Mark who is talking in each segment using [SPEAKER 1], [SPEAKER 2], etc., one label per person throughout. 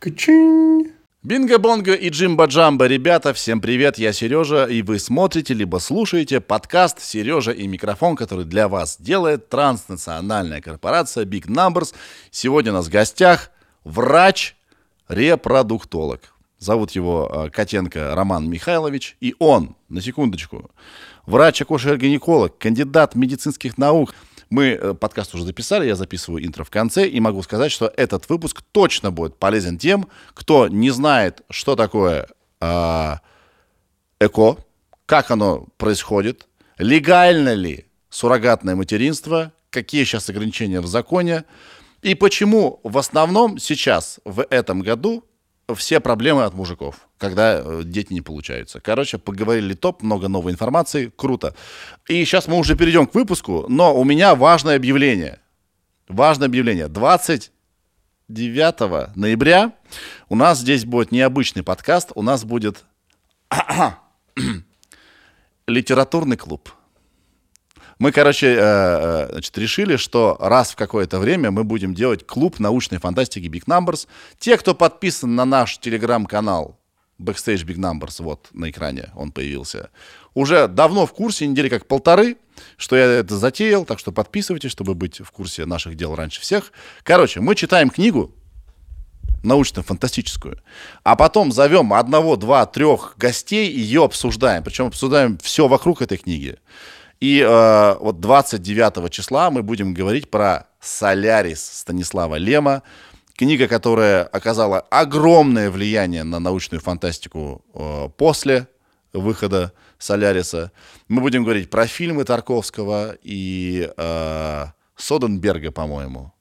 [SPEAKER 1] Качин.
[SPEAKER 2] Бинго-бонго и джимба-джамба, ребята, всем привет, я Сережа, и вы смотрите либо слушаете подкаст «Сережа и микрофон», который для вас делает транснациональная корпорация Big Numbers. Сегодня у нас в гостях врач-репродуктолог. Зовут его э, Котенко Роман Михайлович, и он, на секундочку, врач-акушер-гинеколог, кандидат медицинских наук – мы э, подкаст уже записали, я записываю интро в конце, и могу сказать, что этот выпуск точно будет полезен тем, кто не знает, что такое э, ЭКО, как оно происходит, легально ли суррогатное материнство, какие сейчас ограничения в законе, и почему в основном сейчас, в этом году, все проблемы от мужиков, когда э, дети не получаются. Короче, поговорили топ, много новой информации, круто. И сейчас мы уже перейдем к выпуску, но у меня важное объявление. Важное объявление. 29 ноября у нас здесь будет необычный подкаст, у нас будет литературный клуб. Мы, короче, э, э, значит, решили, что раз в какое-то время мы будем делать клуб научной фантастики Big Numbers. Те, кто подписан на наш телеграм-канал Backstage Big Numbers, вот на экране он появился, уже давно в курсе, недели как полторы, что я это затеял, так что подписывайтесь, чтобы быть в курсе наших дел раньше всех. Короче, мы читаем книгу, научно-фантастическую, а потом зовем одного, два, трех гостей и ее обсуждаем. Причем обсуждаем все вокруг этой книги. И э, вот 29 числа мы будем говорить про «Солярис» Станислава Лема, книга, которая оказала огромное влияние на научную фантастику э, после выхода «Соляриса». Мы будем говорить про фильмы Тарковского и э, Соденберга, по-моему.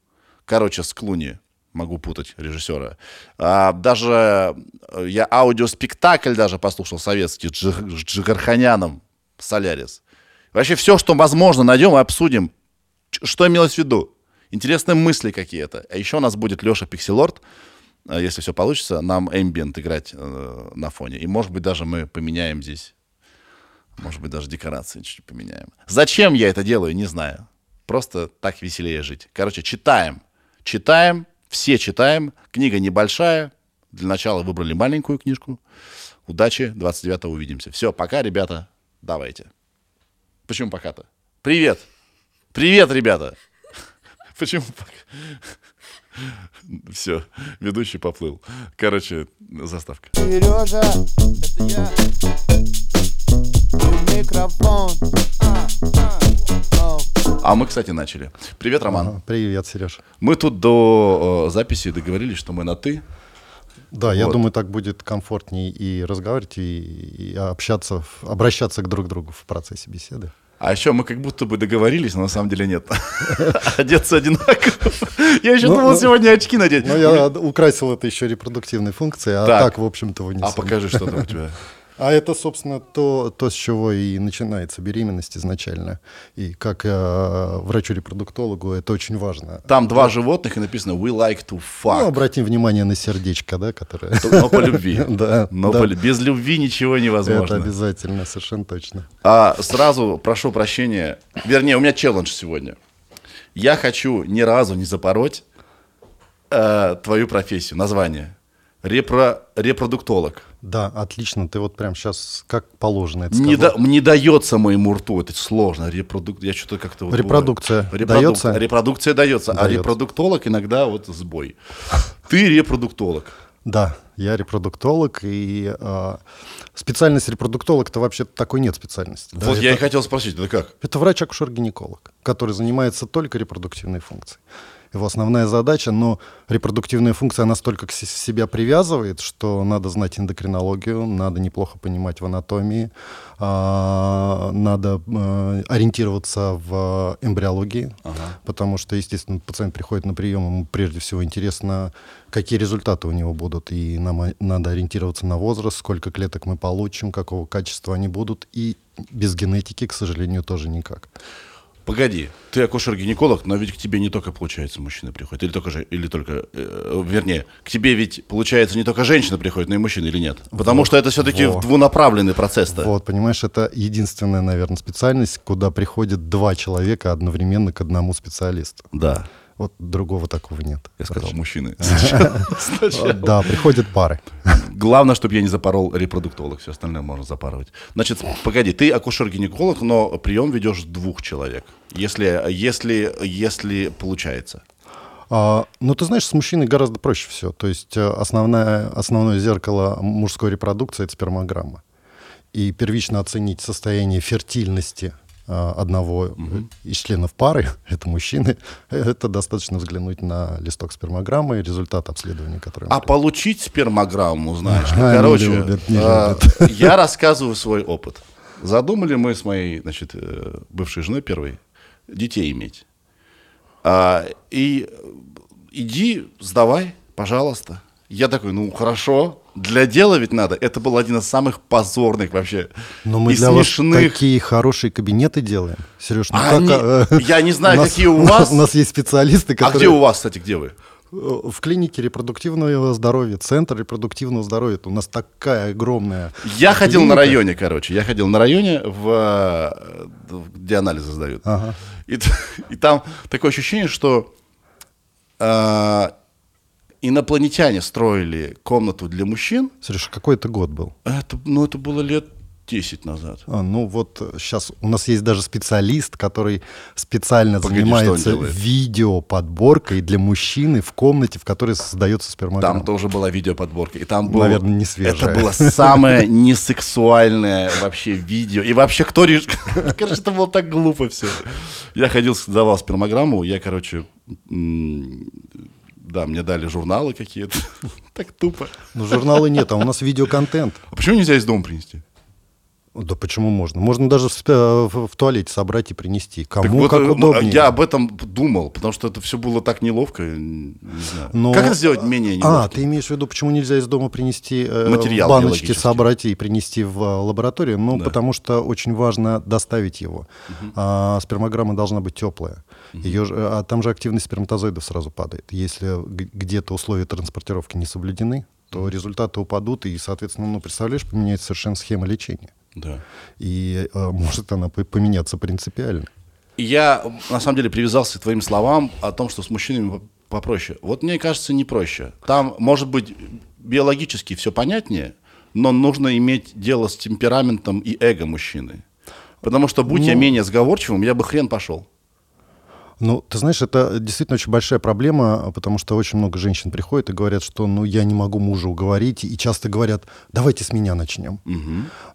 [SPEAKER 2] Короче, с Клуни могу путать режиссера. А, даже э, я аудиоспектакль даже послушал советский с Джигарханяном «Солярис». Вообще все, что возможно, найдем и обсудим. Что имелось в виду? Интересные мысли какие-то. А еще у нас будет Леша Пикселорд, э, если все получится, нам эмбиент играть э, на фоне. И, может быть, даже мы поменяем здесь, может быть, даже декорации чуть-чуть поменяем. Зачем я это делаю, не знаю. Просто так веселее жить. Короче, читаем. Читаем, все читаем. Книга небольшая. Для начала выбрали маленькую книжку. Удачи, 29 увидимся. Все, пока, ребята. Давайте. Почему пока-то? Привет! Привет, ребята! Почему пока? Все, ведущий поплыл. Короче, заставка.
[SPEAKER 3] Сережа, это я. Микрофон.
[SPEAKER 2] А мы, кстати, начали. Привет, Роман.
[SPEAKER 1] Привет, Сереж.
[SPEAKER 2] Мы тут до э, записи договорились, что мы на «ты».
[SPEAKER 1] Да, я
[SPEAKER 2] Вот.
[SPEAKER 1] думаю, так будет комфортнее и разговаривать, и, и общаться, обращаться к друг другу в процессе беседы.
[SPEAKER 2] А еще мы как будто бы договорились, но на самом деле нет. Одеться одинаково. Я еще
[SPEAKER 1] Ну,
[SPEAKER 2] думал
[SPEAKER 1] ну,
[SPEAKER 2] сегодня очки надеть.
[SPEAKER 1] Но я украсил это еще репродуктивной функцией, а
[SPEAKER 2] Так.
[SPEAKER 1] так, в общем-то, вынесем.
[SPEAKER 2] А покажи, что там у тебя.
[SPEAKER 1] А это, собственно, то, то, с чего и начинается беременность изначально. И как э, врачу-репродуктологу это очень важно.
[SPEAKER 2] Там два животных и написано «We like to
[SPEAKER 1] Ну,
[SPEAKER 2] fuck».
[SPEAKER 1] обратим внимание на сердечко, да, которое...
[SPEAKER 2] Но по любви.
[SPEAKER 1] Да,
[SPEAKER 2] Но
[SPEAKER 1] да.
[SPEAKER 2] по без любви ничего
[SPEAKER 1] Это
[SPEAKER 2] невозможно.
[SPEAKER 1] обязательно, совершенно точно.
[SPEAKER 2] А сразу прошу прощения. Вернее, у меня челлендж сегодня. Я хочу ни разу не запороть э, твою профессию, название. Репро, репродуктолог.
[SPEAKER 1] Да, отлично. Ты вот прям сейчас как положено это
[SPEAKER 2] Не,
[SPEAKER 1] сказал.
[SPEAKER 2] да- не дается моему рту, это сложно. Репродук... Я что-то как-то... Вот
[SPEAKER 1] Репродукция
[SPEAKER 2] бывает.
[SPEAKER 1] дается?
[SPEAKER 2] Репродукция дается, а
[SPEAKER 1] Дается.
[SPEAKER 2] репродуктолог иногда вот сбой. Ты репродуктолог.
[SPEAKER 1] Да, я репродуктолог, и э, специальность репродуктолог это вообще такой нет специальности. да.
[SPEAKER 2] вот
[SPEAKER 1] это,
[SPEAKER 2] я и хотел спросить, это как?
[SPEAKER 1] это врач-акушер-гинеколог, который занимается только репродуктивной функцией. Его основная задача, но репродуктивная функция настолько к се- себя привязывает, что надо знать эндокринологию, надо неплохо понимать в анатомии, а, надо э, ориентироваться в эмбриологии, потому что, естественно, пациент приходит на прием, ему прежде всего интересно, какие результаты у него будут, и нам надо ориентироваться на возраст, сколько клеток мы получим, какого качества они будут, и без генетики, к сожалению, тоже никак.
[SPEAKER 2] Погоди, ты акушер-гинеколог, но ведь к тебе не только, получается, мужчины приходят, или только, же, или только э, вернее, к тебе ведь, получается, не только женщины приходят, но и мужчины, или нет? Потому что это все-таки
[SPEAKER 1] во.
[SPEAKER 2] двунаправленный процесс-то.
[SPEAKER 1] Вот, понимаешь, это единственная, наверное, специальность, куда приходят два человека одновременно к одному специалисту.
[SPEAKER 2] Да.
[SPEAKER 1] Вот другого такого нет.
[SPEAKER 2] Я сказал мужчины.
[SPEAKER 1] Да, приходят пары.
[SPEAKER 2] Главное, чтобы я не запорол репродуктолог, все остальное можно запарывать. Значит, погоди, ты акушер-гинеколог, но прием ведешь двух человек, если, если, если получается.
[SPEAKER 1] А, ну, ты знаешь, с мужчиной гораздо проще все. То есть э, основное, основное зеркало мужской репродукции — это спермограмма. И первично оценить состояние фертильности а, одного из членов пары, это мужчины, это достаточно взглянуть на листок спермограммы и результат обследования, который...
[SPEAKER 2] А получить спермограмму, знаешь,
[SPEAKER 1] А, не
[SPEAKER 2] короче,
[SPEAKER 1] любят, не
[SPEAKER 2] а, я рассказываю свой опыт. Задумали мы с моей, значит, э, бывшей женой первой детей иметь. А, и иди, сдавай, пожалуйста. Я такой, ну хорошо, для дела ведь надо. Это был один из самых позорных вообще
[SPEAKER 1] Но мы
[SPEAKER 2] и
[SPEAKER 1] для вас
[SPEAKER 2] смешных.
[SPEAKER 1] такие хорошие кабинеты делаем. Сереж, ну
[SPEAKER 2] А
[SPEAKER 1] как...
[SPEAKER 2] они-
[SPEAKER 1] а,
[SPEAKER 2] я не знаю,
[SPEAKER 1] у нас-
[SPEAKER 2] какие у вас.
[SPEAKER 1] У нас есть специалисты,
[SPEAKER 2] А
[SPEAKER 1] которые...
[SPEAKER 2] где у вас, кстати, где вы?
[SPEAKER 1] В клинике репродуктивного здоровья, центр репродуктивного здоровья. У нас такая огромная...
[SPEAKER 2] Я ходил на
[SPEAKER 1] клиника.
[SPEAKER 2] районе, короче. Я ходил на районе, в, э, где анализы сдают.
[SPEAKER 1] Ага.
[SPEAKER 2] И, и там такое ощущение, что э, инопланетяне строили комнату для мужчин.
[SPEAKER 1] Сереж, какой это год был?
[SPEAKER 2] Это, ну, это было лет 10 назад.
[SPEAKER 1] А, ну вот сейчас у нас есть даже специалист, который специально
[SPEAKER 2] Погоди,
[SPEAKER 1] занимается видеоподборкой для мужчины в комнате, в которой создается спермограмма.
[SPEAKER 2] Там тоже была видеоподборка. И там было,
[SPEAKER 1] Наверное, не свежая.
[SPEAKER 2] Это было самое несексуальное вообще видео. И вообще, кто решил... Короче, это было так глупо все. Я ходил, сдавал спермограмму. Я, короче... Да, мне дали журналы какие-то. Так тупо.
[SPEAKER 1] Ну, журнала нет, а у нас видеоконтент.
[SPEAKER 2] А почему нельзя из дома принести?
[SPEAKER 1] Да почему можно? Можно даже в, в- туалете собрать и принести. Кому
[SPEAKER 2] Так вот,
[SPEAKER 1] как
[SPEAKER 2] э, ну,
[SPEAKER 1] удобнее.
[SPEAKER 2] Я об этом думал, потому что это все было так неловко. Не знаю.
[SPEAKER 1] Но-
[SPEAKER 2] Как это сделать менее
[SPEAKER 1] А,
[SPEAKER 2] неловко?
[SPEAKER 1] ты имеешь в виду, почему нельзя из дома принести э,
[SPEAKER 2] Материал биологический.
[SPEAKER 1] собрать и принести в э, лабораторию? Ну,
[SPEAKER 2] Да.
[SPEAKER 1] потому что очень важно доставить его. А, спермограмма должна быть теплая. Ее, же- а там же активность сперматозоидов сразу падает. Если где-то условия транспортировки не соблюдены, то результаты упадут, и, соответственно, ну, представляешь, поменяется совершенно схема лечения.
[SPEAKER 2] Да.
[SPEAKER 1] И э, может она по- поменяться принципиально.
[SPEAKER 2] Я, на самом деле, привязался к твоим словам о том, что с мужчинами по- попроще. Вот мне кажется, не проще. Там, может быть, биологически все понятнее, но нужно иметь дело с темпераментом и эго мужчины. Потому что, будь я менее сговорчивым, я бы хрен пошел.
[SPEAKER 1] Ну, ты знаешь, это действительно очень большая проблема, потому что очень много женщин приходят и говорят, что ну я не могу мужа уговорить, и часто говорят, давайте с меня начнем.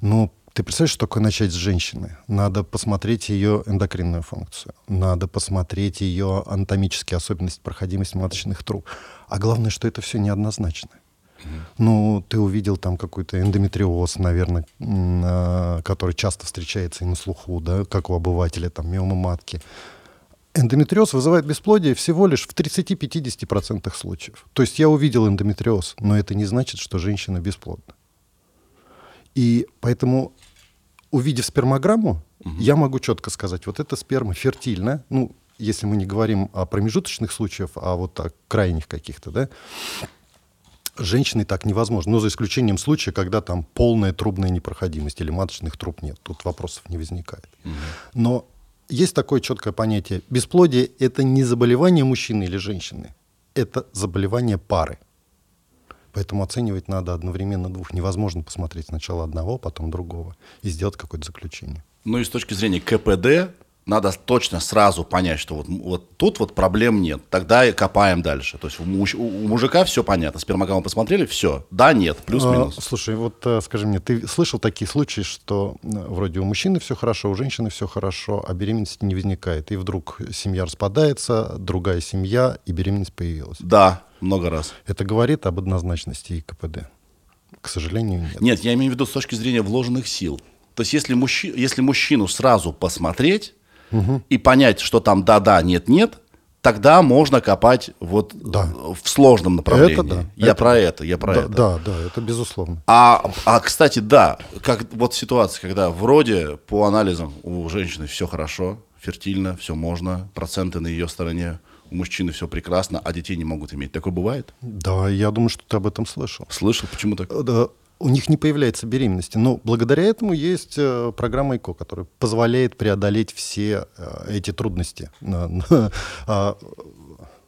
[SPEAKER 1] Но ты представляешь, что такое начать с женщины? Надо посмотреть ее эндокринную функцию, надо посмотреть ее анатомические особенности, проходимость маточных труб. А главное, что это все неоднозначно. Ну, ты увидел там какой-то эндометриоз, наверное, а, который часто встречается и на слуху, да, как у обывателя, там, миома матки. Эндометриоз вызывает бесплодие всего лишь в 30-50% случаев. То есть я увидел эндометриоз, но это не значит, что женщина бесплодна. И поэтому, увидев спермограмму, я могу четко сказать, вот эта сперма фертильна, ну, если мы не говорим о промежуточных случаях, а вот о крайних каких-то, да, женщиной так невозможно. Ну, за исключением случая, когда там полная трубная непроходимость или маточных труб нет. Тут вопросов не возникает. Но есть такое четкое понятие. Бесплодие — это не заболевание мужчины или женщины. Это заболевание пары. Поэтому оценивать надо одновременно двух. Невозможно посмотреть сначала одного, потом другого и сделать какое-то заключение.
[SPEAKER 2] Ну и с точки зрения КПД, надо точно сразу понять, что вот, вот тут вот проблем нет. Тогда и копаем дальше. То есть у, муж- у мужика все понятно. Спермограмму посмотрели, все. Да, нет, плюс-минус.
[SPEAKER 1] А, слушай, вот э, скажи мне, ты слышал такие случаи, что э, вроде у мужчины все хорошо, у женщины все хорошо, а беременности не возникает, и вдруг семья распадается, другая семья, и беременность появилась.
[SPEAKER 2] Да, много раз.
[SPEAKER 1] Это говорит об однозначности и КПД. К сожалению, нет.
[SPEAKER 2] Нет, я имею в виду с точки зрения вложенных сил. То есть если, мужчи, если мужчину сразу посмотреть и понять, что там да-да, нет-нет, тогда можно копать вот
[SPEAKER 1] Да.
[SPEAKER 2] в сложном направлении.
[SPEAKER 1] Это да,
[SPEAKER 2] Я
[SPEAKER 1] это
[SPEAKER 2] про это, я про
[SPEAKER 1] да,
[SPEAKER 2] это.
[SPEAKER 1] да, да, это безусловно.
[SPEAKER 2] А, а, кстати, да, как вот ситуация, когда вроде по анализам у женщины все хорошо, фертильно, все можно, проценты на ее стороне, у мужчины все прекрасно, а детей не могут иметь. Такое бывает?
[SPEAKER 1] Да, я думаю, что ты об этом слышал.
[SPEAKER 2] Слышал, почему так?
[SPEAKER 1] Э, да, у них не появляется беременности. Но благодаря этому есть э, программа ЭКО, которая позволяет преодолеть все э, эти трудности. А,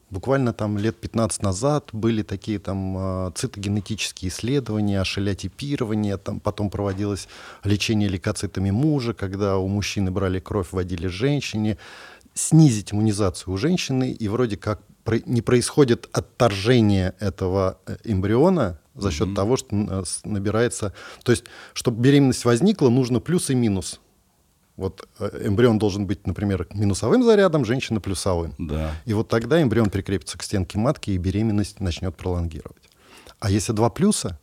[SPEAKER 1] Буквально там лет 15 назад были такие там э, цитогенетические исследования, шелятипирование, там потом проводилось лечение лейкоцитами мужа, когда у мужчины брали кровь, вводили женщине, снизить иммунизацию у женщины, и вроде как не происходит отторжение этого э, эмбриона за счет того, что э, набирается... То есть, чтобы беременность возникла, нужно плюс и минус. Вот э, эмбрион должен быть, например, минусовым зарядом, женщина плюсовым.
[SPEAKER 2] Да.
[SPEAKER 1] И вот тогда эмбрион прикрепится к стенке матки, и беременность начнет пролонгировать. А если два плюса,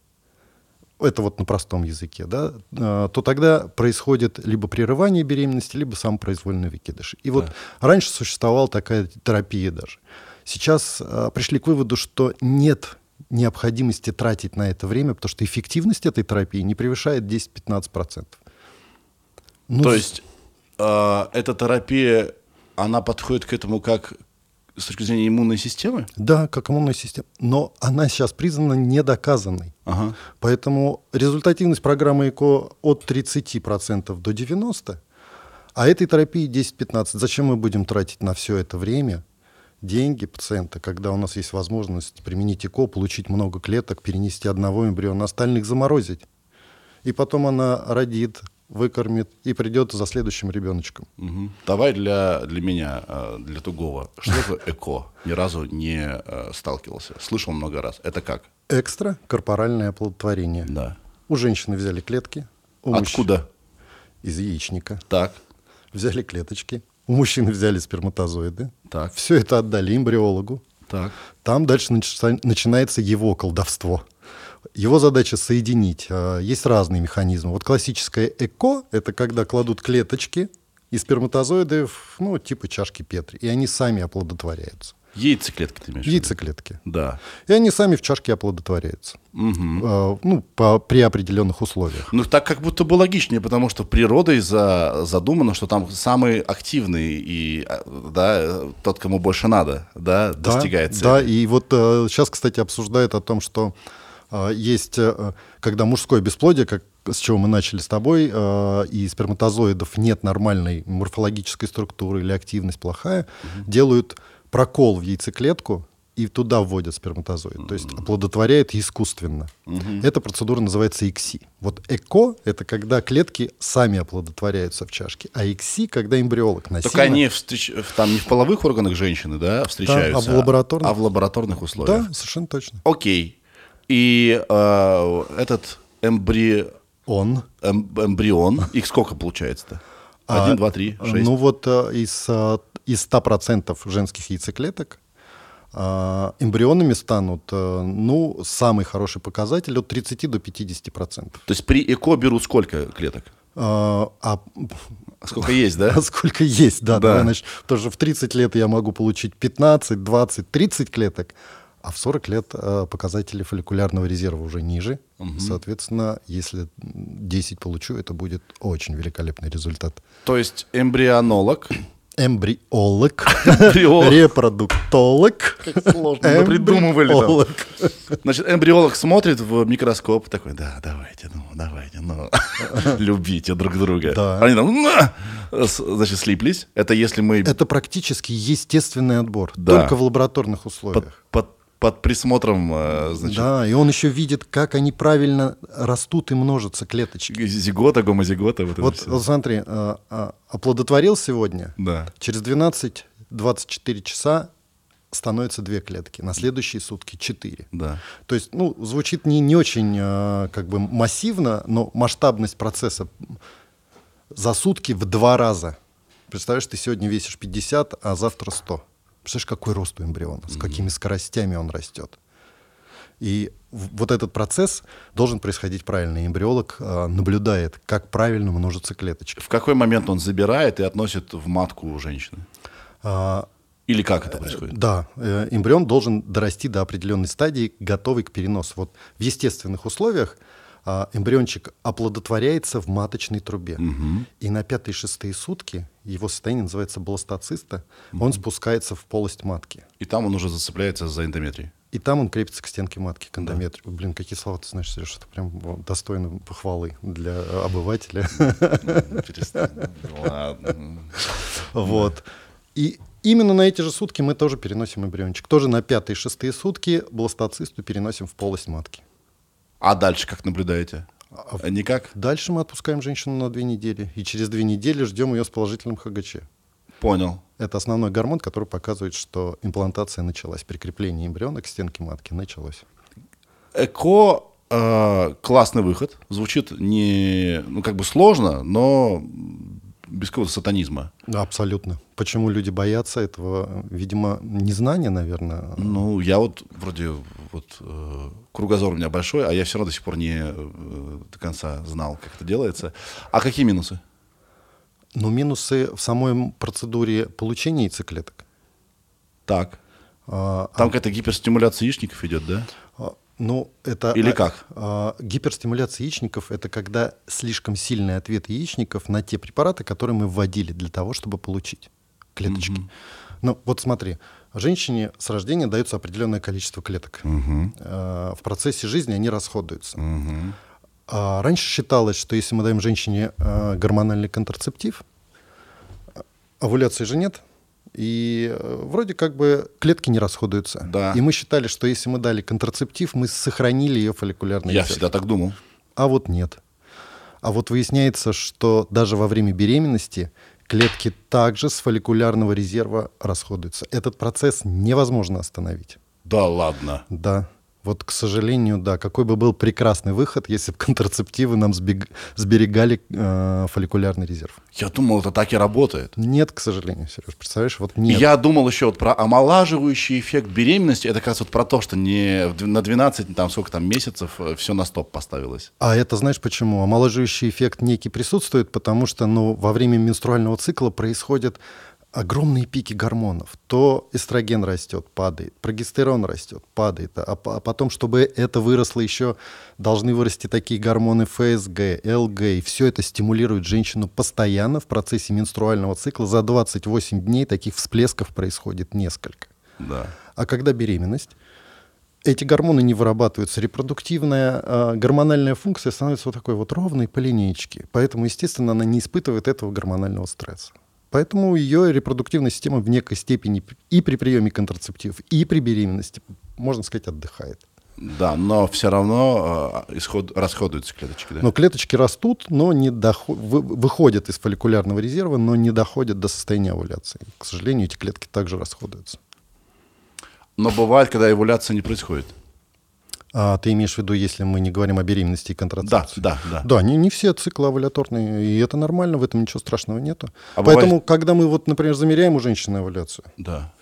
[SPEAKER 1] это вот на простом языке, да, э, то тогда происходит либо прерывание беременности, либо самопроизвольный выкидыш. И вот раньше существовала такая терапия даже. Сейчас пришли к выводу, что нет необходимости тратить на это время, потому что эффективность этой терапии не превышает 10-15%. Ну,
[SPEAKER 2] То есть э, эта терапия, она подходит к этому как с точки зрения иммунной системы?
[SPEAKER 1] Да, как иммунная система. Но она сейчас признана недоказанной.
[SPEAKER 2] Ага.
[SPEAKER 1] Поэтому результативность программы ЭКО от 30% до 90%, а этой терапии 10-15%. Зачем мы будем тратить на все это время деньги пациента, когда у нас есть возможность применить ЭКО, получить много клеток, перенести одного эмбриона, остальных заморозить? И потом она родит, выкормит и придет за следующим ребеночком.
[SPEAKER 2] Мгм. Давай для, для меня, э, для Тугова, что такое ЭКО? Ни разу не э, сталкивался. Слышал много раз. Это как?
[SPEAKER 1] Экстра корпоральное оплодотворение.
[SPEAKER 2] Да.
[SPEAKER 1] У женщины взяли клетки. у
[SPEAKER 2] Откуда?
[SPEAKER 1] Из яичника.
[SPEAKER 2] Так,
[SPEAKER 1] Взяли клеточки. У мужчины взяли сперматозоиды.
[SPEAKER 2] так,
[SPEAKER 1] Все это отдали эмбриологу.
[SPEAKER 2] так.
[SPEAKER 1] Там дальше начи- начинается его колдовство. Его задача соединить. А, Есть разные механизмы. Вот классическое ЭКО — это когда кладут клеточки и сперматозоиды ну, типа чашки Петри, и они сами оплодотворяются.
[SPEAKER 2] Яйцеклетки ты имеешь?
[SPEAKER 1] Яйцеклетки.
[SPEAKER 2] Да.
[SPEAKER 1] И они сами в чашке оплодотворяются. А, Ну, по, при определенных условиях.
[SPEAKER 2] Ну, так как будто бы логичнее, потому что природой за, задумано, что там самый активный и, а, да, э, тот, кому больше надо, да,
[SPEAKER 1] Да,
[SPEAKER 2] достигает цели.
[SPEAKER 1] Да, и вот э, сейчас, кстати, обсуждают о том, что э, есть, э, когда мужское бесплодие, как с чего мы начали с тобой, э, и сперматозоидов нет нормальной морфологической структуры или активность плохая, делают прокол в яйцеклетку и туда вводят сперматозоид. То есть оплодотворяют искусственно. Эта процедура называется ИКСИ. Вот ЭКО — это когда клетки сами оплодотворяются в чашке, а ИКСИ — когда эмбриолог насильно...
[SPEAKER 2] Только они встреч... там не в половых органах женщины, да, встречаются,
[SPEAKER 1] в лабораторных.
[SPEAKER 2] а в лабораторных условиях.
[SPEAKER 1] Да, совершенно точно.
[SPEAKER 2] Окей. И э, этот эмбри...
[SPEAKER 1] Он
[SPEAKER 2] эм- эмбрион, их сколько получается-то? Один, два, три, шесть.
[SPEAKER 1] Ну вот э, из, э, из 100% женских яйцеклеток э, эмбрионами станут, э, ну, самый хороший показатель от 30 до 50%.
[SPEAKER 2] То есть при ЭКО берут сколько клеток?
[SPEAKER 1] Э, А
[SPEAKER 2] Сколько есть, да?
[SPEAKER 1] а сколько есть, да,
[SPEAKER 2] Да.
[SPEAKER 1] давай начнем. Потому что в 30 лет я могу получить 15, 20, 30 клеток, а в 40 лет э, показатели фолликулярного резерва уже ниже. Соответственно, если 10 получу, это будет очень великолепный результат.
[SPEAKER 2] То есть эмбрионолог
[SPEAKER 1] Эмбриолог,
[SPEAKER 2] Эмбриолог.
[SPEAKER 1] репродуктолог,
[SPEAKER 2] сложно напридумывали там.
[SPEAKER 1] эмбриолог.
[SPEAKER 2] Значит, эмбриолог смотрит в микроскоп, такой, да, давайте, ну, давайте, ну, любите друг друга.
[SPEAKER 1] Да.
[SPEAKER 2] Они там, значит, слиплись. Это если мы
[SPEAKER 1] Это практически естественный отбор,
[SPEAKER 2] Да.
[SPEAKER 1] только в лабораторных условиях.
[SPEAKER 2] под, под присмотром, э, значит,
[SPEAKER 1] Да, и он еще видит, как они правильно растут и множатся клеточки.
[SPEAKER 2] зигота, гомозигота, вот
[SPEAKER 1] Вот, вот смотри, а, а, оплодотворил сегодня,
[SPEAKER 2] Да.
[SPEAKER 1] через 12-24 часа становятся две клетки, на следующие сутки 4.
[SPEAKER 2] Да.
[SPEAKER 1] То есть, ну, звучит не, не очень э, как бы массивно, но масштабность процесса за сутки в два раза. Представляешь, ты сегодня весишь 50, а завтра 100. Представляешь, какой рост у эмбриона, с какими скоростями он растет. И вот этот процесс должен происходить правильно. Эмбриолог э, наблюдает, как правильно множатся клеточки.
[SPEAKER 2] В какой момент он забирает и относит в матку у женщины?
[SPEAKER 1] А,
[SPEAKER 2] Или как это происходит?
[SPEAKER 1] Да, э, эмбрион должен дорасти до определенной стадии, готовый к переносу. Вот в естественных условиях эмбриончик оплодотворяется в маточной трубе. И на пятые-шестые сутки его состояние называется бластоциста. Он спускается в полость матки.
[SPEAKER 2] И там он уже зацепляется за эндометрий.
[SPEAKER 1] И там он крепится к стенке матки, к эндометрию. Блин, какие слова ты знаешь, Сереж, это прям достойно похвалы для э, обывателя.
[SPEAKER 2] Перестань. Ладно.
[SPEAKER 1] Вот. И именно на эти же сутки мы тоже переносим эмбриончик. Тоже на пятые, шестые сутки бластоцисту переносим в полость матки.
[SPEAKER 2] А дальше как наблюдаете?
[SPEAKER 1] А
[SPEAKER 2] Никак?
[SPEAKER 1] Дальше мы отпускаем женщину на две недели. И через две недели ждем ее с положительным ХГЧ.
[SPEAKER 2] Понял.
[SPEAKER 1] Это основной гормон, который показывает, что имплантация началась. Прикрепление эмбриона к стенке матки началось.
[SPEAKER 2] ЭКО э, классный выход. Звучит не, ну, как бы сложно, но без какого-то сатанизма.
[SPEAKER 1] Да, абсолютно. Почему люди боятся этого? Видимо, незнание, наверное.
[SPEAKER 2] Ну, я вот вроде вот э, кругозор у меня большой, а я все равно до сих пор не э, до конца знал, как это делается. А какие минусы?
[SPEAKER 1] Но минусы в самой процедуре получения яйцеклеток.
[SPEAKER 2] Так.
[SPEAKER 1] А,
[SPEAKER 2] Там какая-то гиперстимуляция яичников идет, да?
[SPEAKER 1] Ну, это...
[SPEAKER 2] Или
[SPEAKER 1] а,
[SPEAKER 2] как?
[SPEAKER 1] а, гиперстимуляция яичников — это когда слишком сильный ответ яичников на те препараты, которые мы вводили для того, чтобы получить клеточки. Ну, вот смотри, женщине с рождения дается определенное количество клеток. А, в процессе жизни они расходуются. А раньше считалось, что если мы даем женщине а, гормональный контрацептив, а, овуляции же нет, и э, вроде как бы клетки не расходуются.
[SPEAKER 2] Да.
[SPEAKER 1] И мы считали, что если мы дали контрацептив, мы сохранили ее фолликулярный
[SPEAKER 2] Я
[SPEAKER 1] эффект.
[SPEAKER 2] всегда так думал.
[SPEAKER 1] А вот нет. А вот выясняется, что даже во время беременности клетки также с фолликулярного резерва расходуются. Этот процесс невозможно остановить.
[SPEAKER 2] Да ладно.
[SPEAKER 1] Да. Вот, к сожалению, да. Какой бы был прекрасный выход, если бы контрацептивы нам сбег- сберегали э, фолликулярный резерв.
[SPEAKER 2] Я думал, это так и работает.
[SPEAKER 1] Нет, к сожалению, Сереж, представляешь, вот нет.
[SPEAKER 2] Я думал еще вот про омолаживающий эффект беременности. Это как раз вот про то, что не на 12, там сколько там месяцев все на стоп поставилось.
[SPEAKER 1] А это знаешь почему? Омоложивающий эффект некий присутствует, потому что ну, во время менструального цикла происходят огромные пики гормонов. То эстроген растет, падает, прогестерон растет, падает. А, а потом, чтобы это выросло еще, должны вырасти такие гормоны ФСГ, ЛГ. И все это стимулирует женщину постоянно в процессе менструального цикла. За 28 дней таких всплесков происходит несколько.
[SPEAKER 2] Да.
[SPEAKER 1] А когда беременность, эти гормоны не вырабатываются. Репродуктивная э, гормональная функция становится вот такой вот ровной по линейке. Поэтому, естественно, она не испытывает этого гормонального стресса. Поэтому ее репродуктивная система в некой степени и при приеме контрацептивов, и при беременности, можно сказать, отдыхает.
[SPEAKER 2] Да, но все равно э, исход, расходуются клеточки, да?
[SPEAKER 1] Но клеточки растут, но не доход, вы- выходят из фолликулярного резерва, но не доходят до состояния овуляции. К сожалению, эти клетки также расходуются.
[SPEAKER 2] Но бывает, когда эволюция не происходит.
[SPEAKER 1] А ты имеешь в виду, если мы не говорим о беременности и
[SPEAKER 2] Да,
[SPEAKER 1] контрацепции?
[SPEAKER 2] да, да.
[SPEAKER 1] Да, не, не все циклы овуляторные, и это нормально, в этом ничего страшного нету.
[SPEAKER 2] А
[SPEAKER 1] Поэтому,
[SPEAKER 2] бывает-
[SPEAKER 1] когда мы, вот, например, замеряем у женщины овуляцию,
[SPEAKER 2] Да.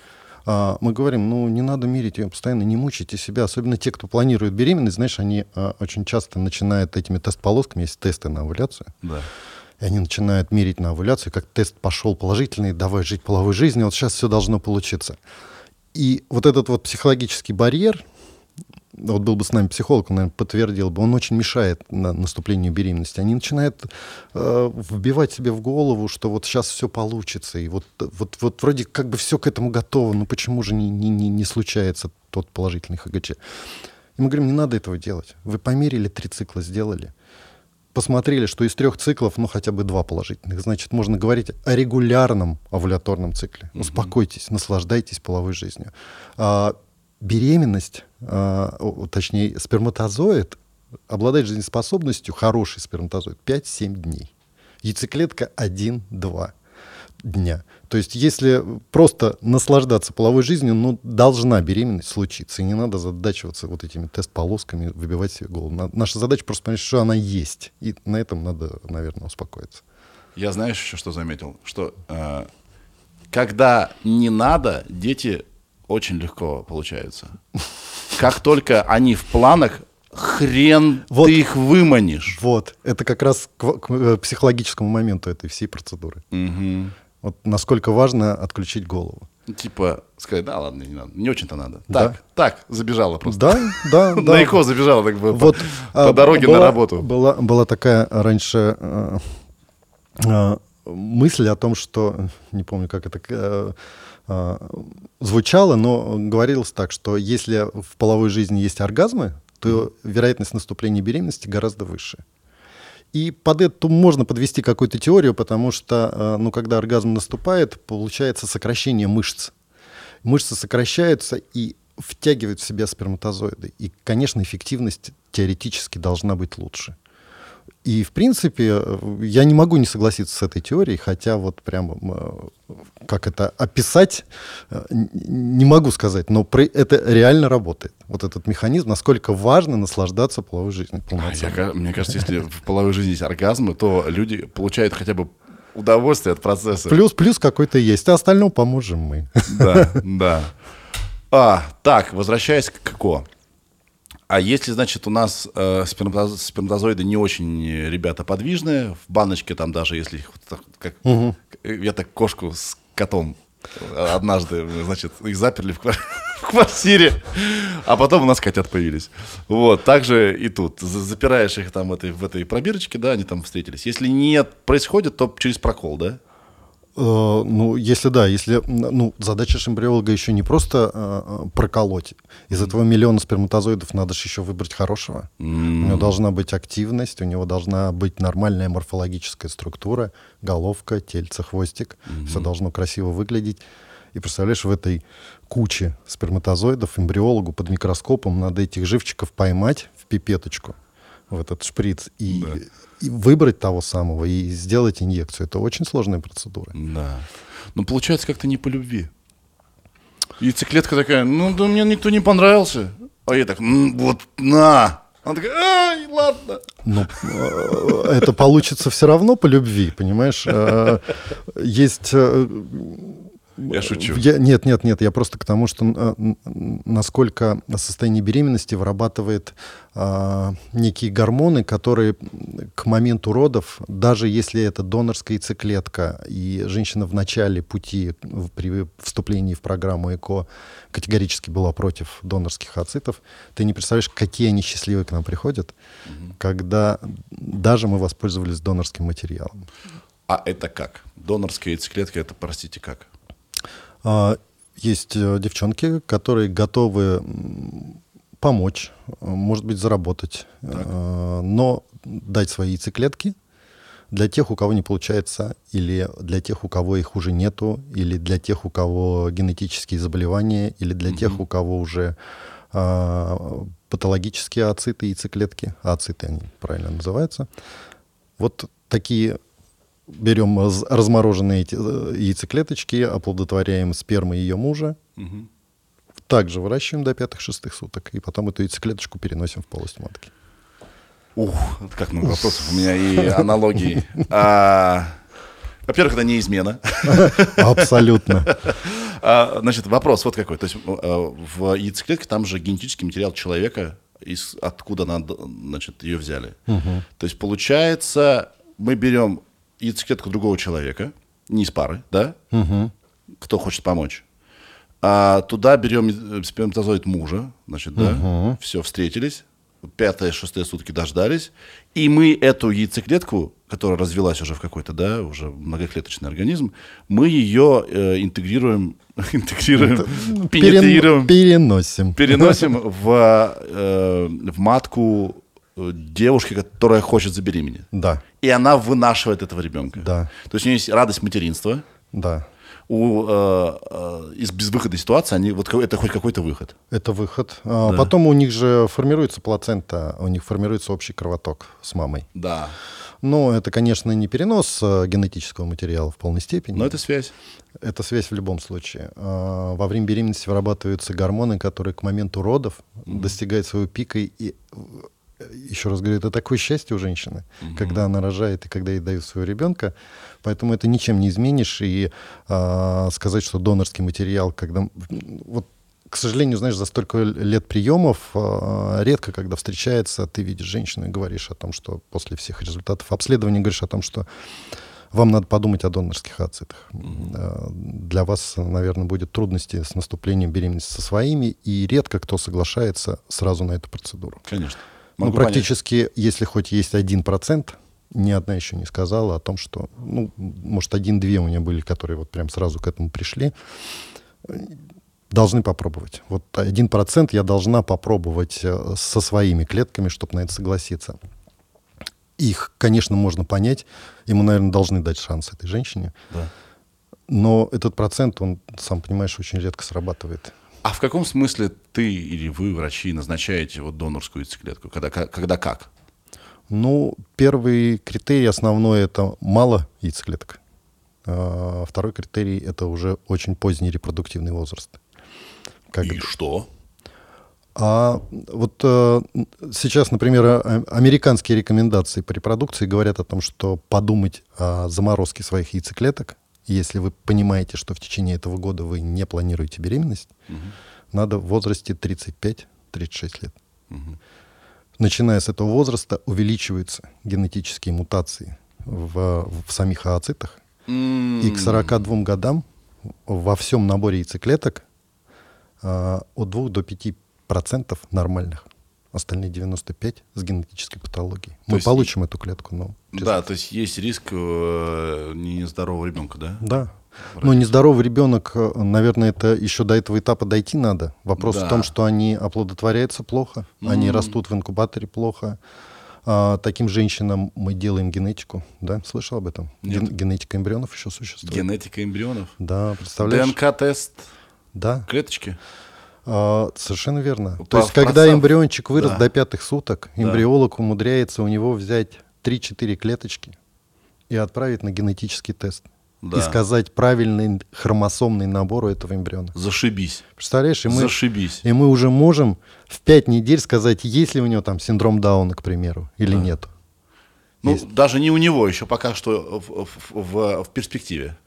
[SPEAKER 1] а, мы говорим, ну, не надо мерить ее постоянно, не мучайте себя. Особенно те, кто планирует беременность, знаешь, они а, очень часто начинают этими тест-полосками, есть тесты на овуляцию,
[SPEAKER 2] Да.
[SPEAKER 1] и они начинают мерить на овуляцию, как тест пошел положительный, давай жить половой жизнью, вот сейчас все должно получиться. И вот этот вот психологический барьер, вот был бы с нами психолог, он, наверное, подтвердил бы, он очень мешает на наступлению беременности. Они начинают э, вбивать себе в голову, что вот сейчас все получится, и вот, вот, вот вроде как бы все к этому готово, но почему же не, не, не, не случается тот положительный ХГЧ? И мы говорим, не надо этого делать. Вы померили, три цикла сделали, посмотрели, что из трех циклов, ну, хотя бы два положительных, значит, можно говорить о регулярном овуляторном цикле. Успокойтесь, наслаждайтесь половой жизнью. Беременность, а, точнее, сперматозоид обладает жизнеспособностью, хороший сперматозоид, 5-7 дней. Яйцеклетка 1-2 дня. То есть, если просто наслаждаться половой жизнью, ну, должна беременность случиться. И не надо задачиваться вот этими тест-полосками, выбивать себе голову. На- Наша задача просто понять, что она есть. И на этом надо, наверное, успокоиться.
[SPEAKER 2] Я знаешь еще что заметил? Что э, когда не надо, дети очень легко получаются. Как только они в планах, хрен
[SPEAKER 1] Вот.
[SPEAKER 2] ты их выманишь.
[SPEAKER 1] Вот. Это как раз к, к, э, психологическому моменту этой всей процедуры.
[SPEAKER 2] Мгм.
[SPEAKER 1] Вот насколько важно отключить голову.
[SPEAKER 2] Типа сказать, да, ладно, не надо. Не очень-то надо.
[SPEAKER 1] Да.
[SPEAKER 2] Так, так, забежала просто.
[SPEAKER 1] Да, да, да.
[SPEAKER 2] На ЭКО забежала так бы
[SPEAKER 1] Вот,
[SPEAKER 2] по, по
[SPEAKER 1] а,
[SPEAKER 2] дороге
[SPEAKER 1] была-
[SPEAKER 2] на работу.
[SPEAKER 1] Была, была такая раньше э, э, мысль о том, что, не помню, как это э, э, звучало, но говорилось так, что если в половой жизни есть оргазмы, то вероятность наступления беременности гораздо выше. И под эту можно подвести какую-то теорию, потому что, э, ну, когда оргазм наступает, получается сокращение мышц. Мышцы сокращаются и втягивают в себя сперматозоиды. И, конечно, эффективность теоретически должна быть лучше. И, в принципе, я не могу не согласиться с этой теорией, хотя вот прям, э, как это описать, э, не могу сказать, но при- это реально работает. Вот этот механизм, насколько важно наслаждаться половой жизнью
[SPEAKER 2] А, я мне кажется, если в половой жизни есть оргазмы, то люди получают хотя бы удовольствие от процесса.
[SPEAKER 1] Плюс, плюс какой-то есть, а остальному поможем мы.
[SPEAKER 2] Да, да. А, так, возвращаясь к КО. А если, значит, у нас э, сперматоз- сперматозоиды не очень э, ребята подвижные, в баночке там даже, если вот как... э, Я так кошку с котом э, однажды, значит, их заперли в, квар- в квартире, а потом у нас котят появились. Вот, так же и тут. За- Запираешь их там в этой, в этой пробирочке, да, они там встретились. Если нет происходит, то через прокол, да?
[SPEAKER 1] Э, Ну, если да, если ну, задача ж эмбриолога еще не просто э, проколоть. Из этого миллиона сперматозоидов надо же еще выбрать хорошего. У него должна быть активность, у него должна быть нормальная морфологическая структура, головка, тельце, хвостик. Все должно красиво выглядеть. И представляешь, в этой куче сперматозоидов эмбриологу под микроскопом надо этих живчиков поймать в пипеточку, в этот шприц, и, и выбрать того самого, и сделать инъекцию. Это очень сложная процедура.
[SPEAKER 2] Да. Ну, получается как-то не по любви. Яйцеклетка такая, ну, да мне никто не понравился. А я так, «М, вот, на. Она такая, ай, ладно.
[SPEAKER 1] Ну, э, это получится все равно по любви, понимаешь? Э, Есть...
[SPEAKER 2] Я шучу.
[SPEAKER 1] я- нет, нет, нет, я просто к тому, что н- насколько состояние беременности вырабатывает а, некие гормоны, которые к моменту родов, даже если это донорская яйцеклетка, и женщина в начале пути в- при вступлении в программу ЭКО категорически была против донорских ацитов, ты не представляешь, какие они счастливые к нам приходят, когда даже мы воспользовались донорским материалом.
[SPEAKER 2] А это как? Донорская яйцеклетка, это, простите, как?
[SPEAKER 1] А, Есть э, девчонки, которые готовы помочь, э, может быть, заработать, э, но дать свои яйцеклетки для тех, у кого не получается, или для тех, у кого их уже нету, или для тех, у кого генетические заболевания, или для тех, у кого уже а, патологические ациты, яйцеклетки, ациты они правильно называются. Вот такие берем раз- размороженные эти, э, яйцеклеточки, оплодотворяем спермой ее мужа, также выращиваем до пятых-шестых суток, и потом эту яйцеклеточку переносим в полость матки.
[SPEAKER 2] Ух, как много вопросов у меня и аналогии. А, Во-первых, это не измена.
[SPEAKER 1] Абсолютно.
[SPEAKER 2] А, Значит, вопрос вот какой. То есть э, в яйцеклетке там же генетический материал человека, из, откуда надо, значит, ее взяли. То есть получается, мы берем яйцеклетку другого человека, не из пары, да? Кто хочет помочь. А туда берем э, сперматозоид мужа, значит, да? Все, встретились. Пятые, шестые сутки дождались. И мы эту яйцеклетку, которая развелась уже в какой-то, да, уже многоклеточный организм, мы ее э, интегрируем, интегрируем,
[SPEAKER 1] Перен-
[SPEAKER 2] пенетрируем,
[SPEAKER 1] Переносим.
[SPEAKER 2] переносим в, э, в матку девушки, которая хочет забеременеть.
[SPEAKER 1] Да,
[SPEAKER 2] И она вынашивает этого ребенка.
[SPEAKER 1] Да.
[SPEAKER 2] То есть у нее есть радость материнства.
[SPEAKER 1] да.
[SPEAKER 2] У, э, э, из безвыходной ситуации они, вот это хоть какой-то выход.
[SPEAKER 1] Это выход. А Потом у них же формируется плацента, у них формируется общий кровоток с мамой.
[SPEAKER 2] Да.
[SPEAKER 1] Но это, конечно, не перенос э, генетического материала в полной степени.
[SPEAKER 2] Но это связь.
[SPEAKER 1] Это связь в любом случае. А, Во время беременности вырабатываются гормоны, которые к моменту родов достигают своего пика. И, э, еще раз говорю, это такое счастье у женщины, когда она рожает и когда ей дают своего ребенка. Поэтому это ничем не изменишь. И а, сказать, что донорский материал, когда... Вот, к сожалению, знаешь, за столько лет приемов а, редко, когда встречается, ты видишь женщину и говоришь о том, что после всех результатов обследования говоришь о том, что вам надо подумать о донорских ацитах. Э, Для вас, наверное, будет трудности с наступлением беременности со своими, и редко кто соглашается сразу на эту процедуру.
[SPEAKER 2] Конечно.
[SPEAKER 1] Ну,
[SPEAKER 2] Могу понять.
[SPEAKER 1] практически, если хоть есть один процент, ни одна еще не сказала о том, что, ну, может, один-две у меня были, которые вот прям сразу к этому пришли, должны попробовать. Вот один процент я должна попробовать э, со своими клетками, чтобы на это согласиться. их, конечно, можно понять. Ему, наверное, должны дать шанс этой женщине.
[SPEAKER 2] Да.
[SPEAKER 1] Но этот процент, он, сам понимаешь, очень редко срабатывает.
[SPEAKER 2] А в каком смысле ты или вы, врачи, назначаете вот донорскую яйцеклетку? Когда, когда как?
[SPEAKER 1] Ну, первый критерий основной – это мало яйцеклеток. А второй критерий – это уже очень поздний репродуктивный возраст. Как-
[SPEAKER 2] И что?
[SPEAKER 1] А вот э, сейчас, например, а- американские рекомендации по репродукции говорят о том, что подумать о заморозке своих яйцеклеток, если вы понимаете, что в течение этого года вы не планируете беременность, надо в возрасте 35-36 лет. Начиная с этого возраста увеличиваются генетические мутации в, в самих ооцитах, и к 42 годам во всем наборе яйцеклеток а, от 2 до 5 процентов нормальных. Остальные 95 с генетической патологией. Мы
[SPEAKER 2] есть
[SPEAKER 1] получим эту клетку, но... честно.
[SPEAKER 2] Да, то есть есть риск э, нездорового ребенка, да?
[SPEAKER 1] Да. Но нездоровый ребенок, э, наверное, это еще до этого этапа дойти надо. Вопрос
[SPEAKER 2] Да.
[SPEAKER 1] в том, что они оплодотворяются плохо, они растут в инкубаторе плохо. А, таким женщинам мы делаем генетику, да? Слышал об этом?
[SPEAKER 2] Нет.
[SPEAKER 1] Ген- генетика эмбрионов еще существует.
[SPEAKER 2] Генетика эмбрионов.
[SPEAKER 1] Да, представляешь?
[SPEAKER 2] ДНК-тест
[SPEAKER 1] Да,
[SPEAKER 2] клеточки.
[SPEAKER 1] А, совершенно верно.
[SPEAKER 2] По-
[SPEAKER 1] То есть, когда эмбриончик вырос
[SPEAKER 2] Да.
[SPEAKER 1] до пятых суток,
[SPEAKER 2] Да.
[SPEAKER 1] эмбриолог умудряется у него взять 3-4 клеточки и отправить на генетический тест.
[SPEAKER 2] Да.
[SPEAKER 1] И сказать правильный хромосомный набор у этого эмбриона.
[SPEAKER 2] Зашибись.
[SPEAKER 1] Представляешь, и мы,
[SPEAKER 2] Зашибись.
[SPEAKER 1] и мы уже можем в 5 недель сказать, есть ли у него там синдром Дауна, к примеру, или нет.
[SPEAKER 2] Ну,
[SPEAKER 1] Есть.
[SPEAKER 2] даже не у него, еще пока что в, в- в- в перспективе.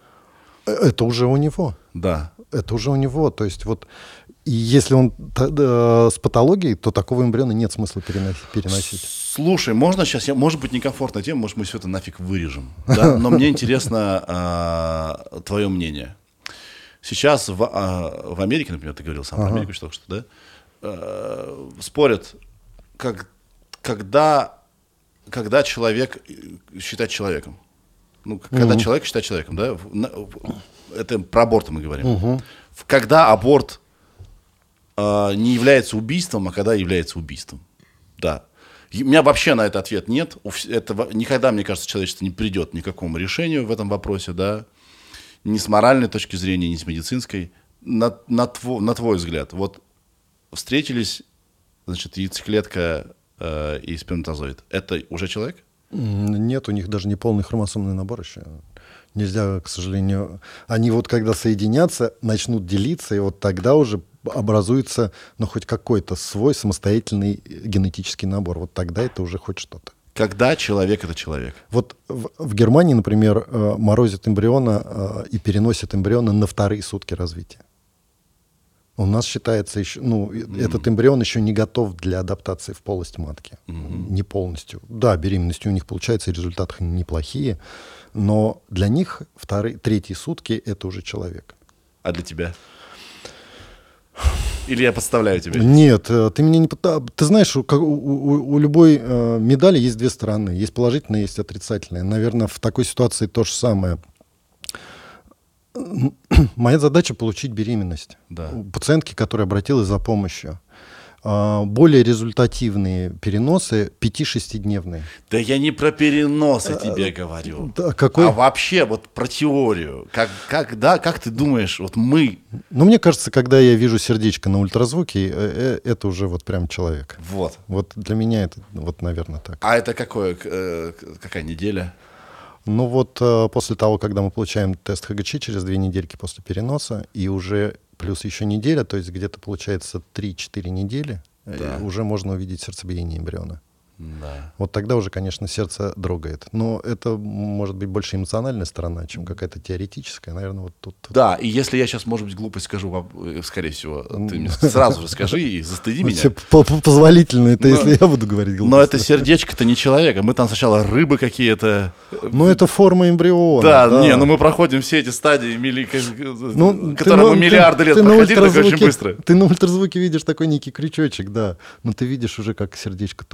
[SPEAKER 1] Э, Это уже у него.
[SPEAKER 2] Да.
[SPEAKER 1] Это уже у него. То есть вот, и если он э, с патологией, то такого эмбриона нет смысла переносить.
[SPEAKER 2] Слушай, можно сейчас, я, может быть, некомфортная тема, может, мы все это нафиг вырежем. да? Но мне интересно а, твое мнение. Сейчас в, а, в Америке, например, ты говорил сам про Америку что что, да? Э, спорят, как, когда, когда человек э, считать человеком. Ну, когда человек считать человеком, да? Это про аборт мы говорим. В- Когда аборт а, не является убийством, а когда является убийством. Да. У меня вообще на это ответ нет. Этого, никогда, мне кажется, человечество не придет ни к какому решению в этом вопросе, да. Ни с моральной точки зрения, ни с медицинской. На, на, тво- на твой взгляд, вот встретились, значит, яйцеклетка э, и сперматозоид. Это уже человек?
[SPEAKER 1] Нет, у них даже не полный хромосомный набор еще. Нельзя, к сожалению. Они вот когда соединятся, начнут делиться, и вот тогда уже образуется, ну, хоть какой-то свой самостоятельный генетический набор. Вот тогда это уже хоть что-то.
[SPEAKER 2] Когда человек это человек?
[SPEAKER 1] Вот в, в Германии, например, э, морозят эмбриона э, и переносят эмбриона на вторые сутки развития. У нас считается еще, ну, и- этот эмбрион еще не готов для адаптации в полость матки. Не полностью. Да, беременности у них получается, результаты неплохие, но для них вторые, третьи сутки это уже человек.
[SPEAKER 2] А для тебя? Или я подставляю тебя?
[SPEAKER 1] Нет, э, ты меня не пыта- Ты знаешь, у- у- у любой э, медали есть две стороны. Есть положительная, есть отрицательная. Наверное, в такой ситуации то же самое. Моя задача получить беременность.
[SPEAKER 2] Да.
[SPEAKER 1] У пациентки, которая обратилась за помощью. А, Более результативные переносы 5-6-дневные.
[SPEAKER 2] Да я не про переносы тебе говорю.
[SPEAKER 1] Да, какой?
[SPEAKER 2] А вообще вот про теорию. Как, как, да, как ты думаешь, вот мы,
[SPEAKER 1] Ну, мне кажется, когда я вижу сердечко на ультразвуке, э, э, это уже вот прям человек.
[SPEAKER 2] вот.
[SPEAKER 1] Вот для меня это, вот, наверное, так.
[SPEAKER 2] А это какое, э, какая неделя?
[SPEAKER 1] Ну вот после того, когда мы получаем тест ХГЧ через две недельки после переноса, и уже плюс еще неделя, то есть где-то получается 3-4 недели,
[SPEAKER 2] Да.
[SPEAKER 1] уже можно увидеть сердцебиение эмбриона.
[SPEAKER 2] Да.
[SPEAKER 1] Вот тогда уже, конечно, сердце дрогает. Но это может быть больше эмоциональная сторона, чем какая-то теоретическая. Наверное, вот тут...
[SPEAKER 2] Да, и если я сейчас, может быть, глупость скажу, вам, э, скорее всего, ты мне сразу же скажи и застыди
[SPEAKER 1] Ну,
[SPEAKER 2] меня.
[SPEAKER 1] позволительно это,
[SPEAKER 2] Но-
[SPEAKER 1] если я буду говорить
[SPEAKER 2] Но
[SPEAKER 1] глупости.
[SPEAKER 2] это сердечко-то не человека. Мы там сначала рыбы какие-то.
[SPEAKER 1] Ну, это форма эмбриона.
[SPEAKER 2] Да, не, ну мы проходим все эти стадии,
[SPEAKER 1] Ну,
[SPEAKER 2] которые мы миллиарды лет проходили, только очень быстро.
[SPEAKER 1] Ты на ультразвуке видишь такой некий крючочек, да. Но ты видишь уже, как сердечко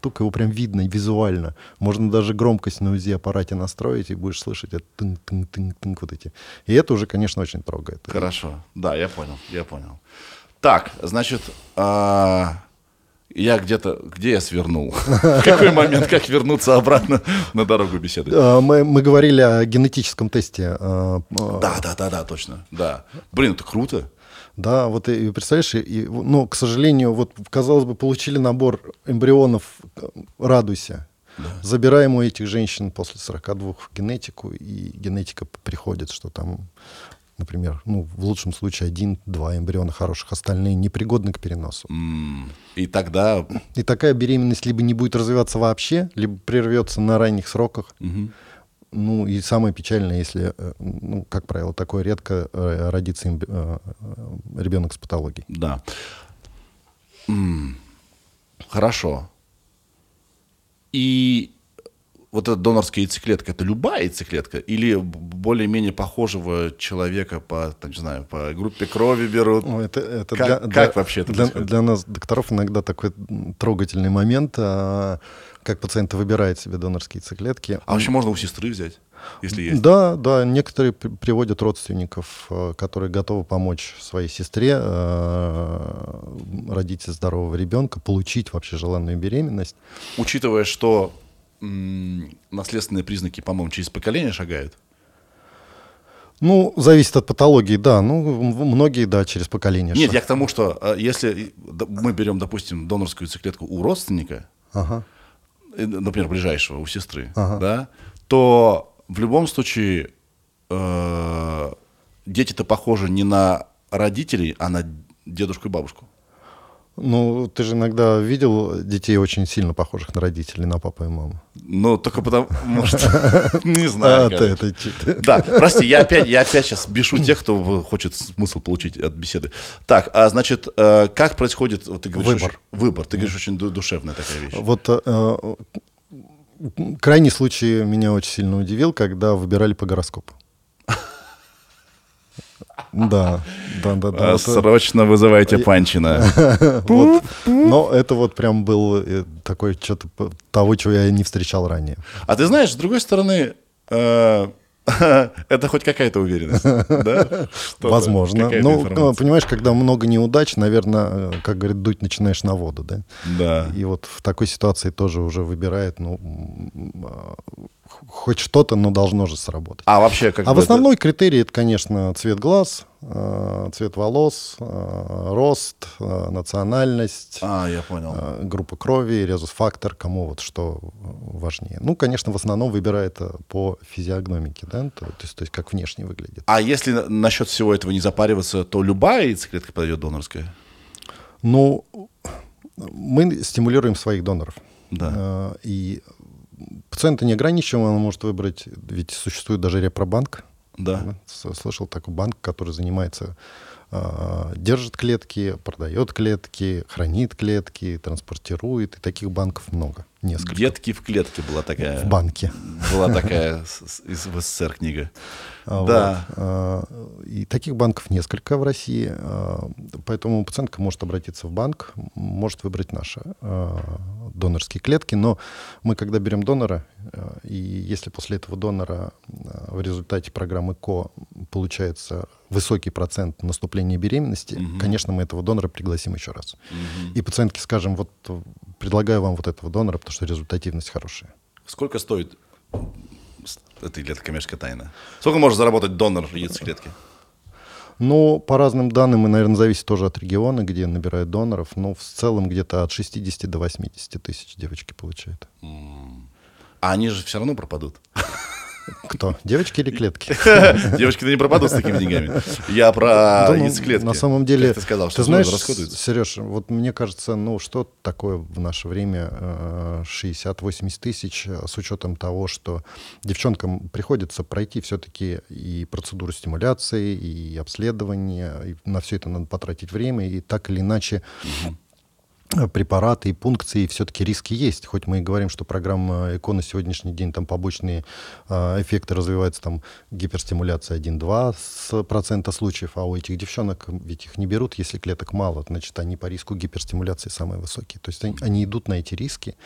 [SPEAKER 1] тук-тук-тук, его прям видно визуально. Можно даже громкость на УЗИ-аппарате настроить, и будешь слышать это тынк-тынк-тынк-тынк вот эти. И это уже, конечно, очень трогает.
[SPEAKER 2] Хорошо, да, я понял, я понял. Так, значит, а, Я где-то, где я свернул? В какой момент, как вернуться обратно на дорогу беседы?
[SPEAKER 1] А, Мы, мы говорили о генетическом тесте. а,
[SPEAKER 2] Да, да, да, да, точно, да. Блин, это круто.
[SPEAKER 1] Да, вот и, представляешь, и, и, ну, к сожалению, вот, казалось бы, получили набор эмбрионов, э, радуйся. Забираем у этих женщин после 42 генетику, и генетика приходит, что там, например, ну, в лучшем случае один-два эмбриона хороших, остальные непригодны к переносу.
[SPEAKER 2] И тогда...
[SPEAKER 1] И такая беременность либо не будет развиваться вообще, либо прервется на ранних сроках.
[SPEAKER 2] мгм.
[SPEAKER 1] Ну и самое печальное, если, э, ну, как правило, такое редко э, родится имб- э, ребенок с патологией.
[SPEAKER 2] Да. Хорошо. И вот эта донорская яйцеклетка, это любая яйцеклетка? Или более-менее похожего человека по, там, не знаю, по группе крови берут?
[SPEAKER 1] Ну, это, это
[SPEAKER 2] Как-
[SPEAKER 1] для,
[SPEAKER 2] как
[SPEAKER 1] для-
[SPEAKER 2] вообще это
[SPEAKER 1] для, для нас, докторов, иногда такой трогательный момент, а, как пациент выбирает себе донорские яйцеклетки.
[SPEAKER 2] А вообще можно у сестры взять, если есть?
[SPEAKER 1] Да, да, некоторые при- приводят родственников, э, которые готовы помочь своей сестре э, родить здорового ребенка, получить вообще желанную беременность.
[SPEAKER 2] Учитывая, что наследственные признаки, по-моему, через поколение шагают.
[SPEAKER 1] Ну, зависит от патологии, да. Ну, многие, да, через поколение.
[SPEAKER 2] Нет,
[SPEAKER 1] шаг.
[SPEAKER 2] я к тому, что э, если мы берем, допустим, донорскую яйцеклетку у родственника,
[SPEAKER 1] Ага.
[SPEAKER 2] Э, например, ближайшего, у сестры,
[SPEAKER 1] Ага.
[SPEAKER 2] да, то в любом случае э, дети-то похожи не на родителей, а на дедушку и бабушку.
[SPEAKER 1] Ну, ты же иногда видел детей очень сильно похожих на родителей, на папу и маму.
[SPEAKER 2] Ну, только потому, что... Не знаю.
[SPEAKER 1] А, чит-
[SPEAKER 2] Да, прости, я опять, сейчас бешу тех, кто хочет смысл получить от беседы. Так, а значит, э, как происходит, вот ты говоришь,
[SPEAKER 1] Выбор.
[SPEAKER 2] выбор, ты говоришь, очень ду- душевная такая вещь.
[SPEAKER 1] Вот э, крайний случай меня очень сильно удивил, когда выбирали по гороскопу. Да, да, да, да.
[SPEAKER 2] А,
[SPEAKER 1] Вот,
[SPEAKER 2] Срочно вызывайте Панчина.
[SPEAKER 1] вот. Но это вот прям был э, такой что-то того, чего я не встречал ранее.
[SPEAKER 2] А ты знаешь, с другой стороны, э, это хоть какая-то уверенность, да?
[SPEAKER 1] Возможно. Ну, понимаешь, когда много неудач, наверное, как говорят, дуть начинаешь на воду, да?
[SPEAKER 2] Да.
[SPEAKER 1] И вот в такой ситуации тоже уже выбирает, ну, а, хоть что-то, но должно же сработать.
[SPEAKER 2] А вообще, как
[SPEAKER 1] А в основной критерий это, конечно, цвет глаз, э, цвет волос, э, рост, э, национальность,
[SPEAKER 2] А, я понял.
[SPEAKER 1] э, группа крови, резус-фактор, кому вот что важнее. Ну, конечно, в основном выбирает э, по физиогномике, да, то, то есть, то есть как внешне выглядит.
[SPEAKER 2] А если на- насчет всего этого не запариваться, то любая яйцеклетка подойдет донорская?
[SPEAKER 1] Ну, мы стимулируем своих доноров.
[SPEAKER 2] Да.
[SPEAKER 1] Э, И пациента не ограничиваем, он может выбрать, ведь существует даже репробанк.
[SPEAKER 2] Да.
[SPEAKER 1] Слышал такой банк, который занимается, держит клетки, продает клетки, хранит клетки, транспортирует. И таких банков много, несколько.
[SPEAKER 2] Детки в клетке была такая.
[SPEAKER 1] В банке.
[SPEAKER 2] Была такая из СССР книга.
[SPEAKER 1] А,
[SPEAKER 2] Да.
[SPEAKER 1] А, И таких банков несколько в России. а, Поэтому пациентка может обратиться в банк, может выбрать наши донорские клетки. Но мы, когда берем донора, и если после этого донора в результате программы КО получается высокий процент наступления беременности, конечно, мы этого донора пригласим еще раз. И пациентке скажем, вот предлагаю вам вот этого донора, потому что результативность хорошая.
[SPEAKER 2] Сколько стоит это или это коммерческая тайна? Сколько может заработать донор яйцеклетки?
[SPEAKER 1] Ну, по разным данным, и, наверное, зависит тоже от региона, где набирают доноров. Но в целом где-то от 60 до 80 тысяч девочки получают.
[SPEAKER 2] А они же все равно пропадут.
[SPEAKER 1] Кто? Девочки или клетки?
[SPEAKER 2] Девочки-то не пропадут с такими деньгами. Я про
[SPEAKER 1] ну,
[SPEAKER 2] яйцеклетки.
[SPEAKER 1] На самом деле,
[SPEAKER 2] ты сказал, что
[SPEAKER 1] знаешь. Сереж, вот мне кажется, ну что такое в наше время э, 60-80 тысяч э, с учетом того, что девчонкам приходится пройти все-таки и процедуру стимуляции, и обследование, и на все это надо потратить время, и так или иначе э, препараты и пункции, все-таки риски есть. Хоть мы и говорим, что программа ЭКО на сегодняшний день, там побочные э, эффекты развиваются, там гиперстимуляция 1-2 с процента случаев, а у этих девчонок ведь их не берут, если клеток мало, значит, они по риску гиперстимуляции самые высокие. То есть они, они идут на эти риски.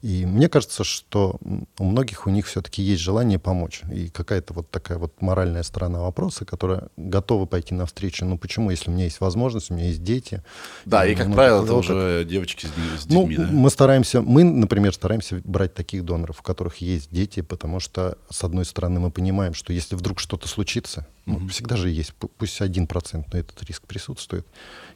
[SPEAKER 1] И мне кажется, что у многих у них все-таки есть желание помочь. И какая-то вот такая вот моральная сторона вопроса, которая готова пойти навстречу. Ну почему, если у меня есть возможность, у меня есть дети.
[SPEAKER 2] Да, и, как
[SPEAKER 1] много
[SPEAKER 2] правило, это уже девочки с, с
[SPEAKER 1] Ну,
[SPEAKER 2] детьми, да?
[SPEAKER 1] мы стараемся, мы, например, стараемся брать таких доноров, у которых есть дети, потому что, с одной стороны, мы понимаем, что если вдруг что-то случится, ну, всегда же есть, пу- пусть один процент, но этот риск присутствует.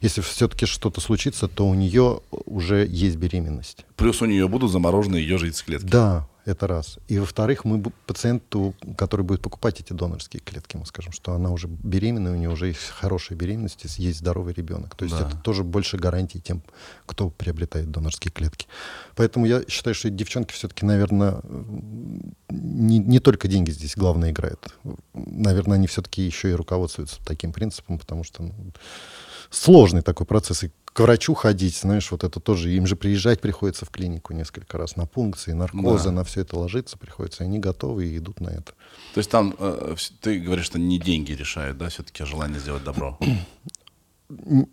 [SPEAKER 1] Если все-таки что-то случится, то у нее уже есть беременность.
[SPEAKER 2] Плюс у нее будут заморожены ее яйцеклетки.
[SPEAKER 1] Да, это раз. И во-вторых, мы пациенту, который будет покупать эти донорские клетки, мы скажем, что она уже беременна, у нее уже есть хорошая беременность, есть здоровый ребенок. То есть
[SPEAKER 2] Да.
[SPEAKER 1] это тоже больше гарантии тем, кто приобретает донорские клетки. Поэтому я считаю, что девчонки все-таки, наверное, не, не только деньги здесь главное играют. Наверное, они все-таки еще и руководствуются таким принципом, потому что ну, сложный такой процесс. И к врачу ходить, знаешь, вот это тоже, им же приезжать приходится в клинику несколько раз на пункции, наркозы,
[SPEAKER 2] Да.
[SPEAKER 1] на все это ложиться приходится. Они готовы и идут на это.
[SPEAKER 2] То есть там, э, вс- ты говоришь, что не деньги решают, да, все-таки желание сделать добро.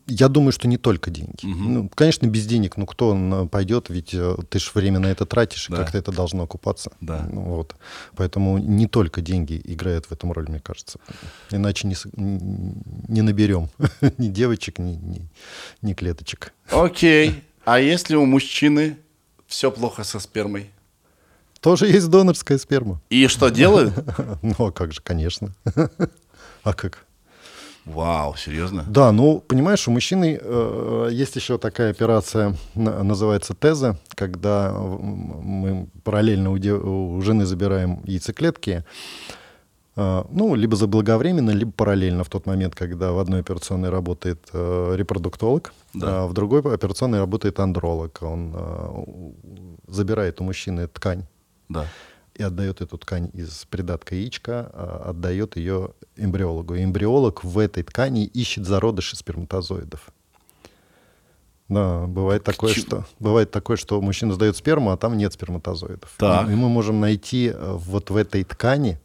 [SPEAKER 1] Я думаю, что не только деньги. Ну, конечно, без денег, ну кто пойдет, ведь э, ты же время на это тратишь, и
[SPEAKER 2] Да.
[SPEAKER 1] как-то это должно окупаться.
[SPEAKER 2] Да.
[SPEAKER 1] Ну, вот. Поэтому не только деньги играют в этом роль, мне кажется. Иначе не, не наберем ни девочек, ни, ни, ни клеточек.
[SPEAKER 2] Окей. А если у мужчины все плохо со спермой?
[SPEAKER 1] Тоже есть донорская сперма.
[SPEAKER 2] И что делают?
[SPEAKER 1] Ну, а как же, конечно. А как?
[SPEAKER 2] Вау, серьезно?
[SPEAKER 1] Да, ну, понимаешь, у мужчины э, есть еще такая операция, на- называется теза, когда мы параллельно у, де- у жены забираем яйцеклетки, э, ну, либо заблаговременно, либо параллельно в тот момент, когда в одной операционной работает э, репродуктолог,
[SPEAKER 2] Да.
[SPEAKER 1] а в другой операционной работает андролог. Он э, забирает у мужчины ткань
[SPEAKER 2] Да.
[SPEAKER 1] И отдает эту ткань из придатка яичка, а, отдает ее эмбриологу. И эмбриолог в этой ткани ищет зародыши сперматозоидов. Да, бывает такое,
[SPEAKER 2] чему?
[SPEAKER 1] что бывает такое, что мужчина сдает сперму, а там нет сперматозоидов.
[SPEAKER 2] Так.
[SPEAKER 1] И мы можем найти э, вот в этой ткани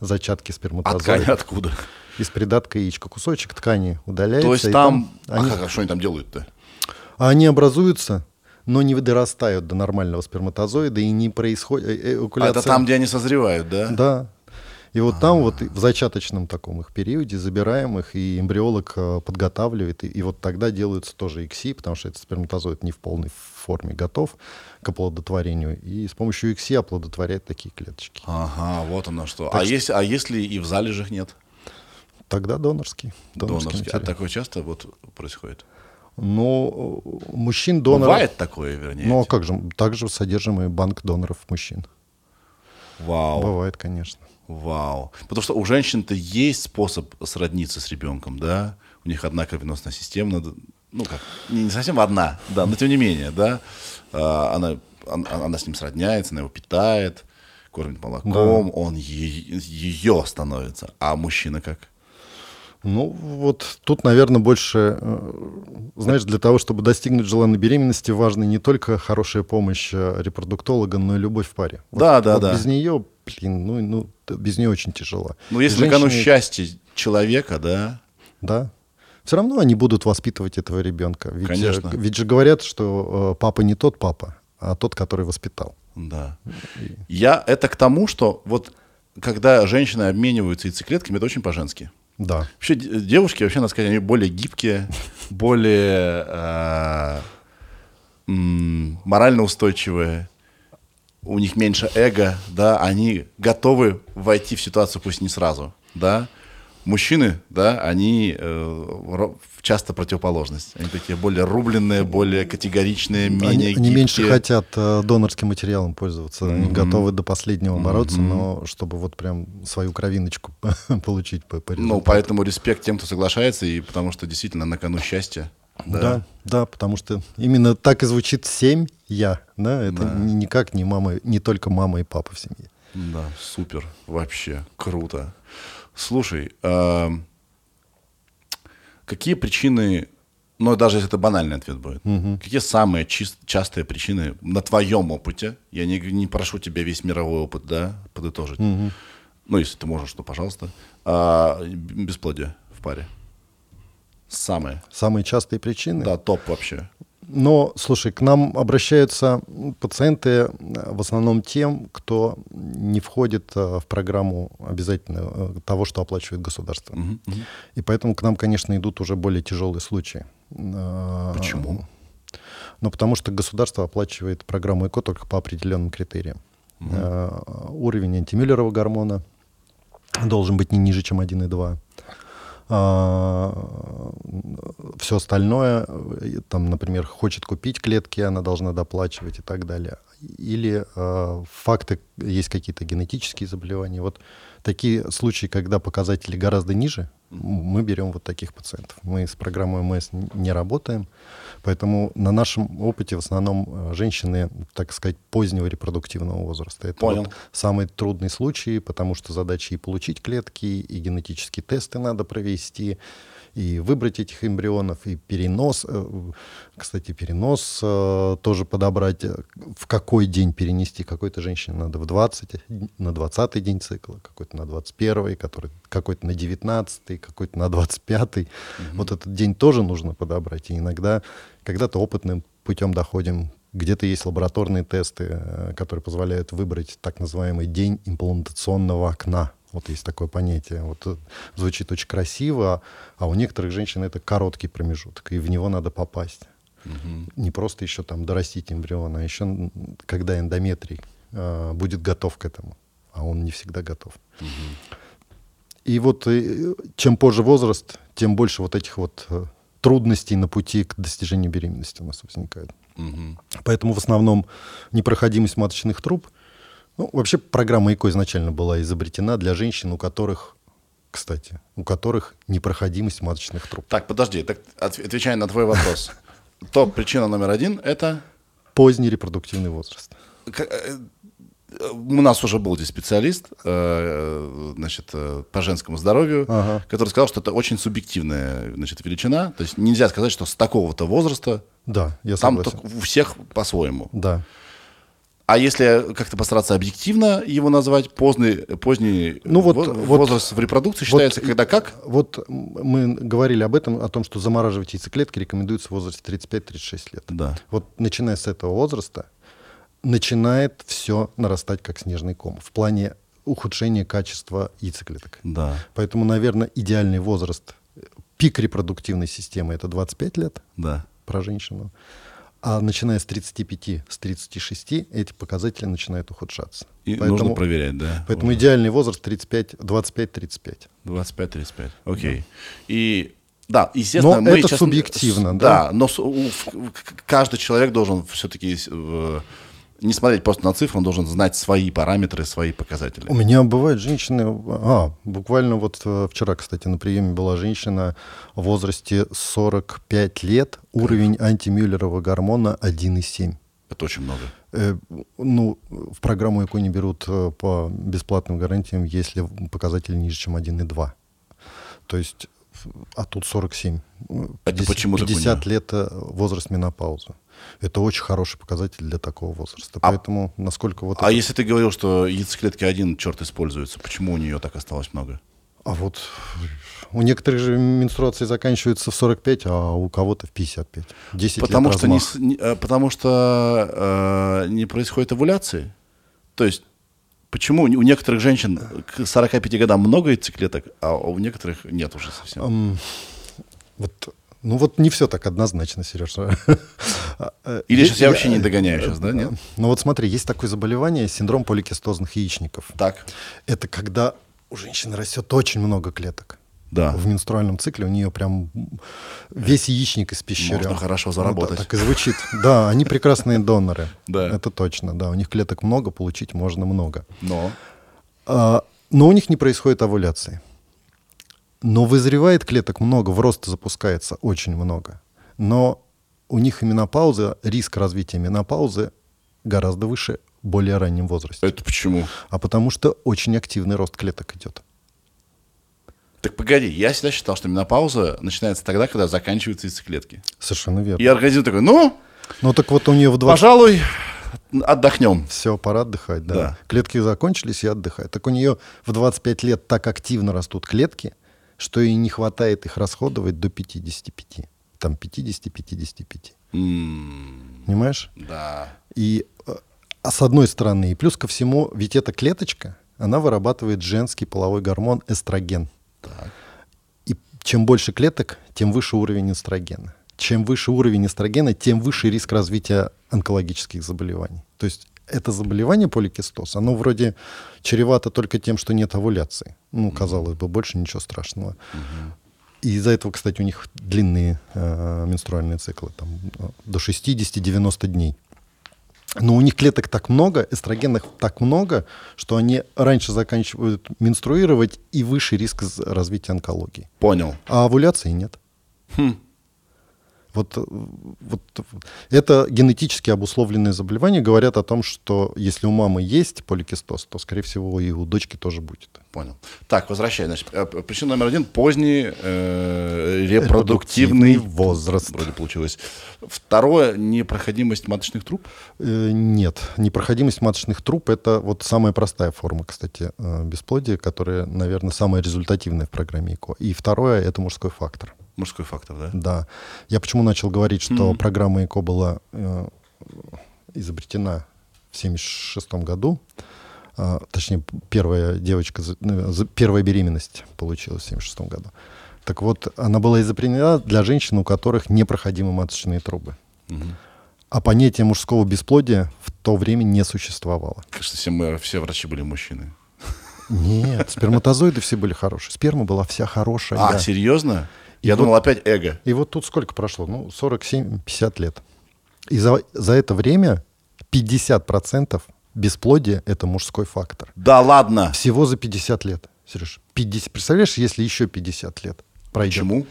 [SPEAKER 1] зачатки
[SPEAKER 2] А
[SPEAKER 1] сперматозоидов.
[SPEAKER 2] ткань откуда?
[SPEAKER 1] Из придатка яичка. Кусочек ткани удаляется.
[SPEAKER 2] То есть
[SPEAKER 1] и
[SPEAKER 2] там...
[SPEAKER 1] они,
[SPEAKER 2] А как, а что они там делают-то?
[SPEAKER 1] а они образуются, но не дорастают до нормального сперматозоида и не происходит э,
[SPEAKER 2] А
[SPEAKER 1] эякуляция.
[SPEAKER 2] это там, где они созревают, да?
[SPEAKER 1] Да. И вот там вот и в зачаточном таком их периоде забираем их, и эмбриолог э, подготавливает, и, и вот тогда делаются тоже ИКСИ, потому что этот сперматозоид не в полной форме готов к оплодотворению, и с помощью ИКСИ оплодотворяет такие клеточки.
[SPEAKER 2] Ага, вот оно что.
[SPEAKER 1] Так
[SPEAKER 2] а,
[SPEAKER 1] что-
[SPEAKER 2] если, а если и в залежах нет?
[SPEAKER 1] Тогда донорский.
[SPEAKER 2] Донорский. А
[SPEAKER 1] материал.
[SPEAKER 2] такое часто вот происходит?
[SPEAKER 1] Но э, мужчин доноров...
[SPEAKER 2] Бывает такое, вернее?
[SPEAKER 1] Ну а как же, также содержим и банк доноров мужчин.
[SPEAKER 2] Вау.
[SPEAKER 1] Бывает, конечно.
[SPEAKER 2] Вау. Потому что у женщин-то есть способ сродниться с ребенком, да? У них одна кровеносная система, ну как, не совсем одна, да, но тем не менее, да? А, Она, она, она с ним сродняется, она его питает, кормит молоком, он е- ее становится. А мужчина как?
[SPEAKER 1] Ну, вот тут, наверное, больше, э, знаешь, для того, чтобы достигнуть желанной беременности, важна не только хорошая помощь э, репродуктолога, но и любовь в паре. Вот-
[SPEAKER 2] Да, да,
[SPEAKER 1] вот
[SPEAKER 2] да.
[SPEAKER 1] Без нее, блин, ну, ну, без нее очень тяжело.
[SPEAKER 2] Ну, если на кону счастье человека, да,
[SPEAKER 1] Да. Все равно они будут воспитывать этого ребенка. Ведь, э,
[SPEAKER 2] Конечно.
[SPEAKER 1] ведь же говорят, что папа не тот папа, а тот, который воспитал.
[SPEAKER 2] Да. Я это к тому, что вот когда женщины обмениваются яйцеклетками, это очень по-женски.
[SPEAKER 1] Да.
[SPEAKER 2] Вообще де- девушки, вообще, надо сказать, они более гибкие, более э, морально устойчивые, у них меньше эго, да, они готовы войти в ситуацию, пусть не сразу, да. Мужчины, да, они э, часто противоположность. Они такие более рубленные, более категоричные, менее
[SPEAKER 1] Они, они
[SPEAKER 2] гибкие.
[SPEAKER 1] меньше хотят э, донорским материалом пользоваться. Они готовы до последнего бороться, но чтобы вот прям свою кровиночку получить по, по
[SPEAKER 2] Ну, поэтому респект тем, кто соглашается, и потому что действительно на кону счастье.
[SPEAKER 1] Да. да, потому что именно так и звучит семь я, да, это
[SPEAKER 2] Да.
[SPEAKER 1] ни- никак не мама, не только мама и папа в семье.
[SPEAKER 2] Да, супер, вообще круто. Слушай, эм, какие причины, ну даже если это банальный ответ будет, какие самые чис- частые причины на твоем опыте? Я не, не прошу тебя весь мировой опыт, да, подытожить. Ну, если ты можешь, то пожалуйста. А, бесплодие в паре. Самые.
[SPEAKER 1] Самые частые причины.
[SPEAKER 2] Да, топ вообще.
[SPEAKER 1] Но, слушай, к нам обращаются пациенты э, в основном тем, кто не входит э, в программу обязательно э, того, что оплачивает государство. И поэтому к нам, конечно, идут уже более тяжелые случаи.
[SPEAKER 2] Почему?
[SPEAKER 1] Но потому что государство оплачивает программу ЭКО только по определенным критериям. Э, Уровень антимюллерова гормона должен быть не ниже, чем 1,2. Все остальное, э, там, например, хочет купить клетки, она должна доплачивать и так далее. Или э, факты, есть какие-то генетические заболевания. Вот такие случаи, когда показатели гораздо ниже, мы берем вот таких пациентов. Мы с программой ОМС н- не работаем, поэтому на нашем опыте в основном э, женщины, так сказать, позднего репродуктивного возраста. Это
[SPEAKER 2] Понял.
[SPEAKER 1] вот самый трудный случай, потому что задача и получить клетки, и генетические тесты надо провести, и выбрать этих эмбрионов, и перенос, э, кстати, перенос э, тоже подобрать, э, в какой день перенести. Какой-то женщине надо в 20, на 20 день цикла, какой-то на 21, который, какой-то на 19, какой-то на 25. Вот этот день тоже нужно подобрать. И иногда, когда-то опытным путем доходим где-то есть лабораторные тесты, которые позволяют выбрать так называемый день имплантационного окна. Вот есть такое понятие. Вот э, звучит очень красиво, а у некоторых женщин это короткий промежуток, и в него надо попасть. Не просто еще там дорастить эмбрион, а еще когда эндометрий э, будет готов к этому, а он не всегда готов. И вот э, чем позже возраст, тем больше вот этих вот э, трудностей на пути к достижению беременности у нас возникает.
[SPEAKER 2] Мгм.
[SPEAKER 1] Поэтому в основном непроходимость маточных труб. Ну, вообще программа ЭКО изначально была изобретена для женщин, у которых, кстати, у которых непроходимость маточных труб.
[SPEAKER 2] Так, подожди, так, от- отвечая на твой вопрос. То причина номер один – это
[SPEAKER 1] Поздний репродуктивный возраст.
[SPEAKER 2] Э, У нас уже был здесь специалист э, значит, э, по женскому здоровью,
[SPEAKER 1] Ага.
[SPEAKER 2] который сказал, что это очень субъективная значит, величина. То есть нельзя сказать, что с такого-то возраста
[SPEAKER 1] Да, я
[SPEAKER 2] там
[SPEAKER 1] согласен.
[SPEAKER 2] только у всех по-своему.
[SPEAKER 1] Да.
[SPEAKER 2] А если как-то постараться объективно его назвать, поздний, поздний
[SPEAKER 1] Ну вот-
[SPEAKER 2] во-
[SPEAKER 1] вот-
[SPEAKER 2] возраст в репродукции считается,
[SPEAKER 1] Вот,
[SPEAKER 2] когда как?
[SPEAKER 1] Вот мы говорили об этом, о том, что замораживать яйцеклетки рекомендуется в возрасте 35-36 лет.
[SPEAKER 2] Да.
[SPEAKER 1] Вот начиная с этого возраста начинает все нарастать как снежный ком в плане ухудшения качества яйцеклеток.
[SPEAKER 2] Да,
[SPEAKER 1] Поэтому, наверное, идеальный возраст, пик репродуктивной системы это 25 лет
[SPEAKER 2] да.
[SPEAKER 1] про женщину. А начиная с 35, с 36 эти показатели начинают ухудшаться.
[SPEAKER 2] И
[SPEAKER 1] поэтому
[SPEAKER 2] нужно проверять, да.
[SPEAKER 1] поэтому идеальный возраст 35, 25-35.
[SPEAKER 2] 25-35. Окей. И да, естественно,
[SPEAKER 1] Но
[SPEAKER 2] мы
[SPEAKER 1] это
[SPEAKER 2] сейчас-
[SPEAKER 1] субъективно,
[SPEAKER 2] да?
[SPEAKER 1] да?
[SPEAKER 2] но каждый человек должен все-таки не смотреть просто на цифры, он должен знать свои параметры, свои показатели.
[SPEAKER 1] У меня бывают женщины, а, буквально вот э, вчера, кстати, на приеме была женщина в возрасте 45 лет, уровень антимюллерова гормона 1,7.
[SPEAKER 2] Это очень много.
[SPEAKER 1] Э, ну, в программу ЭКО не берут э, по бесплатным гарантиям, если показатель ниже, чем 1,2. То есть, а тут 47. Ну,
[SPEAKER 2] Это
[SPEAKER 1] 50
[SPEAKER 2] почему так у
[SPEAKER 1] 50 лет э, возраст менопаузы. Это очень хороший показатель для такого возраста.
[SPEAKER 2] А-
[SPEAKER 1] Поэтому, насколько вот
[SPEAKER 2] А
[SPEAKER 1] это-
[SPEAKER 2] если ты говорил, что яйцеклетки один черт используется, почему у нее так осталось много?
[SPEAKER 1] А вот у некоторых же менструации заканчиваются в 45, а у кого-то в 55. 10
[SPEAKER 2] Потому
[SPEAKER 1] лет
[SPEAKER 2] что, не,
[SPEAKER 1] размах.
[SPEAKER 2] не- э, потому что э, не происходит овуляции. То есть, почему у некоторых женщин к 45 годам много яйцеклеток, а у некоторых нет уже совсем?
[SPEAKER 1] Ам, вот, ну вот не все так однозначно, Сереж.
[SPEAKER 2] Или сейчас я вообще не догоняю сейчас, да, нет?
[SPEAKER 1] Ну вот смотри, есть такое заболевание, синдром поликистозных яичников.
[SPEAKER 2] Так,
[SPEAKER 1] Это когда у женщины растет очень много клеток.
[SPEAKER 2] да.
[SPEAKER 1] В менструальном цикле у нее прям весь яичник испещрен.
[SPEAKER 2] Можно хорошо заработать.
[SPEAKER 1] так и звучит. Да, они прекрасные доноры.
[SPEAKER 2] Да.
[SPEAKER 1] Это точно, да. У них клеток много, получить можно много.
[SPEAKER 2] Но
[SPEAKER 1] А, но у них не происходит овуляции. Но вызревает клеток много, в рост запускается очень много. Но у них и менопауза, риск развития менопаузы гораздо выше в более раннем возрасте.
[SPEAKER 2] это почему?
[SPEAKER 1] А потому что очень активный рост клеток идет.
[SPEAKER 2] Так погоди, я всегда считал, что менопауза начинается тогда, когда заканчиваются яйцеклетки.
[SPEAKER 1] Совершенно верно.
[SPEAKER 2] И организм такой, ну,
[SPEAKER 1] Ну так вот у нее в 20...
[SPEAKER 2] пожалуй, отдохнем.
[SPEAKER 1] Все, пора отдыхать, да.
[SPEAKER 2] Да.
[SPEAKER 1] Клетки закончились и отдыхать. Так у нее в 25 лет так активно растут клетки, что ей не хватает их расходовать до 55. Там 50-55.
[SPEAKER 2] М,
[SPEAKER 1] Понимаешь?
[SPEAKER 2] Да.
[SPEAKER 1] И а с одной стороны, и плюс ко всему, ведь эта клеточка, она вырабатывает женский половой гормон эстроген.
[SPEAKER 2] Так.
[SPEAKER 1] И чем больше клеток, тем выше уровень эстрогена. чем выше уровень эстрогена, тем выше риск развития онкологических заболеваний. То есть это заболевание поликистоз, оно вроде чревато только тем, что нет овуляции. Ну, казалось бы, больше ничего страшного. И из-за этого, кстати, у них длинные э, менструальные циклы, там, э, до 60-90 дней. Но у них клеток так много, эстрогенных так много, что они раньше заканчивают менструировать и выше риск развития онкологии.
[SPEAKER 2] Понял.
[SPEAKER 1] А овуляции нет.
[SPEAKER 2] Хм.
[SPEAKER 1] Вот, э, вот это генетически обусловленные заболевания говорят о том, что если у мамы есть поликистоз, то, скорее всего, и у дочки тоже будет.
[SPEAKER 2] Понял. Так, возвращай. Значит, э, причина номер один – поздний э, репродуктивный
[SPEAKER 1] Репродуктивный возраст.
[SPEAKER 2] Вроде получилось. Второе – непроходимость маточных труб.
[SPEAKER 1] Э, Нет, непроходимость маточных труб это вот самая простая форма, кстати, э, бесплодия, которая, наверное, самая результативная в программе ИКО. И второе это мужской фактор.
[SPEAKER 2] Мужской фактор, да?
[SPEAKER 1] Да. Я почему начал говорить, что
[SPEAKER 2] Мгм.
[SPEAKER 1] программа ИКО была э, изобретена в 1976 году. А, точнее, первая девочка, за- первая беременность получилась в 1976 году. Так вот, она была изобретена для женщин, у которых непроходимы маточные трубы.
[SPEAKER 2] Мгм.
[SPEAKER 1] А понятие мужского бесплодия в то время не существовало.
[SPEAKER 2] Кажется, все, мы, все врачи были мужчины.
[SPEAKER 1] Нет, сперматозоиды все были хорошие. Сперма была вся хорошая.
[SPEAKER 2] А, серьезно? Я
[SPEAKER 1] И
[SPEAKER 2] думал, опять эго.
[SPEAKER 1] И вот тут сколько прошло? Ну, 47-50 лет. И за, за это время 50% бесплодия — это мужской фактор.
[SPEAKER 2] Да ладно.
[SPEAKER 1] Всего за 50 лет, Сереж. 50, представляешь, если еще 50 лет пройдет?
[SPEAKER 2] Почему?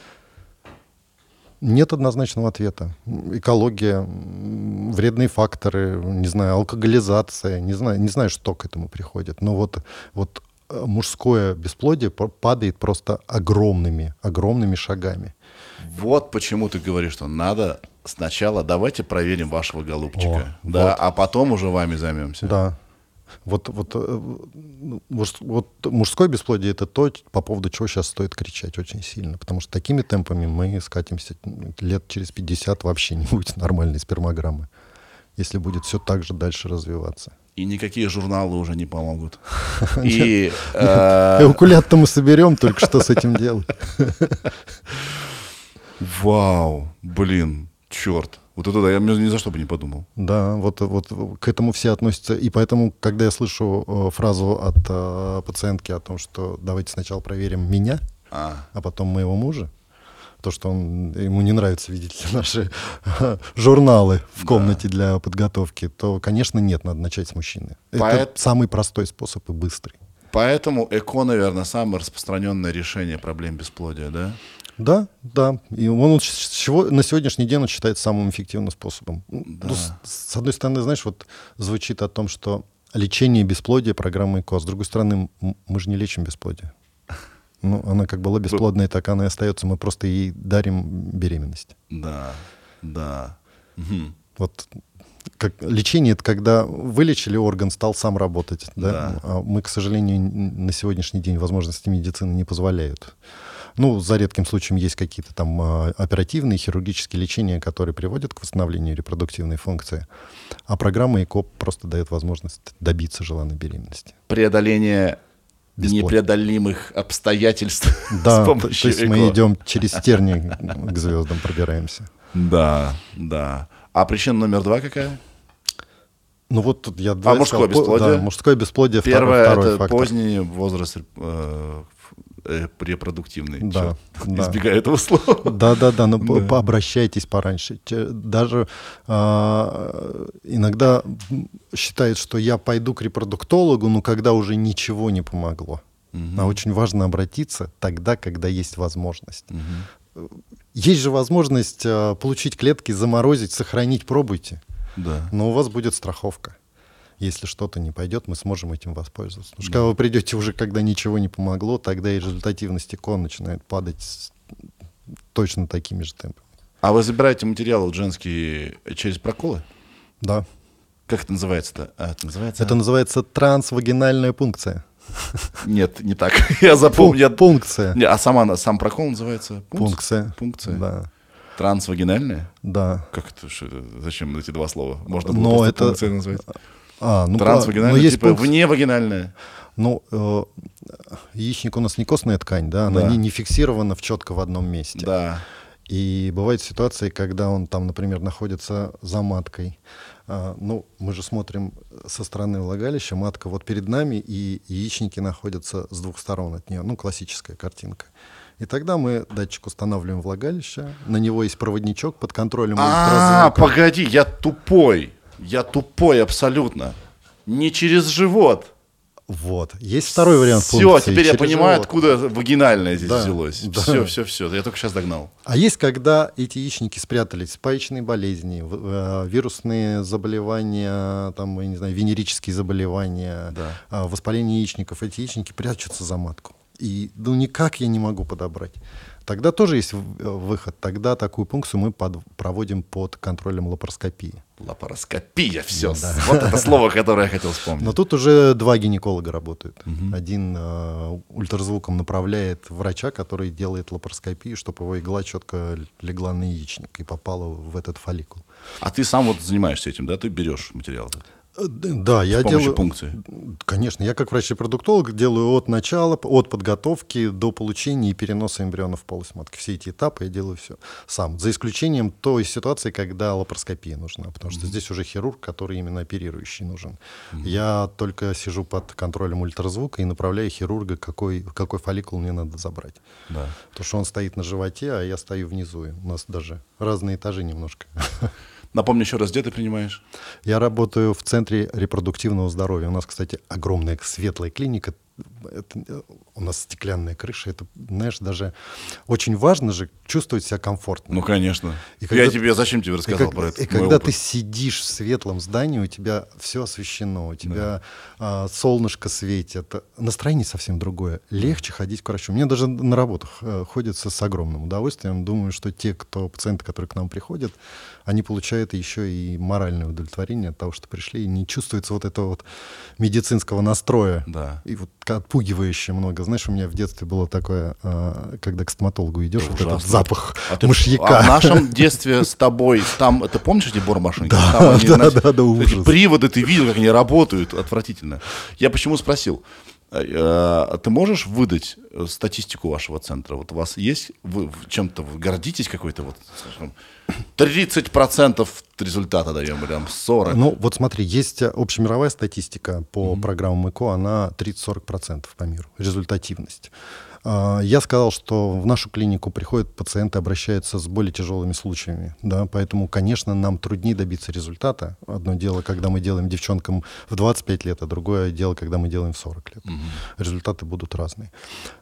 [SPEAKER 1] Нет однозначного ответа. Экология, вредные факторы, не знаю, алкоголизация, не знаю, не знаю, что к этому приходит. Но вот, вот мужское бесплодие падает просто огромными, огромными шагами.
[SPEAKER 2] Вот почему ты говоришь, что надо сначала давайте проверим вашего голубчика.
[SPEAKER 1] О,
[SPEAKER 2] да,
[SPEAKER 1] вот.
[SPEAKER 2] а потом уже вами займемся.
[SPEAKER 1] Да. Вот, вот, э, вот мужское бесплодие это то, по поводу чего сейчас стоит кричать очень сильно. Потому что такими темпами мы скатимся лет через 50 вообще не будет нормальной спермограммы. Если будет все так же дальше развиваться.
[SPEAKER 2] И никакие журналы уже не помогут. И
[SPEAKER 1] Эукулят-то мы соберем, только что с этим делать.
[SPEAKER 2] вау, блин, черт. Вот это да, я ни за что бы не подумал.
[SPEAKER 1] Да, вот, вот к этому все относятся. И поэтому, когда я слышу э, фразу от э, пациентки о том, что давайте сначала проверим меня,
[SPEAKER 2] А,
[SPEAKER 1] а потом моего мужа, то, что он, ему не нравится, видите ли, наши журналы в комнате для подготовки, то, конечно, нет, надо начать с мужчины.
[SPEAKER 2] Поэт-
[SPEAKER 1] Это самый простой способ и быстрый.
[SPEAKER 2] поэтому ЭКО, наверное, самое распространенное решение проблем бесплодия, да?
[SPEAKER 1] Да, да. И он чего, на сегодняшний день он считается самым эффективным способом. Ну, с, с одной стороны, знаешь, вот звучит о том, что лечение бесплодия программа ЭКО, с другой стороны, мы же не лечим бесплодие. Ну, она как была бесплодной, так она и остается. Мы просто ей дарим беременность.
[SPEAKER 2] Да, да. Мгм.
[SPEAKER 1] Вот как, лечение это когда вылечили орган, стал сам работать. Да?
[SPEAKER 2] Да.
[SPEAKER 1] А мы, к сожалению, на сегодняшний день возможности медицины не позволяют. Ну, за редким случаем есть какие-то там а, оперативные, хирургические лечения, которые приводят к восстановлению репродуктивной функции. А программа ЭКОП просто дает возможность добиться желанной беременности.
[SPEAKER 2] Преодоление. Непреодолимых обстоятельств
[SPEAKER 1] Да,
[SPEAKER 2] с
[SPEAKER 1] то, то
[SPEAKER 2] помощью
[SPEAKER 1] есть мы идем через тернии к звездам, пробираемся.
[SPEAKER 2] Да, да. А причина номер два какая?
[SPEAKER 1] Ну вот тут я
[SPEAKER 2] А мужское
[SPEAKER 1] сказал.
[SPEAKER 2] Бесплодие?
[SPEAKER 1] Да, мужское бесплодие,
[SPEAKER 2] Первое
[SPEAKER 1] второй
[SPEAKER 2] это поздний возраст э, э, репродуктивный.
[SPEAKER 1] Да,
[SPEAKER 2] Всё.
[SPEAKER 1] да.
[SPEAKER 2] Избегаю этого слова.
[SPEAKER 1] Да, да, да, но
[SPEAKER 2] Да.
[SPEAKER 1] пообращайтесь пораньше. Даже а, иногда считают, что я пойду к репродуктологу, но когда уже ничего не помогло. А очень важно обратиться тогда, когда есть возможность. Есть же возможность а, получить клетки, заморозить, сохранить, пробуйте.
[SPEAKER 2] Да.
[SPEAKER 1] Но у вас будет страховка. Если что-то не пойдет, мы сможем этим воспользоваться. Потому что когда вы придете уже, когда ничего не помогло, тогда и результативность икон начинает падать с точно такими же темпами.
[SPEAKER 2] А вы забираете материалы женские через проколы?
[SPEAKER 1] Да.
[SPEAKER 2] Как это называется-то? А, это называется...
[SPEAKER 1] Это называется трансвагинальная пункция.
[SPEAKER 2] Нет, не так. Я запомнил.
[SPEAKER 1] Пункция.
[SPEAKER 2] Не, а сама, сам прокол называется? пункц-
[SPEAKER 1] Пункция.
[SPEAKER 2] Пункция.
[SPEAKER 1] Да.
[SPEAKER 2] Трансвагинальная?
[SPEAKER 1] Да.
[SPEAKER 2] Как это? Что? Зачем эти два слова? Можно было
[SPEAKER 1] Но
[SPEAKER 2] просто
[SPEAKER 1] это-
[SPEAKER 2] пункция назвать.
[SPEAKER 1] А, ну,
[SPEAKER 2] Трансвагинальная,
[SPEAKER 1] но есть
[SPEAKER 2] типа
[SPEAKER 1] пункция-
[SPEAKER 2] вневагинальная.
[SPEAKER 1] Ну, э, яичник у нас не костная ткань, да, она
[SPEAKER 2] Да.
[SPEAKER 1] Не, не фиксирована в четко в одном месте.
[SPEAKER 2] Да.
[SPEAKER 1] И бывают ситуации, когда он там, например, находится за маткой. А, ну, мы же смотрим со стороны влагалища, матка вот перед нами, и яичники находятся с двух сторон от нее. Ну, классическая картинка. И тогда мы датчик устанавливаем влагалище, на него есть проводничок под контролем
[SPEAKER 2] А, погоди, я тупой. Я тупой абсолютно. Не через живот.
[SPEAKER 1] Вот. Есть второй вариант
[SPEAKER 2] Все,
[SPEAKER 1] функции,
[SPEAKER 2] теперь я понимаю,
[SPEAKER 1] живот.
[SPEAKER 2] откуда вагинальное здесь
[SPEAKER 1] Да,
[SPEAKER 2] взялось.
[SPEAKER 1] да.
[SPEAKER 2] Все, все, все. Я только сейчас догнал.
[SPEAKER 1] А есть, когда эти яичники спрятались, спаечные болезни, э, вирусные заболевания, там, я не знаю, венерические заболевания,
[SPEAKER 2] Да.
[SPEAKER 1] а, воспаление яичников, эти яичники прячутся за матку. И ну никак я не могу подобрать. Тогда тоже есть э, выход. Тогда такую пункцию мы под- проводим под контролем лапароскопии.
[SPEAKER 2] Лапароскопия, все. Вот это слово, которое я хотел вспомнить.
[SPEAKER 1] Но тут уже два гинеколога работают. Один э, ультразвуком направляет врача, который делает лапароскопию, чтобы его игла четко легла на яичник и попала в этот фолликул.
[SPEAKER 2] А ты сам вот занимаешься этим, да? Ты берешь материал
[SPEAKER 1] д- Да, я делаю...
[SPEAKER 2] пункции.
[SPEAKER 1] Конечно, я как врач-репродуктолог делаю от начала, от подготовки до получения и переноса эмбриона в полость матки. Все эти этапы я делаю все сам. За исключением той ситуации, когда лапароскопия нужна, потому что здесь уже хирург, который именно оперирующий нужен. Я только сижу под контролем ультразвука и направляю хирурга, какой, какой фолликул мне надо забрать.
[SPEAKER 2] Да.
[SPEAKER 1] Потому что он стоит на животе, а я стою внизу. У нас даже разные этажи немножко.
[SPEAKER 2] Напомни еще раз, где ты принимаешь?
[SPEAKER 1] Я работаю в Центре репродуктивного здоровья. У нас, кстати, огромная светлая клиника. Это, э, у нас стеклянная крыша. Это, знаешь, даже очень важно же чувствовать себя комфортно.
[SPEAKER 2] Ну, конечно.
[SPEAKER 1] И
[SPEAKER 2] я
[SPEAKER 1] когда-
[SPEAKER 2] тебе, зачем тебе рассказал
[SPEAKER 1] как-
[SPEAKER 2] про это?
[SPEAKER 1] и когда
[SPEAKER 2] опыт.
[SPEAKER 1] ты сидишь в светлом здании, у тебя все освещено, у тебя а, солнышко светит, настроение совсем другое. Легче ходить к врачу. Мне даже на работах э, ходится с огромным удовольствием. Думаю, что те, кто пациенты, которые к нам приходят, они получают еще и моральное удовлетворение от того, что пришли, и не чувствуется вот этого вот медицинского настроя.
[SPEAKER 2] Да.
[SPEAKER 1] И вот отпугивающе много. Знаешь, у меня в детстве было такое, а, когда к стоматологу идешь, вот этот запах
[SPEAKER 2] А ты-
[SPEAKER 1] мышьяка.
[SPEAKER 2] а в нашем детстве с тобой, там, ты помнишь эти бормашинки?
[SPEAKER 1] Да,
[SPEAKER 2] Там они,
[SPEAKER 1] да, да, да,
[SPEAKER 2] эти
[SPEAKER 1] ужас.
[SPEAKER 2] приводы, ты видел, как они работают, отвратительно. Я почему спросил? Э, э, Ты можешь выдать э, статистику вашего центра? Вот у вас есть, вы чем-то вы гордитесь какой-то, вот, скажем, 30% результата даем, или там 40%?
[SPEAKER 1] Ну, вот смотри, есть э, общемировая статистика по программам ЭКО, она 30-40% по миру, результативность. А, Я сказал, что в нашу клинику приходят пациенты, обращаются с более тяжелыми случаями, да, поэтому, конечно, нам труднее добиться результата. Одно дело, когда мы делаем девчонкам в 25 лет, а другое дело, когда мы делаем в 40 лет. Результаты будут разные.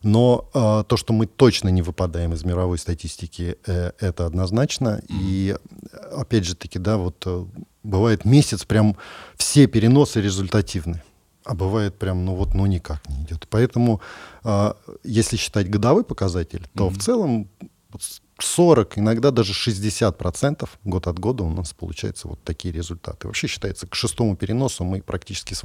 [SPEAKER 1] Но а, то, что мы точно не выпадаем из мировой статистики, э, это однозначно. И опять же таки, да, вот э, бывает месяц, прям все переносы результативны. А бывает прям, ну вот, ну никак не идет. Поэтому, если считать годовой показатель, то в целом вот с- 40, иногда даже 60 процентов год от года у нас получаются вот такие результаты. Вообще считается, к шестому переносу мы практически с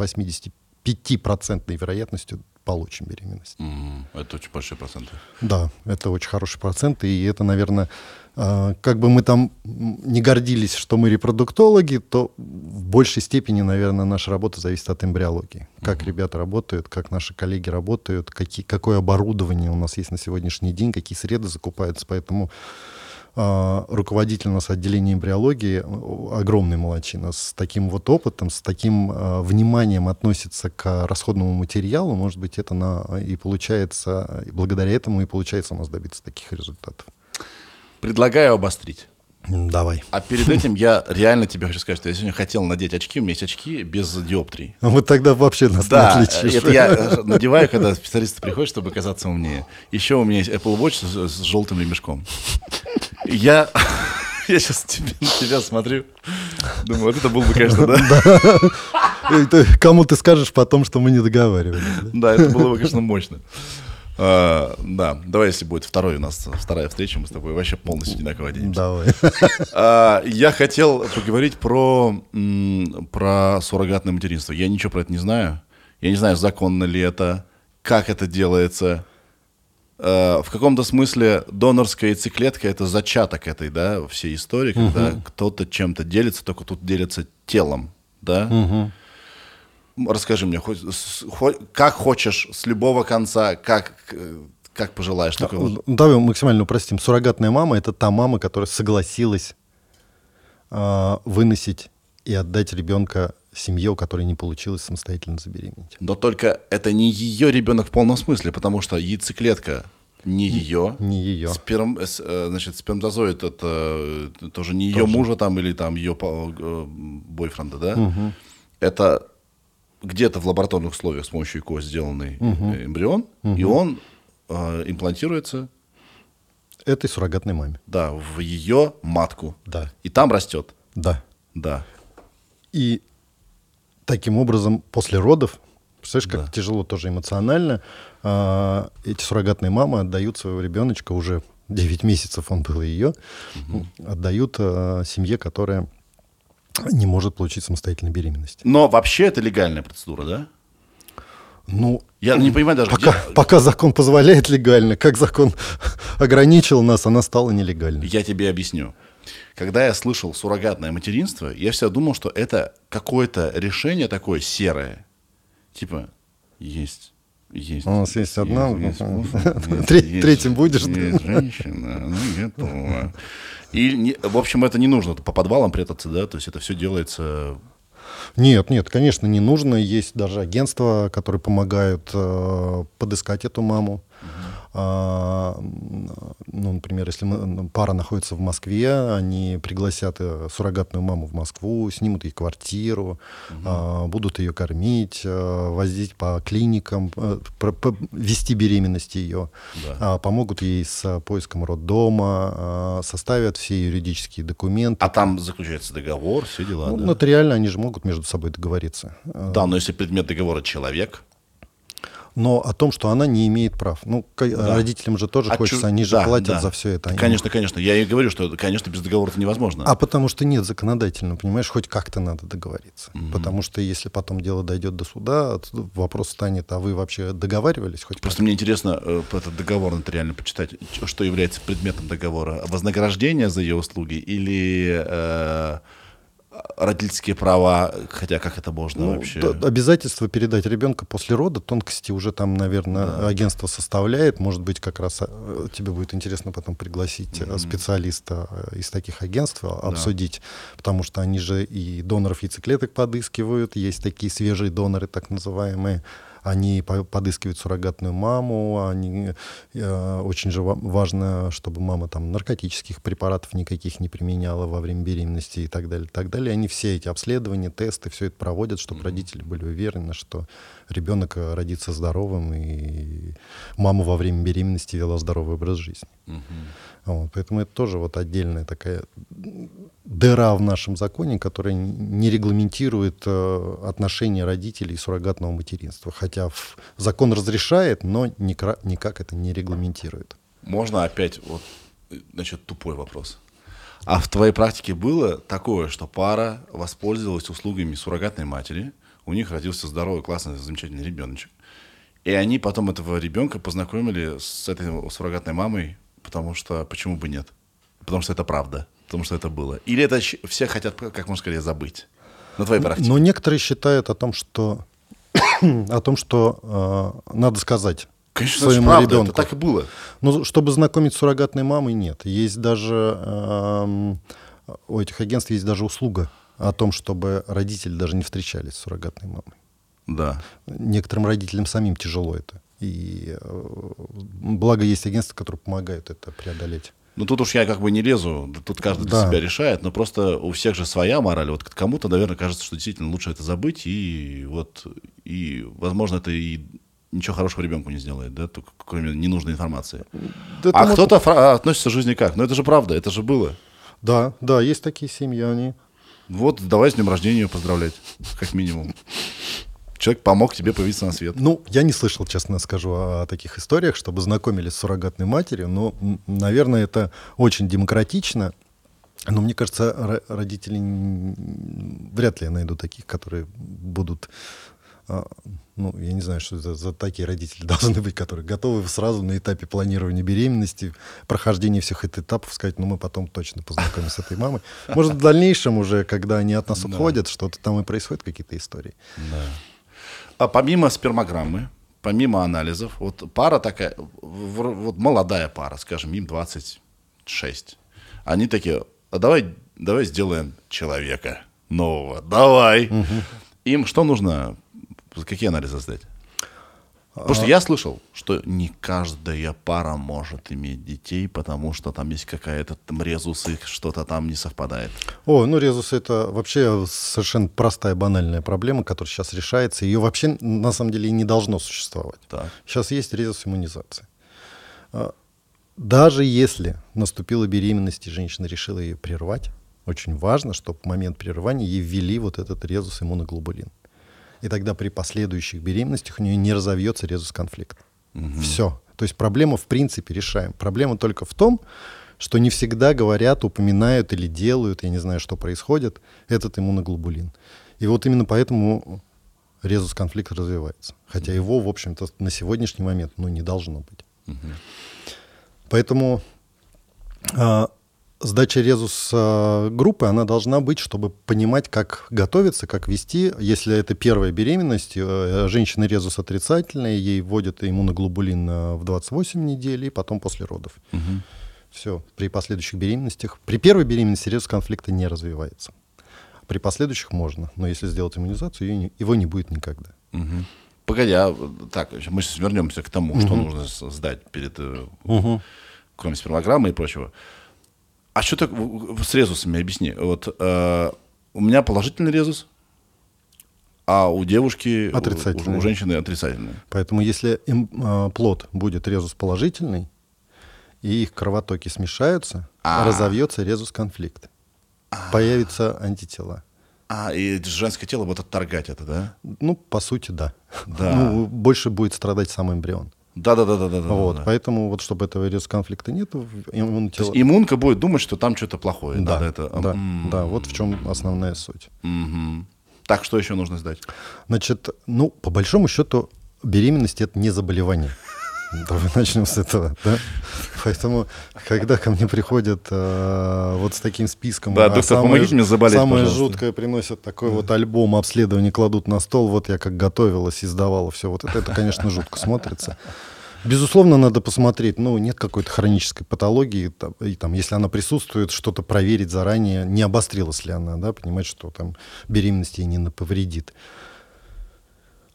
[SPEAKER 1] 85-процентной вероятностью получим беременность.
[SPEAKER 2] М, Это очень большие проценты.
[SPEAKER 1] Да, это очень хороший процент, и это, наверное, а, как бы мы там не гордились, что мы репродуктологи, то в большей степени, наверное, наша работа зависит от эмбриологии. Как ребята работают, как наши коллеги работают, какие, какое оборудование у нас есть на сегодняшний день, какие среды закупаются. Поэтому руководитель у нас отделения эмбриологии, о, огромный молодчина, с таким вот опытом, с таким а, вниманием относится к расходному материалу, может быть, это на, и получается, благодаря этому и получается у нас добиться таких результатов.
[SPEAKER 2] Предлагаю обострить.
[SPEAKER 1] Давай.
[SPEAKER 2] А перед этим я реально тебе хочу сказать, что я сегодня хотел надеть очки, у меня есть очки без диоптрий.
[SPEAKER 1] Вот тогда вообще нас
[SPEAKER 2] Да,
[SPEAKER 1] не отличишь.
[SPEAKER 2] это я надеваю, когда специалисты приходят, чтобы казаться умнее. Еще у меня есть Apple Watch с, с желтым ремешком. Я, я сейчас тебе, на тебя смотрю, думаю, вот это было бы, конечно, да?
[SPEAKER 1] Кому ты скажешь потом, что мы не договаривались. Да,
[SPEAKER 2] это было бы, конечно, мощно. А, да, давай, если будет второй у нас, вторая встреча, мы с тобой вообще полностью одинаково оденемся.
[SPEAKER 1] Давай.
[SPEAKER 2] А, я хотел поговорить про, про суррогатное материнство. Я ничего про это не знаю. Я не знаю, законно ли это, как это делается. А, в каком-то смысле донорская яйцеклетка — это зачаток этой, да, всей истории, когда кто-то чем-то делится, только тут делится телом, да? М, Расскажи мне, хоть хоть- как хочешь, с любого конца, как, э, как пожелаешь. Только вот-
[SPEAKER 1] Ну, Давай максимально упростим. Суррогатная мама — это та мама, которая согласилась а, выносить и отдать ребенка семье, у которой не получилось самостоятельно забеременеть.
[SPEAKER 2] Но только это не ее ребенок в полном смысле, потому что яйцеклетка не ее.
[SPEAKER 1] Не ее.
[SPEAKER 2] Сперм, э, э, значит, сперматозоид это э, тоже не ее мужа там или там ее э, бойфренда, да? Это где-то в лабораторных условиях с помощью ЭКО сделанный э, эмбрион, и он э, имплантируется,
[SPEAKER 1] Этой суррогатной маме.
[SPEAKER 2] да, в ее матку.
[SPEAKER 1] Да.
[SPEAKER 2] И там растет.
[SPEAKER 1] Да.
[SPEAKER 2] Да.
[SPEAKER 1] И таким образом после родов, представляешь, как тяжело тоже эмоционально, а, эти суррогатные мамы отдают своего ребеночка, уже 9 месяцев он был ее, отдают а, семье, которая не может получить самостоятельной беременности.
[SPEAKER 2] Но вообще это легальная процедура, да?
[SPEAKER 1] Ну,
[SPEAKER 2] Я не понимаю даже,
[SPEAKER 1] пока,
[SPEAKER 2] где...
[SPEAKER 1] пока закон позволяет легально, как закон ограничил нас, она стала нелегальной.
[SPEAKER 2] Я тебе объясню. Когда я слышал суррогатное материнство, я всегда думал, что это какое-то решение такое серое. Типа, есть, есть.
[SPEAKER 1] У нас есть одна,
[SPEAKER 2] есть способ, есть- есть-
[SPEAKER 1] третьим будешь?
[SPEAKER 2] Есть женщина, она готова. И, в общем, это не нужно по подвалам прятаться, да, то есть это все делается...
[SPEAKER 1] Нет, нет, конечно, не нужно. Есть даже агентства, которые помогают э, подыскать эту маму. М, ну, например, если мы- пара находится в Москве, они пригласят э, суррогатную маму в Москву, снимут ей квартиру, а, будут ее кормить, э, возить по клиникам, э, вести беременность ее, а, помогут ей с поиском роддома, а, составят все юридические документы.
[SPEAKER 2] А там заключается договор, все дела,
[SPEAKER 1] Ну,
[SPEAKER 2] да?
[SPEAKER 1] нотариально они же могут между собой договориться.
[SPEAKER 2] Да, но если предмет договора человек,
[SPEAKER 1] Но о том, что она не имеет прав. Ну, ка- родителям же тоже
[SPEAKER 2] а
[SPEAKER 1] хочется, они же
[SPEAKER 2] да,
[SPEAKER 1] платят
[SPEAKER 2] да.
[SPEAKER 1] за все это. Они-
[SPEAKER 2] Конечно, конечно. Я и говорю, что, конечно, без договора это невозможно.
[SPEAKER 1] А потому что нет законодательно, понимаешь, хоть как-то надо договориться. Потому что если потом дело дойдет до суда, вопрос станет, а вы вообще договаривались хоть
[SPEAKER 2] Просто мне интересно э, этот договор нотариально почитать, что является предметом договора. Вознаграждение за ее услуги или э, родительские права, хотя как это можно
[SPEAKER 1] Ну,
[SPEAKER 2] вообще?
[SPEAKER 1] обязательство передать ребенка после рода, тонкости уже там, наверное, агентство составляет. Может быть, как раз э, тебе будет интересно потом пригласить э, специалиста э, из таких агентств а, обсудить, потому что они же и доноров яйцеклеток подыскивают, есть такие свежие доноры, так называемые. Они по- подыскивают суррогатную маму, они, э, очень же ва- важно, чтобы мама там наркотических препаратов никаких не применяла во время беременности и так далее, так далее. Они все эти обследования, тесты, все это проводят, чтобы родители были уверены, что ребенок э, родится здоровым и мама во время беременности вела здоровый образ жизни. Вот, поэтому это тоже вот отдельная такая дыра в нашем законе, которая не регламентирует э, отношения родителей и суррогатного материнства. Хотя в- закон разрешает, но никра- никак это не регламентирует.
[SPEAKER 2] Можно опять, вот, значит, тупой вопрос. А в твоей практике было такое, что пара воспользовалась услугами суррогатной матери, у них родился здоровый, классный, замечательный ребеночек, и они потом этого ребенка познакомили с этой суррогатной мамой, потому что, почему бы нет? Потому что это правда, потому что это было. Или это все хотят как можно скорее забыть? На твоей практике.
[SPEAKER 1] Но некоторые считают о том, что о том, что э, надо сказать
[SPEAKER 2] Конечно,
[SPEAKER 1] своему
[SPEAKER 2] правда,
[SPEAKER 1] ребенку.
[SPEAKER 2] это так и было.
[SPEAKER 1] Ну, чтобы знакомить с суррогатной мамой, нет. Есть даже эм, у этих агентств есть даже услуга о том, чтобы родители даже не встречались с суррогатной мамой.
[SPEAKER 2] Да.
[SPEAKER 1] Некоторым родителям самим тяжело это. И э, благо есть агентства, которые помогают это преодолеть.
[SPEAKER 2] Ну тут уж я как бы не лезу, тут каждый для
[SPEAKER 1] Да.
[SPEAKER 2] себя решает, но просто у всех же своя мораль. Вот кому-то, наверное, кажется, что действительно лучше это забыть, и вот, и, возможно, это и ничего хорошего ребенку не сделает, да, только кроме ненужной информации.
[SPEAKER 1] Да,
[SPEAKER 2] а кто-то фра- относится к жизни как? Ну это же правда, это же было.
[SPEAKER 1] Да, да, есть такие семьи, они.
[SPEAKER 2] Вот давай с днем рождения поздравлять, как минимум. Человек помог тебе появиться на свет.
[SPEAKER 1] Ну, я не слышал, честно скажу, о, таких историях, чтобы знакомились с суррогатной матерью, но, наверное, это очень демократично. Но мне кажется, ро- родители вряд ли я найду таких, которые будут, а, ну, я не знаю, что это за такие родители должны быть, которые готовы сразу на этапе планирования беременности, прохождения всех этих этапов сказать, ну, мы потом точно познакомимся с этой мамой. Может, в дальнейшем уже, когда они от нас уходят, что-то там и происходит, какие-то истории.
[SPEAKER 2] А помимо спермограммы, помимо анализов, вот пара такая, вот молодая пара, скажем, им 26. Они такие, а давай, давай сделаем человека нового, давай. Им что нужно, какие анализы сдать? Потому что я слышал, что не каждая пара может иметь детей, потому что там есть какая-то там резус, и что-то там не совпадает.
[SPEAKER 1] О, ну резус это вообще совершенно простая банальная проблема, которая сейчас решается. Ее вообще на самом деле и не должно существовать.
[SPEAKER 2] Так.
[SPEAKER 1] Сейчас есть резус иммунизации. А, Даже если наступила беременность и женщина решила ее прервать, очень важно, чтобы в момент прерывания ей ввели вот этот резус иммуноглобулин. И тогда при последующих беременностях у нее не разовьется резус конфликта. Все. То есть проблему в принципе решаем. Проблема только в том, что не всегда говорят, упоминают или делают, я не знаю, что происходит, этот иммуноглобулин. И вот именно поэтому резус конфликта развивается. Хотя его, в общем-то, на сегодняшний момент ну, не должно быть. Поэтому а, сдача резус а, группы, она должна быть, чтобы понимать, как готовиться, как вести. Если это первая беременность, э, женщина резус отрицательная, ей вводят иммуноглобулин а, в 28 недель и потом после родов. Все. При последующих беременностях. При первой беременности резус конфликта не развивается. При последующих можно, но если сделать иммунизацию, его не будет никогда.
[SPEAKER 2] Мгм. Погоди, а так, мы сейчас вернемся к тому, что нужно сдать перед, э, кроме спермограммы и прочего. А что так с резусами, объясни. Вот э, у меня положительный резус, а у девушки, у-
[SPEAKER 1] Отрицательный.
[SPEAKER 2] у, женщины отрицательный.
[SPEAKER 1] Поэтому если им, а, плод будет резус положительный, и их кровотоки смешаются,
[SPEAKER 2] А.
[SPEAKER 1] разовьется резус конфликт. Появятся антитела.
[SPEAKER 2] А, и женское тело будет отторгать это, да?
[SPEAKER 1] Ну, по сути, да.
[SPEAKER 2] Да.
[SPEAKER 1] Ну, больше будет страдать сам эмбрион.
[SPEAKER 2] Да-да-да-да-да.
[SPEAKER 1] вот,
[SPEAKER 2] да.
[SPEAKER 1] поэтому вот чтобы этого резус конфликта нет,
[SPEAKER 2] То
[SPEAKER 1] иммунотела...
[SPEAKER 2] есть иммунка будет думать, что там что-то плохое.
[SPEAKER 1] Да,
[SPEAKER 2] Надо это...
[SPEAKER 1] да,
[SPEAKER 2] М,
[SPEAKER 1] да, вот в чем основная суть.
[SPEAKER 2] мгм. Так, что еще нужно сдать?
[SPEAKER 1] Значит, ну, по большому счету, беременность это не заболевание. Давай начнем с этого, да? Поэтому, когда ко мне приходят э, вот с таким списком...
[SPEAKER 2] Да,
[SPEAKER 1] а
[SPEAKER 2] доктор,
[SPEAKER 1] самое
[SPEAKER 2] помогите мне заболеть,
[SPEAKER 1] Самое
[SPEAKER 2] пожалуйста.
[SPEAKER 1] жуткое приносят такой вот альбом обследования, кладут на стол, вот я как готовилась и сдавала все вот это, это, конечно, жутко смотрится. Безусловно, надо посмотреть, ну, нет какой-то хронической патологии, там, и там, если она присутствует, что-то проверить заранее, не обострилась ли она, да, понимать, что там беременность ей не повредит.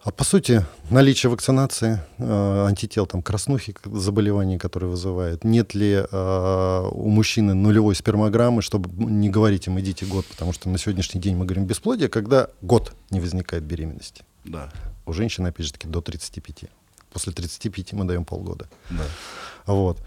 [SPEAKER 1] А по сути, наличие вакцинации, э, антител, там, краснухи, к- заболевание, которое вызывает, нет ли э, у мужчины нулевой спермограммы, чтобы не говорить им идите год, потому что на сегодняшний день мы говорим бесплодие, когда год не возникает беременности.
[SPEAKER 2] Да,
[SPEAKER 1] У женщин, опять же таки, до 35. После 35 мы даем полгода.
[SPEAKER 2] да.
[SPEAKER 1] Вот.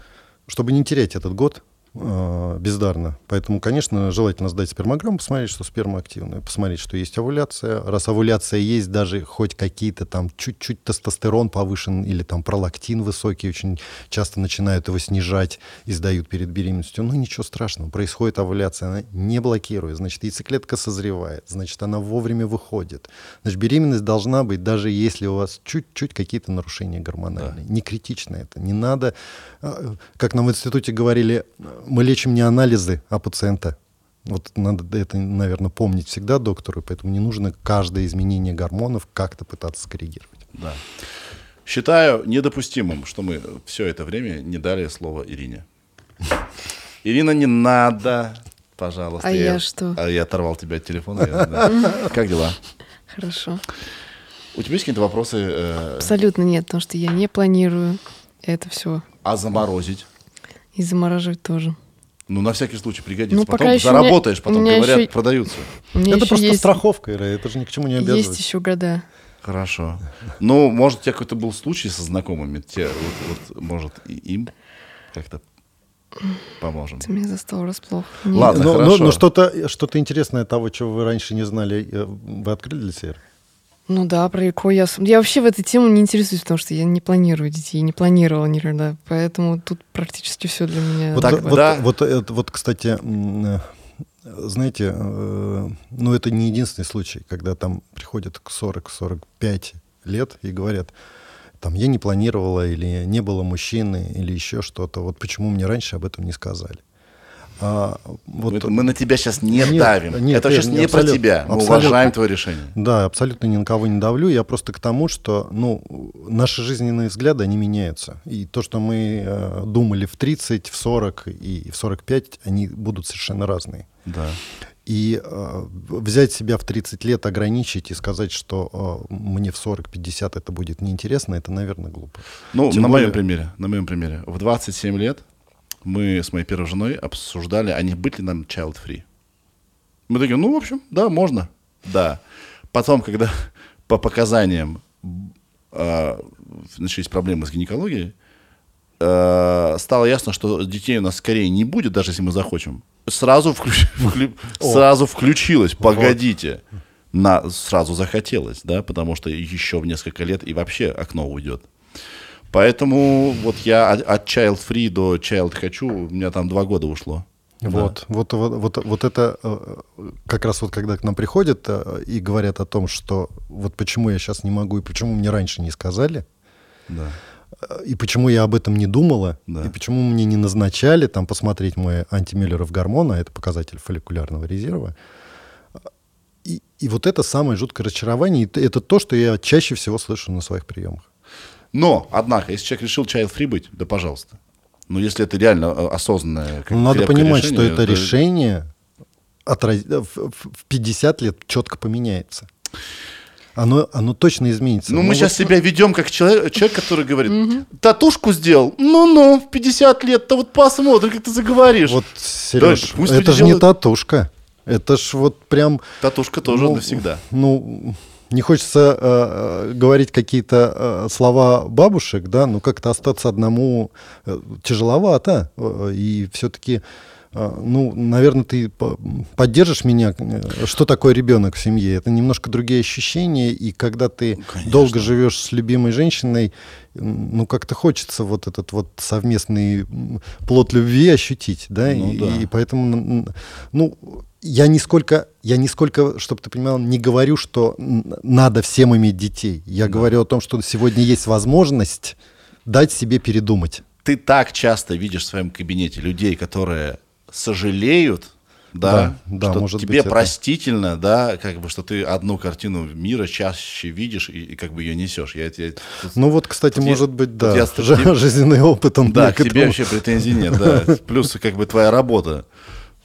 [SPEAKER 1] Чтобы не терять этот год э, бездарно. Поэтому, конечно, желательно сдать спермограмму, посмотреть, что сперма активная, посмотреть, что есть овуляция. Раз овуляция есть, даже хоть какие-то там чуть-чуть тестостерон повышен или там пролактин высокий, очень часто начинают его снижать и сдают перед беременностью. Ну, ничего страшного. Происходит овуляция, она не блокирует. Значит, яйцеклетка созревает, значит, она вовремя выходит. Значит, беременность должна быть, даже если у вас чуть-чуть какие-то нарушения гормональные. Не критично это. Не надо, а, как нам в институте говорили, мы лечим не анализы, а пациента. Вот надо это, наверное, помнить всегда доктору, поэтому не нужно каждое изменение гормонов как-то пытаться скоррегировать.
[SPEAKER 2] Да. Считаю недопустимым, что мы все это время не дали слово Ирине. Ирина, не надо, пожалуйста.
[SPEAKER 4] А я что?
[SPEAKER 2] А я оторвал тебя от телефона. я- да. Как дела?
[SPEAKER 4] Хорошо.
[SPEAKER 2] У тебя есть какие-то вопросы? э,
[SPEAKER 4] Абсолютно нет, потому что я не планирую это все.
[SPEAKER 2] а заморозить?
[SPEAKER 4] И замораживать тоже.
[SPEAKER 2] Ну, на всякий случай пригодится.
[SPEAKER 4] Ну, пока
[SPEAKER 2] потом
[SPEAKER 4] меня-
[SPEAKER 2] заработаешь,
[SPEAKER 4] у
[SPEAKER 2] потом
[SPEAKER 4] меня
[SPEAKER 2] говорят,
[SPEAKER 4] еще-
[SPEAKER 2] продаются.
[SPEAKER 4] Меня
[SPEAKER 1] это просто
[SPEAKER 4] есть,
[SPEAKER 1] страховка, Ира, это же ни к чему не обязывает.
[SPEAKER 4] есть еще года.
[SPEAKER 2] Хорошо. Ну, может, у тебя какой-то был случай со знакомыми, те, вот, вот, может, и им как-то поможем.
[SPEAKER 4] Ты меня застал врасплох.
[SPEAKER 2] Ладно,
[SPEAKER 1] но, но-
[SPEAKER 2] хорошо.
[SPEAKER 1] но что-то, что-то интересное того, чего вы раньше не знали, э, вы открыли для себя?
[SPEAKER 4] Ну да, про ЭКО я... Я вообще в этой теме не интересуюсь, потому что я не планирую детей, не планировала никогда. Поэтому тут практически все для меня...
[SPEAKER 1] Вот,
[SPEAKER 2] Так,
[SPEAKER 1] вот,
[SPEAKER 2] да.
[SPEAKER 1] вот, это- вот, кстати, э, знаете, э, ну это не единственный случай, когда там приходят к 40-45 лет и говорят, там, я не планировала, или не было мужчины, или еще что-то. Вот почему мне раньше об этом не сказали. А, вот,
[SPEAKER 2] мы на тебя сейчас не
[SPEAKER 1] Нет,
[SPEAKER 2] давим.
[SPEAKER 1] нет,
[SPEAKER 2] Это
[SPEAKER 1] нет,
[SPEAKER 2] сейчас
[SPEAKER 1] не
[SPEAKER 2] не про тебя. Мы уважаем твое решение.
[SPEAKER 1] Да, абсолютно ни на кого не давлю. Я просто к тому, что ну, наши жизненные взгляды, они меняются. И то, что мы э, думали в 30, в 40 и в 45, они будут совершенно разные.
[SPEAKER 2] Да.
[SPEAKER 1] И э, взять себя в 30 лет, ограничить и сказать, что э, мне в 40-50 это будет неинтересно, это, наверное, глупо.
[SPEAKER 2] Ну,
[SPEAKER 1] Тем
[SPEAKER 2] на
[SPEAKER 1] более-
[SPEAKER 2] моем примере, на моем примере. В 27 лет мы с моей первой женой обсуждали, а не быть ли нам child-free. Мы такие, ну, в общем, да, можно. Да. Потом, когда по показаниям э, начались проблемы с гинекологией, э, стало ясно, что детей у нас скорее не будет, даже если мы захочем. Сразу, вклю- сразу включилось, погодите. На, сразу захотелось, да, потому что еще в несколько лет и вообще окно уйдет. Поэтому вот я от, от child free до child хочу, у меня там два года ушло.
[SPEAKER 1] Вот, вот, вот, вот, вот это э, как раз вот когда к нам приходят э, и говорят о том, что вот почему я сейчас не могу и почему мне раньше не сказали,
[SPEAKER 2] Да.
[SPEAKER 1] э, и почему я об этом не думала,
[SPEAKER 2] Да.
[SPEAKER 1] и почему мне не назначали там посмотреть мой антимюллеров гормон, а это показатель фолликулярного резерва. И, и вот это самое жуткое разочарование, это то, что я чаще всего слышу на своих приемах.
[SPEAKER 2] Но, однако, если человек решил child free быть, да пожалуйста. Но если это реально э, осознанное
[SPEAKER 1] Ну, надо понимать,
[SPEAKER 2] решение,
[SPEAKER 1] что это
[SPEAKER 2] то-
[SPEAKER 1] решение отраз- в, в- в 50 лет четко поменяется. Оно, оно точно изменится.
[SPEAKER 2] Ну, мы
[SPEAKER 1] вот-
[SPEAKER 2] сейчас себя ведем как человек, человек который говорит, татушку сделал, ну-ну, в 50 лет-то вот посмотрим, как ты заговоришь.
[SPEAKER 1] Вот, Сереж,
[SPEAKER 2] пусть
[SPEAKER 1] это же не
[SPEAKER 2] делают.
[SPEAKER 1] татушка. Это ж вот прям...
[SPEAKER 2] Татушка тоже
[SPEAKER 1] ну,
[SPEAKER 2] навсегда.
[SPEAKER 1] Ну, не хочется э, э, говорить какие-то э, слова бабушек, да, но как-то остаться одному э, тяжеловато. Э, И все-таки, ну, наверное, ты по- поддержишь меня, э, что такое ребенок в семье. Это немножко другие ощущения, и когда ты
[SPEAKER 2] конечно.
[SPEAKER 1] долго живешь с любимой женщиной, ну, как-то хочется вот этот вот совместный плод любви ощутить, да,
[SPEAKER 2] Ну
[SPEAKER 1] и,
[SPEAKER 2] да.
[SPEAKER 1] и поэтому, ну, я нисколько, я нисколько, чтобы ты понимал, не говорю, что надо всем иметь детей. Я говорю о том, что сегодня есть возможность дать себе передумать.
[SPEAKER 2] Ты так часто видишь в своем кабинете людей, которые сожалеют, да,
[SPEAKER 1] Да, да,
[SPEAKER 2] что
[SPEAKER 1] может
[SPEAKER 2] тебе
[SPEAKER 1] быть, это-
[SPEAKER 2] простительно, да, как бы, что ты одну картину мира чаще видишь и, и как бы ее несешь. Я, я- тут-
[SPEAKER 1] Ну вот, кстати,
[SPEAKER 2] Тут я-
[SPEAKER 1] может быть, да,
[SPEAKER 2] я таким-
[SPEAKER 1] жизненный опыт, он
[SPEAKER 2] Да, к тебе вообще претензий нет, да. Плюс как бы твоя работа.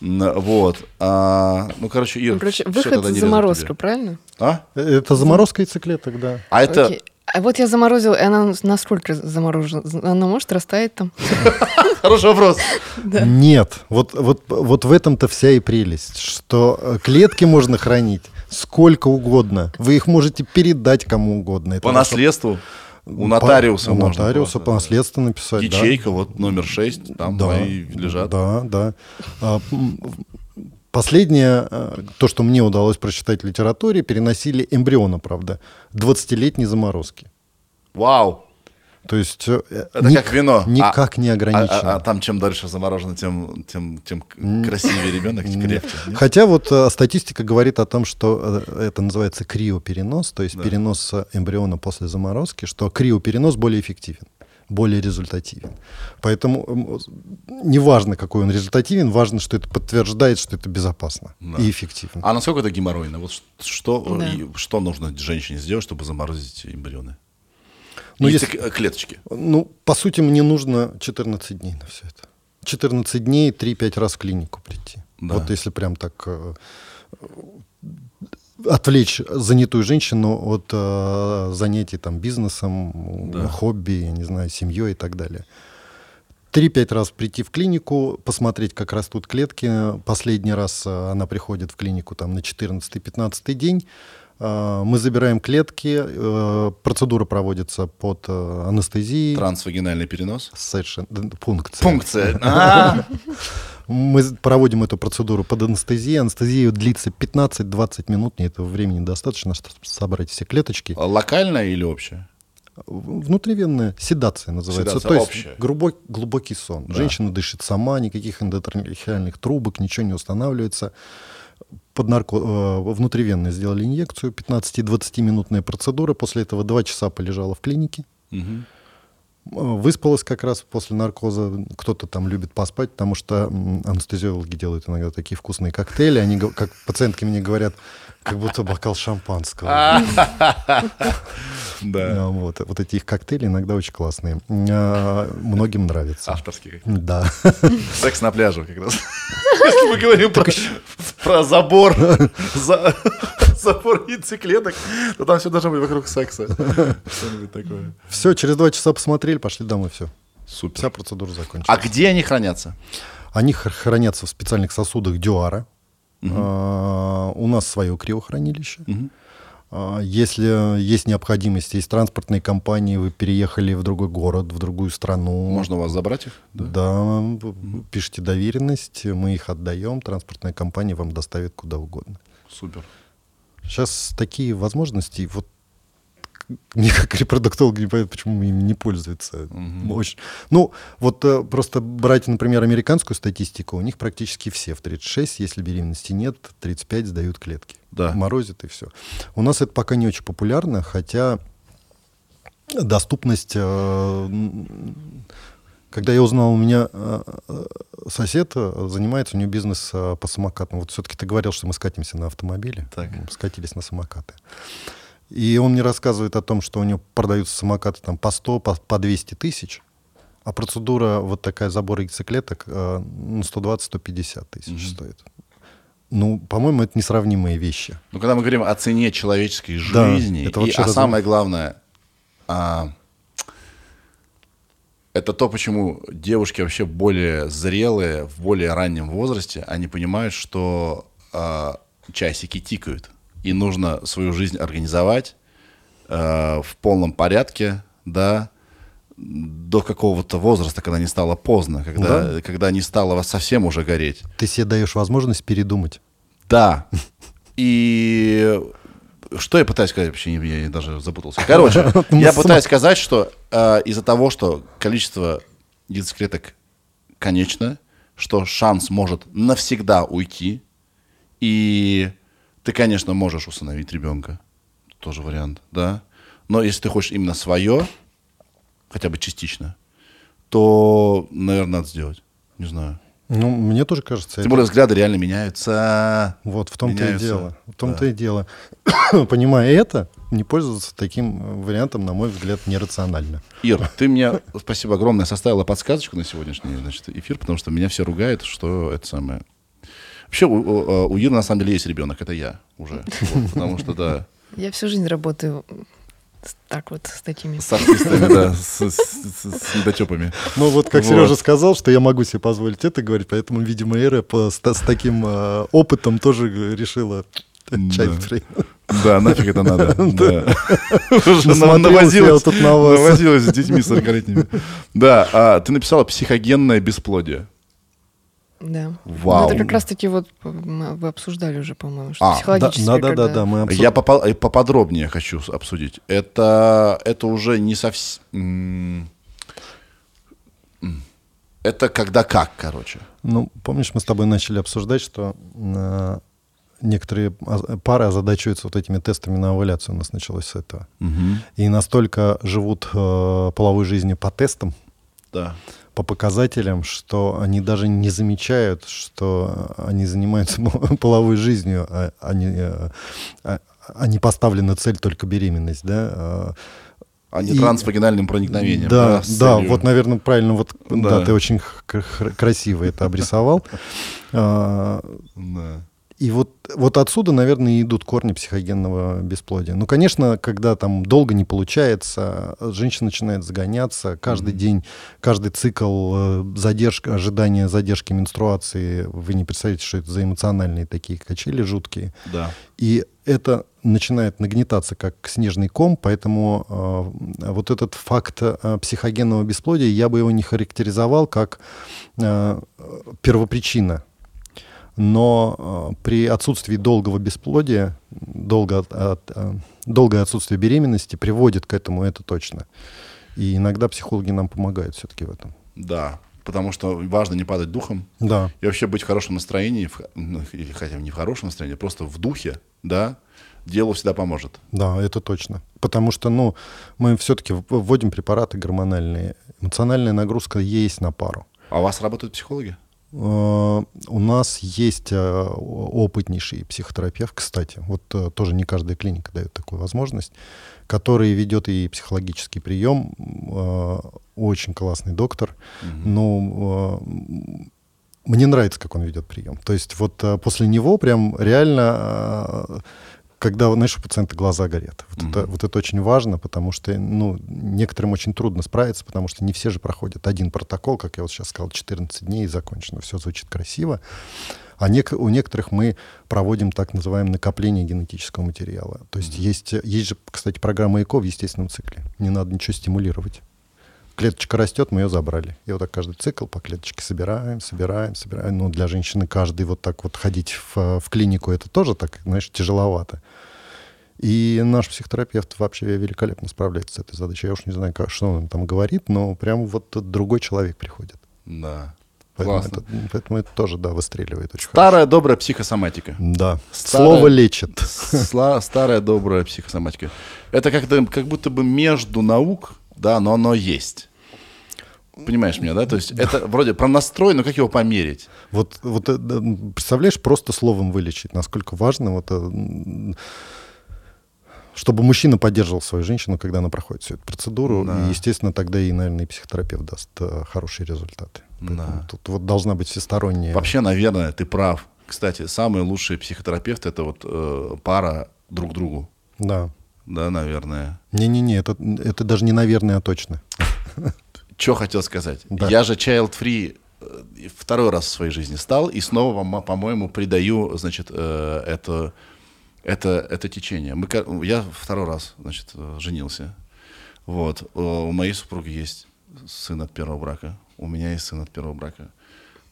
[SPEAKER 2] Вот. А, ну, короче, Ир,
[SPEAKER 4] Ну, Короче, выход заморозка, правильно?
[SPEAKER 2] А?
[SPEAKER 1] Это заморозка яйцеклеток, да.
[SPEAKER 2] А это...
[SPEAKER 4] Окей. А вот я заморозила, и она насколько заморожена? Она может растаять там?
[SPEAKER 2] Хороший вопрос.
[SPEAKER 1] Нет, вот, вот, вот в этом-то вся и прелесть, что э, клетки можно хранить сколько угодно. Вы их можете передать кому угодно. Это
[SPEAKER 2] По наследству у
[SPEAKER 1] По-
[SPEAKER 2] нотариуса
[SPEAKER 1] у
[SPEAKER 2] можно.
[SPEAKER 1] нотариуса
[SPEAKER 2] просто,
[SPEAKER 1] по наследству написать. да.
[SPEAKER 2] Ячейка, вот номер 6, там
[SPEAKER 1] Да,
[SPEAKER 2] мои лежат.
[SPEAKER 1] Да, да. А, Последнее, э, то, что мне удалось прочитать в литературе, переносили эмбриона, правда, 20-летней заморозки.
[SPEAKER 2] Вау.
[SPEAKER 1] То есть э,
[SPEAKER 2] Это
[SPEAKER 1] ник-
[SPEAKER 2] как вино.
[SPEAKER 1] никак не
[SPEAKER 2] А,
[SPEAKER 1] ограничено.
[SPEAKER 2] а- а там чем дальше заморожено, тем, тем, тем красивее ребенок, тем крепче. нет?
[SPEAKER 1] Хотя вот э, статистика говорит о том, что э, это называется криоперенос, то есть
[SPEAKER 2] Да.
[SPEAKER 1] перенос э, эмбриона после заморозки, что криоперенос более эффективен, более результативен. Поэтому м, неважно, какой он результативен, важно, что это подтверждает, что это безопасно
[SPEAKER 2] Да.
[SPEAKER 1] и эффективно.
[SPEAKER 2] А насколько это геморройно? Вот что,
[SPEAKER 4] Да.
[SPEAKER 2] и что нужно женщине сделать, чтобы заморозить эмбрионы?
[SPEAKER 1] Ну,
[SPEAKER 2] Яйцек-
[SPEAKER 1] если-
[SPEAKER 2] э, клеточки.
[SPEAKER 1] Ну, по сути, мне нужно 14 дней на все это. 14 дней, 3-5 раз в клинику прийти.
[SPEAKER 2] Да.
[SPEAKER 1] Вот если прям так э, отвлечь занятую женщину от э, занятий там бизнесом,
[SPEAKER 2] Да.
[SPEAKER 1] хобби, я не знаю, семьей и так далее. 3-5 раз прийти в клинику, посмотреть, как растут клетки. Последний раз э, она приходит в клинику там, на 14-15 день. Э, Мы забираем клетки, э, процедура проводится под анестезией.
[SPEAKER 2] Трансвагинальный перенос.
[SPEAKER 1] Совершенно. Пункция.
[SPEAKER 2] Пункция. А,
[SPEAKER 1] Мы проводим эту процедуру под анестезией. Анестезия длится 15-20 минут. Мне этого времени достаточно, чтобы собрать все клеточки.
[SPEAKER 2] Локальная или общая?
[SPEAKER 1] Внутривенная седация называется.
[SPEAKER 2] Седация
[SPEAKER 1] То есть
[SPEAKER 2] общая.
[SPEAKER 1] глубок- глубокий сон.
[SPEAKER 2] Да.
[SPEAKER 1] Женщина дышит сама, никаких эндотрахеальных трубок, ничего не устанавливается. Под нарко... э, Внутривенно сделали инъекцию, 15-20 минутная процедура. После этого 2 часа полежала в клинике.
[SPEAKER 2] Мгм.
[SPEAKER 1] Выспалась как раз после наркоза. Кто-то там любит поспать, потому что анестезиологи делают иногда такие вкусные коктейли. Они, как пациентки мне говорят, как будто бокал шампанского.
[SPEAKER 2] Да.
[SPEAKER 1] А, Вот, вот эти их коктейли иногда очень классные. А, Многим нравится.
[SPEAKER 2] Авторские.
[SPEAKER 1] Да.
[SPEAKER 2] Секс на пляже как раз. Если мы говорим про, про забор, за- забор яйцеклеток, то там все должно быть вокруг секса. Что-нибудь такое.
[SPEAKER 1] Все, через два часа посмотрели, пошли домой, все.
[SPEAKER 2] Супер.
[SPEAKER 1] Вся процедура закончилась.
[SPEAKER 2] А где они хранятся?
[SPEAKER 1] Они хранятся в специальных сосудах Дюара. А, У нас свое криохранилище. А, Если есть необходимость, есть транспортные компании, вы переехали в другой город, в другую страну.
[SPEAKER 2] Можно у вас забрать их?
[SPEAKER 1] Да, в- пишите доверенность, мы их отдаем, транспортная компания вам доставит куда угодно.
[SPEAKER 2] Супер.
[SPEAKER 1] Сейчас такие возможности, вот мне как репродуктолог не понятно, почему ими не пользуются. Очень. Ну, вот э, просто брать, например, американскую статистику, у них практически все в 36, если беременности нет, 35 сдают клетки.
[SPEAKER 2] Да.
[SPEAKER 1] Морозит и все. У нас это пока не очень популярно, хотя доступность... э, когда я узнал, у меня э, сосед занимается, у него бизнес по самокатам. Вот все-таки ты говорил, что мы скатимся на автомобиле.
[SPEAKER 2] Так.
[SPEAKER 1] Мы Скатились на самокаты. И он мне рассказывает о том, что у него продаются самокаты там по 100, по, по 200 тысяч, а процедура вот такая забор яйцеклеток э, ну, 120-150 тысяч стоит. Ну, по-моему, это несравнимые вещи.
[SPEAKER 2] Ну, когда мы говорим о цене человеческой
[SPEAKER 1] Да,
[SPEAKER 2] жизни,
[SPEAKER 1] это
[SPEAKER 2] и, а
[SPEAKER 1] разум-
[SPEAKER 2] самое главное, а, это то, почему девушки вообще более зрелые, в более раннем возрасте, они понимают, что а, часики тикают, и нужно свою жизнь организовать а, в полном порядке, да, до какого-то возраста, когда не стало поздно, когда, когда не стало вас совсем уже гореть.
[SPEAKER 1] Ты себе даешь возможность передумать.
[SPEAKER 2] Да. И что я пытаюсь сказать вообще, я, даже запутался. Короче, я пытаюсь сказать, что э, из-за того, что количество яйцеклеток конечно, что шанс может навсегда уйти, и ты, конечно, можешь усыновить ребенка, тоже вариант, да. Но если ты хочешь именно свое, хотя бы частично, то, наверное, надо сделать. Не знаю.
[SPEAKER 1] Ну, мне тоже кажется,
[SPEAKER 2] Тем
[SPEAKER 1] это-
[SPEAKER 2] более взгляды реально меняются.
[SPEAKER 1] Вот, в том-то и дело. В том-то и дело. Понимая это, не пользоваться таким э, вариантом, на мой взгляд, нерационально.
[SPEAKER 2] Ир, ты мне, спасибо огромное, составила подсказочку на сегодняшний значит, эфир, потому что меня все ругают, что это самое... Вообще, у, у, у Иры на самом деле есть ребенок, это я уже. Вот, потому что, да,
[SPEAKER 4] Я всю жизнь работаю с- так вот с такими.
[SPEAKER 2] с артистами, да, с, с, с- с недотепами.
[SPEAKER 1] Ну, вот как
[SPEAKER 2] Вот.
[SPEAKER 1] Сережа сказал, что я могу себе позволить это говорить, поэтому, видимо, Эра по- с, с таким э, опытом тоже э, решила чай
[SPEAKER 2] Да. нафиг это надо. Уже навозилась, навозилась с детьми 40-летними. Да, а ты написала психогенное бесплодие.
[SPEAKER 4] Да.
[SPEAKER 2] Вау.
[SPEAKER 4] Это как раз-таки вот мы- вы обсуждали уже, по-моему, что
[SPEAKER 2] А,
[SPEAKER 1] Да,
[SPEAKER 4] психологически.
[SPEAKER 1] да, да, да,
[SPEAKER 4] когда-
[SPEAKER 1] да, мы обсуждали.
[SPEAKER 2] Я попа- э, поподробнее хочу обсудить. Это, это уже не совсем... Это когда как, короче.
[SPEAKER 1] Ну, помнишь, мы с тобой начали обсуждать, что э, некоторые а- пары озадачиваются вот этими тестами на овуляцию. У нас началось с этого. И настолько живут э, половой жизнью по тестам,
[SPEAKER 2] Да.
[SPEAKER 1] По показателям, что они даже не замечают, что они занимаются половой жизнью, а, они, э, а- а не поставлена цель только беременность, да? а,
[SPEAKER 2] А не
[SPEAKER 1] И-
[SPEAKER 2] трансвагинальным проникновением.
[SPEAKER 1] Да, да,
[SPEAKER 2] целью-
[SPEAKER 1] вот, наверное, правильно, вот,
[SPEAKER 2] Да.
[SPEAKER 1] да, ты очень красиво это обрисовал. А,
[SPEAKER 2] Да.
[SPEAKER 1] И вот, вот отсюда, наверное, и идут корни психогенного бесплодия. Ну, конечно, когда там долго не получается, женщина начинает загоняться, каждый день, каждый цикл э, задержка, ожидания задержки менструации, вы не представляете, что это за эмоциональные такие качели жуткие.
[SPEAKER 2] Да.
[SPEAKER 1] И это начинает нагнетаться как снежный ком, поэтому э, вот этот факт э, психогенного бесплодия я бы его не характеризовал как э, первопричина. Но э, при отсутствии долгого бесплодия, долго, от- от- э, долгое отсутствие беременности приводит к этому, это точно. И иногда психологи нам помогают все-таки в этом.
[SPEAKER 2] Да. Потому что важно не падать духом,
[SPEAKER 1] Да.
[SPEAKER 2] и вообще быть в хорошем настроении, в ну, или хотя бы не в хорошем настроении, просто в духе, да, делу всегда поможет.
[SPEAKER 1] Да, это точно. Потому что, ну, мы все-таки вводим препараты гормональные. Эмоциональная нагрузка есть на пару.
[SPEAKER 2] А у вас работают психологи?
[SPEAKER 1] Э, У нас есть э, опытнейший психотерапевт, кстати, вот э, тоже не каждая клиника дает такую возможность, который ведет и психологический прием, очень классный доктор. Ну, э, мне нравится, как он ведет прием. То есть вот после него прям реально, когда, знаешь, у пациента глаза горят. Вот, это, вот это очень важно, потому что, ну, некоторым очень трудно справиться, потому что не все же проходят один протокол, как я вот сейчас сказал, 14 дней и закончено. Все звучит красиво. А нек- у некоторых мы проводим так называемое накопление генетического материала. То есть есть, есть же, кстати, программа ЭКО в естественном цикле. Не надо ничего стимулировать. Клеточка растет, мы ее забрали. И вот так каждый цикл по клеточке собираем, собираем, собираем. Ну, для женщины каждый вот так вот ходить в, в клинику, это тоже так, знаешь, тяжеловато. И наш психотерапевт вообще великолепно справляется с этой задачей. Я уж не знаю, как, что он там говорит, но прям вот другой человек приходит.
[SPEAKER 2] Да.
[SPEAKER 1] Поэтому
[SPEAKER 2] Классно.
[SPEAKER 1] это, поэтому это тоже, да, выстреливает очень
[SPEAKER 2] Старая добрая психосоматика.
[SPEAKER 1] хорошо. Да.
[SPEAKER 2] Старая-
[SPEAKER 1] Слово лечит.
[SPEAKER 2] Сла- Старая добрая психосоматика. Это как-то, как будто бы между наук, да, но оно есть. Понимаешь меня, да? То есть это вроде про настрой, но как его померить?
[SPEAKER 1] Вот, вот э, представляешь, просто словом вылечить, насколько важно, вот, э, чтобы мужчина поддерживал свою женщину, когда она проходит всю эту процедуру.
[SPEAKER 2] Да.
[SPEAKER 1] И, естественно, тогда и, наверное, и психотерапевт даст э, хорошие результаты. Поэтому
[SPEAKER 2] Да.
[SPEAKER 1] Тут вот должна быть всесторонняя...
[SPEAKER 2] Вообще, наверное, ты прав. Кстати, самые лучшие психотерапевты это вот э, пара друг другу.
[SPEAKER 1] Да.
[SPEAKER 2] Да, наверное.
[SPEAKER 1] Не-не-не, это, это даже не наверное, а точно.
[SPEAKER 2] Что хотел сказать?
[SPEAKER 1] Да.
[SPEAKER 2] Я же child free э, второй раз в своей жизни стал, и снова, м- по-моему, придаю, значит, э, это, это, это течение. Мы, я второй раз, значит, э, женился. Вот. Э, У моей супруги есть сын от первого брака. У меня есть сын от первого брака.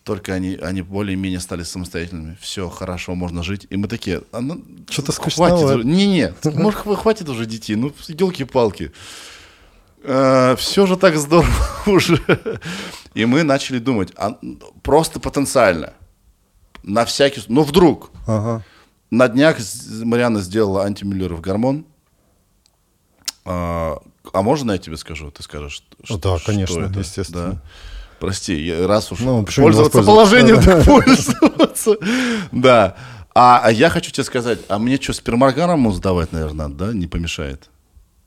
[SPEAKER 2] Только они, они более-менее стали самостоятельными. Все, хорошо, можно жить. И мы такие... а ну,
[SPEAKER 1] Что-то
[SPEAKER 2] хватит
[SPEAKER 1] скучновато.
[SPEAKER 2] уже. Не-не, может, хва- хватит уже детей. Ну, елки-палки. все же так здорово уже. И мы начали думать, а, просто потенциально. На всякий... Ну, вдруг.
[SPEAKER 1] Ага.
[SPEAKER 2] На днях Марианна сделала антимюллеров гормон. А, а можно я тебе скажу? Ты скажешь, что,
[SPEAKER 1] Да,
[SPEAKER 2] что
[SPEAKER 1] конечно,
[SPEAKER 2] это?
[SPEAKER 1] естественно.
[SPEAKER 2] Да. Прости, я- раз уж
[SPEAKER 1] Ну,
[SPEAKER 2] пользоваться положением, так пользоваться. Да. А, а я хочу тебе сказать, а мне что, спермограмму сдавать, наверное, надо, да? Не помешает.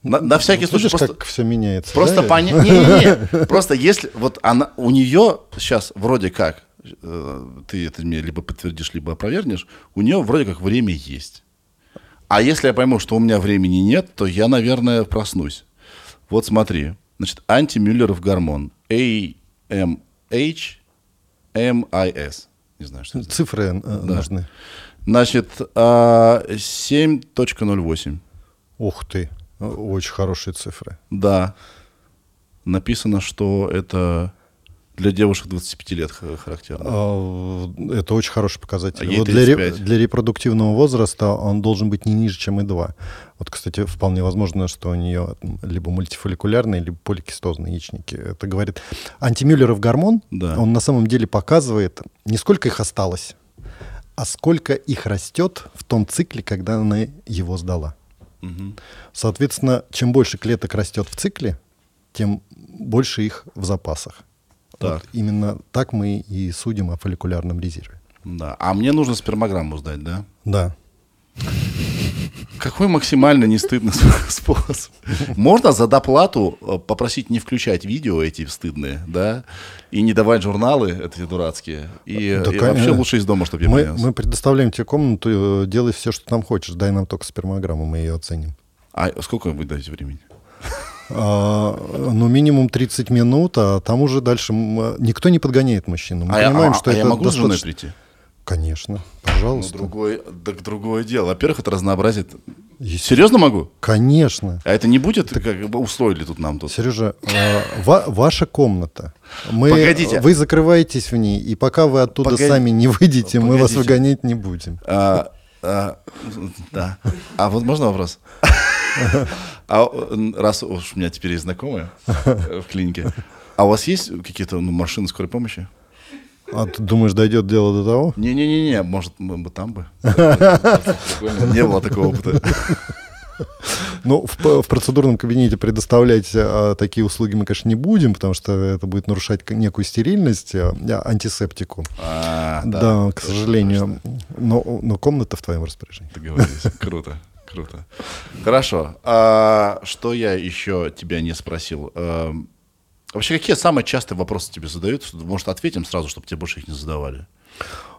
[SPEAKER 2] На, на всякий
[SPEAKER 1] Вот
[SPEAKER 2] случай,
[SPEAKER 1] видишь,
[SPEAKER 2] просто,
[SPEAKER 1] как все меняется.
[SPEAKER 2] просто
[SPEAKER 1] да?
[SPEAKER 2] понять. Не-не-не. Просто если вот она, у нее сейчас вроде как, ты это мне либо подтвердишь, либо опровергнешь, у нее вроде как время есть. А если я пойму, что у меня времени нет, то я, наверное, проснусь. Вот смотри. Значит, антимюллеров гормон. AMH MIS. Не знаю, что это.
[SPEAKER 1] Цифры э, нужны.
[SPEAKER 2] Значит, а, 7.08.
[SPEAKER 1] Ух ты, э, очень хорошие цифры.
[SPEAKER 2] Да. Написано, что это для девушек 25 лет ха- характерно.
[SPEAKER 1] А, Это очень хороший показатель.
[SPEAKER 2] А
[SPEAKER 1] Вот для, ре-
[SPEAKER 2] 35.
[SPEAKER 1] для репродуктивного возраста он должен быть не ниже, чем и 2. Вот, кстати, вполне возможно, что у нее либо мультифолликулярные, либо поликистозные яичники. Это говорит... Антимюллеров гормон,
[SPEAKER 2] Да.
[SPEAKER 1] он на самом деле показывает не сколько их осталось, а сколько их растет в том цикле, когда она его сдала.
[SPEAKER 2] Мгм.
[SPEAKER 1] Соответственно, чем больше клеток растет в цикле, тем больше их в запасах.
[SPEAKER 2] Так.
[SPEAKER 1] Вот именно так мы и судим о фолликулярном резерве.
[SPEAKER 2] Да. А мне нужно спермограмму сдать, да?
[SPEAKER 1] Да.
[SPEAKER 2] Какой максимально не стыдный способ? Можно за доплату э, попросить не включать видео эти стыдные, да, и не давать журналы эти дурацкие, и,
[SPEAKER 1] Да,
[SPEAKER 2] и вообще лучше из дома, чтобы я
[SPEAKER 1] Мы, мы предоставляем тебе комнату, э, делай все, что там хочешь. Дай нам только спермограмму, мы ее оценим.
[SPEAKER 2] А сколько вы даете времени?
[SPEAKER 1] А, ну, минимум 30 минут, а там уже дальше э, никто не подгоняет мужчину. Мы
[SPEAKER 2] а я,
[SPEAKER 1] понимаем,
[SPEAKER 2] а-
[SPEAKER 1] что
[SPEAKER 2] а
[SPEAKER 1] это
[SPEAKER 2] я могу с женой
[SPEAKER 1] достаточно-
[SPEAKER 2] прийти?
[SPEAKER 1] Конечно,
[SPEAKER 2] Ну,
[SPEAKER 1] пожалуйста.
[SPEAKER 2] другой, так другое дело. Во-первых, это разнообразит.
[SPEAKER 1] Есте-
[SPEAKER 2] Серьезно могу?
[SPEAKER 1] Конечно.
[SPEAKER 2] А это не будет, как бы устроили тут нам тут?
[SPEAKER 1] Сережа, э, ва- ваша комната. Мы,
[SPEAKER 2] Погодите.
[SPEAKER 1] Вы закрываетесь в ней, и пока вы оттуда
[SPEAKER 2] Погоди-
[SPEAKER 1] сами не выйдете, мы вас
[SPEAKER 2] Погодите.
[SPEAKER 1] выгонять не будем.
[SPEAKER 2] А, а, да. А вот можно вопрос? А м, раз уж у меня теперь есть знакомые э, в клинике, а у вас есть какие-то ну, машины скорой помощи?
[SPEAKER 1] А ты думаешь, дойдет дело до того?
[SPEAKER 2] Не-не-не, может, мы бы там бы. Не было такого опыта.
[SPEAKER 1] Ну, в, в процедурном кабинете предоставлять а, такие услуги мы, конечно, не будем, потому что это будет нарушать к- некую стерильность, а, антисептику.
[SPEAKER 2] А,
[SPEAKER 1] Да, к
[SPEAKER 2] точно,
[SPEAKER 1] сожалению. Но, но комната в твоем распоряжении.
[SPEAKER 2] Договорились. Круто, круто. Хорошо. А что я еще тебя не спросил? Эм, Вообще, какие самые частые вопросы тебе задают? Может, ответим сразу, чтобы тебе больше их не задавали?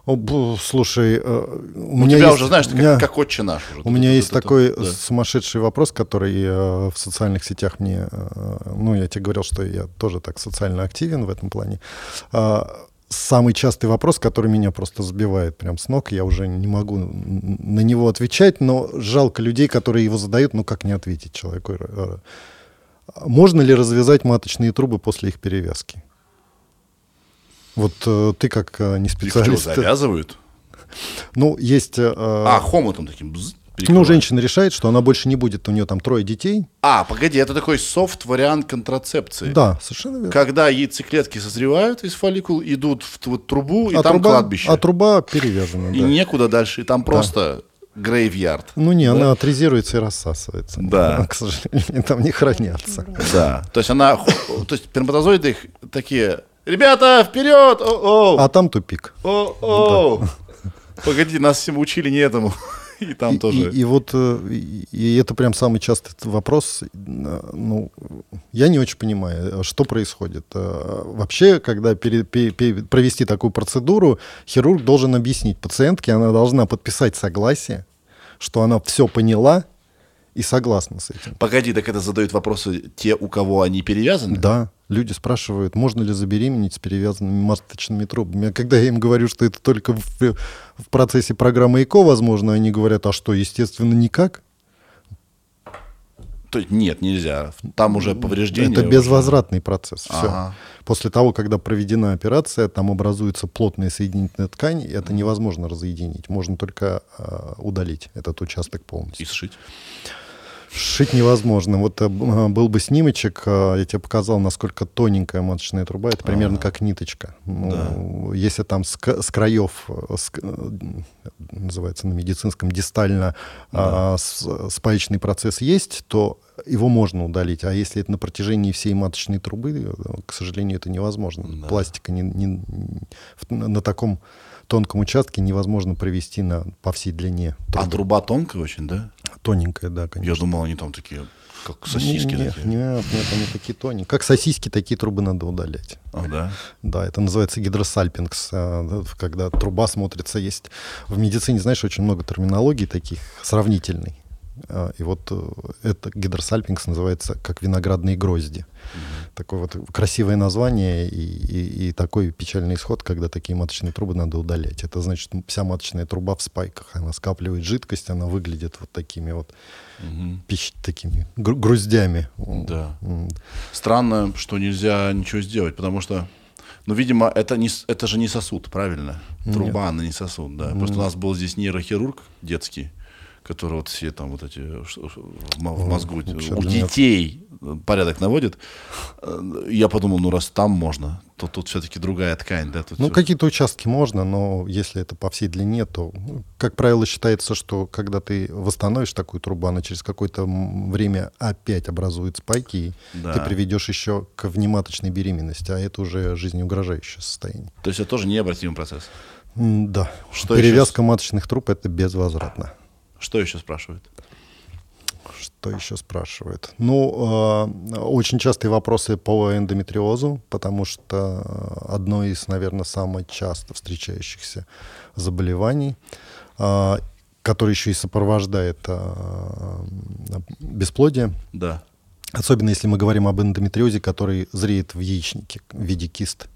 [SPEAKER 1] О, слушай, э, у,
[SPEAKER 2] У
[SPEAKER 1] меня
[SPEAKER 2] тебя
[SPEAKER 1] есть,
[SPEAKER 2] уже, знаешь, ты
[SPEAKER 1] у меня-
[SPEAKER 2] как, как отче наш. Уже.
[SPEAKER 1] У меня есть
[SPEAKER 2] Ту-ту-ту-ту.
[SPEAKER 1] такой
[SPEAKER 2] Да.
[SPEAKER 1] сумасшедший вопрос, который э, в социальных сетях мне... э, ну, я тебе говорил, что я тоже так социально активен в этом плане. А, самый частый вопрос, который меня просто сбивает прям с ног, я уже не могу на него отвечать, но жалко людей, которые его задают, ну как не ответить человеку? Э, Можно ли развязать маточные трубы после их перевязки? Вот э, ты как э, не
[SPEAKER 2] Их что,
[SPEAKER 1] специалист...
[SPEAKER 2] завязывают?
[SPEAKER 1] Ну, есть... э,
[SPEAKER 2] А, хомутом таким. Бз,
[SPEAKER 1] ну, женщина решает, что она больше не будет, у нее там трое детей.
[SPEAKER 2] А, погоди, это такой софт-вариант контрацепции.
[SPEAKER 1] Да, совершенно верно.
[SPEAKER 2] Когда яйцеклетки созревают из фолликул, идут в вот трубу, и
[SPEAKER 1] а,
[SPEAKER 2] там
[SPEAKER 1] труба,
[SPEAKER 2] кладбище.
[SPEAKER 1] а труба перевязана,
[SPEAKER 2] И
[SPEAKER 1] да.
[SPEAKER 2] некуда дальше, и там просто грейвьярд.
[SPEAKER 1] Ну не,
[SPEAKER 2] Да?
[SPEAKER 1] она отрезируется и рассасывается.
[SPEAKER 2] Да.
[SPEAKER 1] К сожалению, там не хранятся.
[SPEAKER 2] Да. То есть она, то есть сперматозоиды их такие, ребята, вперед! О,
[SPEAKER 1] А там тупик.
[SPEAKER 2] о, о, Погоди, нас всем учили не этому. И там
[SPEAKER 1] И-
[SPEAKER 2] тоже.
[SPEAKER 1] И, и вот э, и, это прям самый частый вопрос. Ну, я не очень понимаю, э, что происходит. Э, Вообще, когда пере- пе- пе- провести такую процедуру, хирург должен объяснить пациентке, она должна подписать согласие, что она все поняла и согласна с этим.
[SPEAKER 2] Погоди, так это задают вопросы те, у кого они перевязаны?
[SPEAKER 1] Да, люди спрашивают, можно ли забеременеть с перевязанными маточными трубами. А когда я им говорю, что это только в, в процессе программы ЭКО возможно, они говорят, а что, естественно, никак?
[SPEAKER 2] То есть нет, нельзя. Там уже повреждения.
[SPEAKER 1] Это
[SPEAKER 2] уже.
[SPEAKER 1] безвозвратный процесс. Все.
[SPEAKER 2] Ага.
[SPEAKER 1] После того, когда проведена операция, там образуется плотная соединительная ткань, и это невозможно разъединить. Можно только а, удалить этот участок полностью.
[SPEAKER 2] И сшить.
[SPEAKER 1] Сшить невозможно. Вот э, э, был бы снимочек, э, я тебе показал, насколько тоненькая маточная труба. Это примерно как ниточка. Ну, Если там с, с краев, с называется на медицинском, дистально а, с- спаечный процесс есть, то его можно удалить. А если это на протяжении всей маточной трубы, к сожалению, это невозможно.
[SPEAKER 2] Да.
[SPEAKER 1] Пластика не, не- на, таком тонком участке невозможно провести на, по всей длине.
[SPEAKER 2] А
[SPEAKER 1] трубы.
[SPEAKER 2] труба тонкая очень, да?
[SPEAKER 1] Тоненькая, да, конечно.
[SPEAKER 2] Я думал, они там такие, как сосиски
[SPEAKER 1] нет,
[SPEAKER 2] такие.
[SPEAKER 1] Нет, нет, они такие тоненькие. Как сосиски, такие трубы надо удалять.
[SPEAKER 2] А, да?
[SPEAKER 1] Да, это называется гидросальпингс, а, да, когда труба смотрится. Есть в медицине, знаешь, очень много терминологий таких сравнительной. А, И вот э, это гидросальпингс называется как виноградные грозди. Такое вот красивое название и, и- и такой печальный исход, когда такие маточные трубы надо удалять. Это значит, вся маточная труба в спайках. Она скапливает жидкость, она выглядит вот такими вот
[SPEAKER 2] Мгм.
[SPEAKER 1] пищ- такими гру- груздями.
[SPEAKER 2] Да.
[SPEAKER 1] М,
[SPEAKER 2] Странно, что нельзя ничего сделать, потому что, ну, видимо, это, не, это же не сосуд, правильно? Труба, она не сосуд, да. Просто у нас был здесь нейрохирург детский, который вот все там вот эти ш- в мо- в мозгу
[SPEAKER 1] вообще
[SPEAKER 2] у
[SPEAKER 1] для меня-
[SPEAKER 2] детей порядок наводит. Э, Я подумал, ну раз там можно, то тут все-таки другая ткань, да? Тут
[SPEAKER 1] Ну,
[SPEAKER 2] всё-
[SPEAKER 1] какие-то участки можно, но если это по всей длине, то, ну, как правило, считается, что когда ты восстановишь такую трубу, она через какое-то время опять образует спайки, и
[SPEAKER 2] Да.
[SPEAKER 1] ты приведешь еще к внематочной беременности, а это уже жизнеугрожающее состояние.
[SPEAKER 2] То есть это тоже необратимый процесс.
[SPEAKER 1] Да.
[SPEAKER 2] Что
[SPEAKER 1] Перевязка маточных труб это безвозвратно.
[SPEAKER 2] Что еще спрашивают?
[SPEAKER 1] Что еще спрашивают? Ну, э, очень частые вопросы по эндометриозу, потому что э, одно из, наверное, самых часто встречающихся заболеваний, э, которое еще и сопровождает э, бесплодие,
[SPEAKER 2] Да.
[SPEAKER 1] особенно если мы говорим об эндометриозе, который зреет в яичнике в виде кист.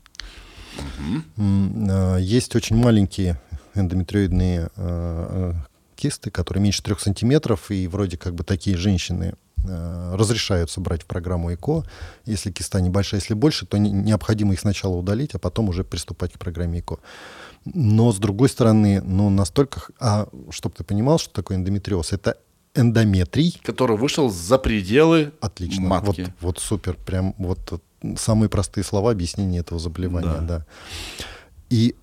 [SPEAKER 1] Э, Есть очень маленькие эндометриоидные э, э, кисты, которые меньше трех сантиметров, и вроде как бы такие женщины э, разрешаются брать в программу ЭКО. Если киста небольшая, если больше, то не- необходимо их сначала удалить, а потом уже приступать к программе ЭКО. Но, с другой стороны, ну, настолько... А, чтобы ты понимал, что такое эндометриоз? Это эндометрий,
[SPEAKER 2] Который вышел за пределы
[SPEAKER 1] Отлично.
[SPEAKER 2] матки.
[SPEAKER 1] Вот, вот супер. Прям вот самые простые слова объяснения этого заболевания,
[SPEAKER 2] Да.
[SPEAKER 1] да. И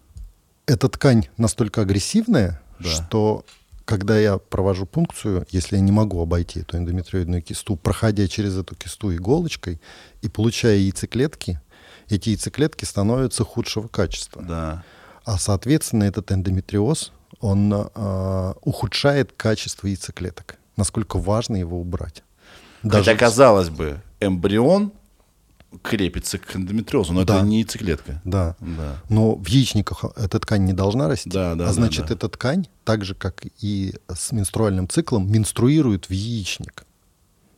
[SPEAKER 1] эта ткань настолько агрессивная,
[SPEAKER 2] Да.
[SPEAKER 1] что когда я провожу пункцию, если я не могу обойти эту эндометриоидную кисту, проходя через эту кисту иголочкой и получая яйцеклетки, эти яйцеклетки становятся худшего качества.
[SPEAKER 2] Да.
[SPEAKER 1] А, соответственно, этот эндометриоз, он а, ухудшает качество яйцеклеток. Насколько важно его убрать.
[SPEAKER 2] Хотя, казалось бы, эмбрион крепится к эндометриозу, но
[SPEAKER 1] Да.
[SPEAKER 2] это не яйцеклетка.
[SPEAKER 1] Да.
[SPEAKER 2] Да.
[SPEAKER 1] Но в яичниках эта ткань не должна расти.
[SPEAKER 2] Да, да,
[SPEAKER 1] а
[SPEAKER 2] да,
[SPEAKER 1] значит,
[SPEAKER 2] да.
[SPEAKER 1] эта ткань, так же, как и с менструальным циклом, менструирует в яичник.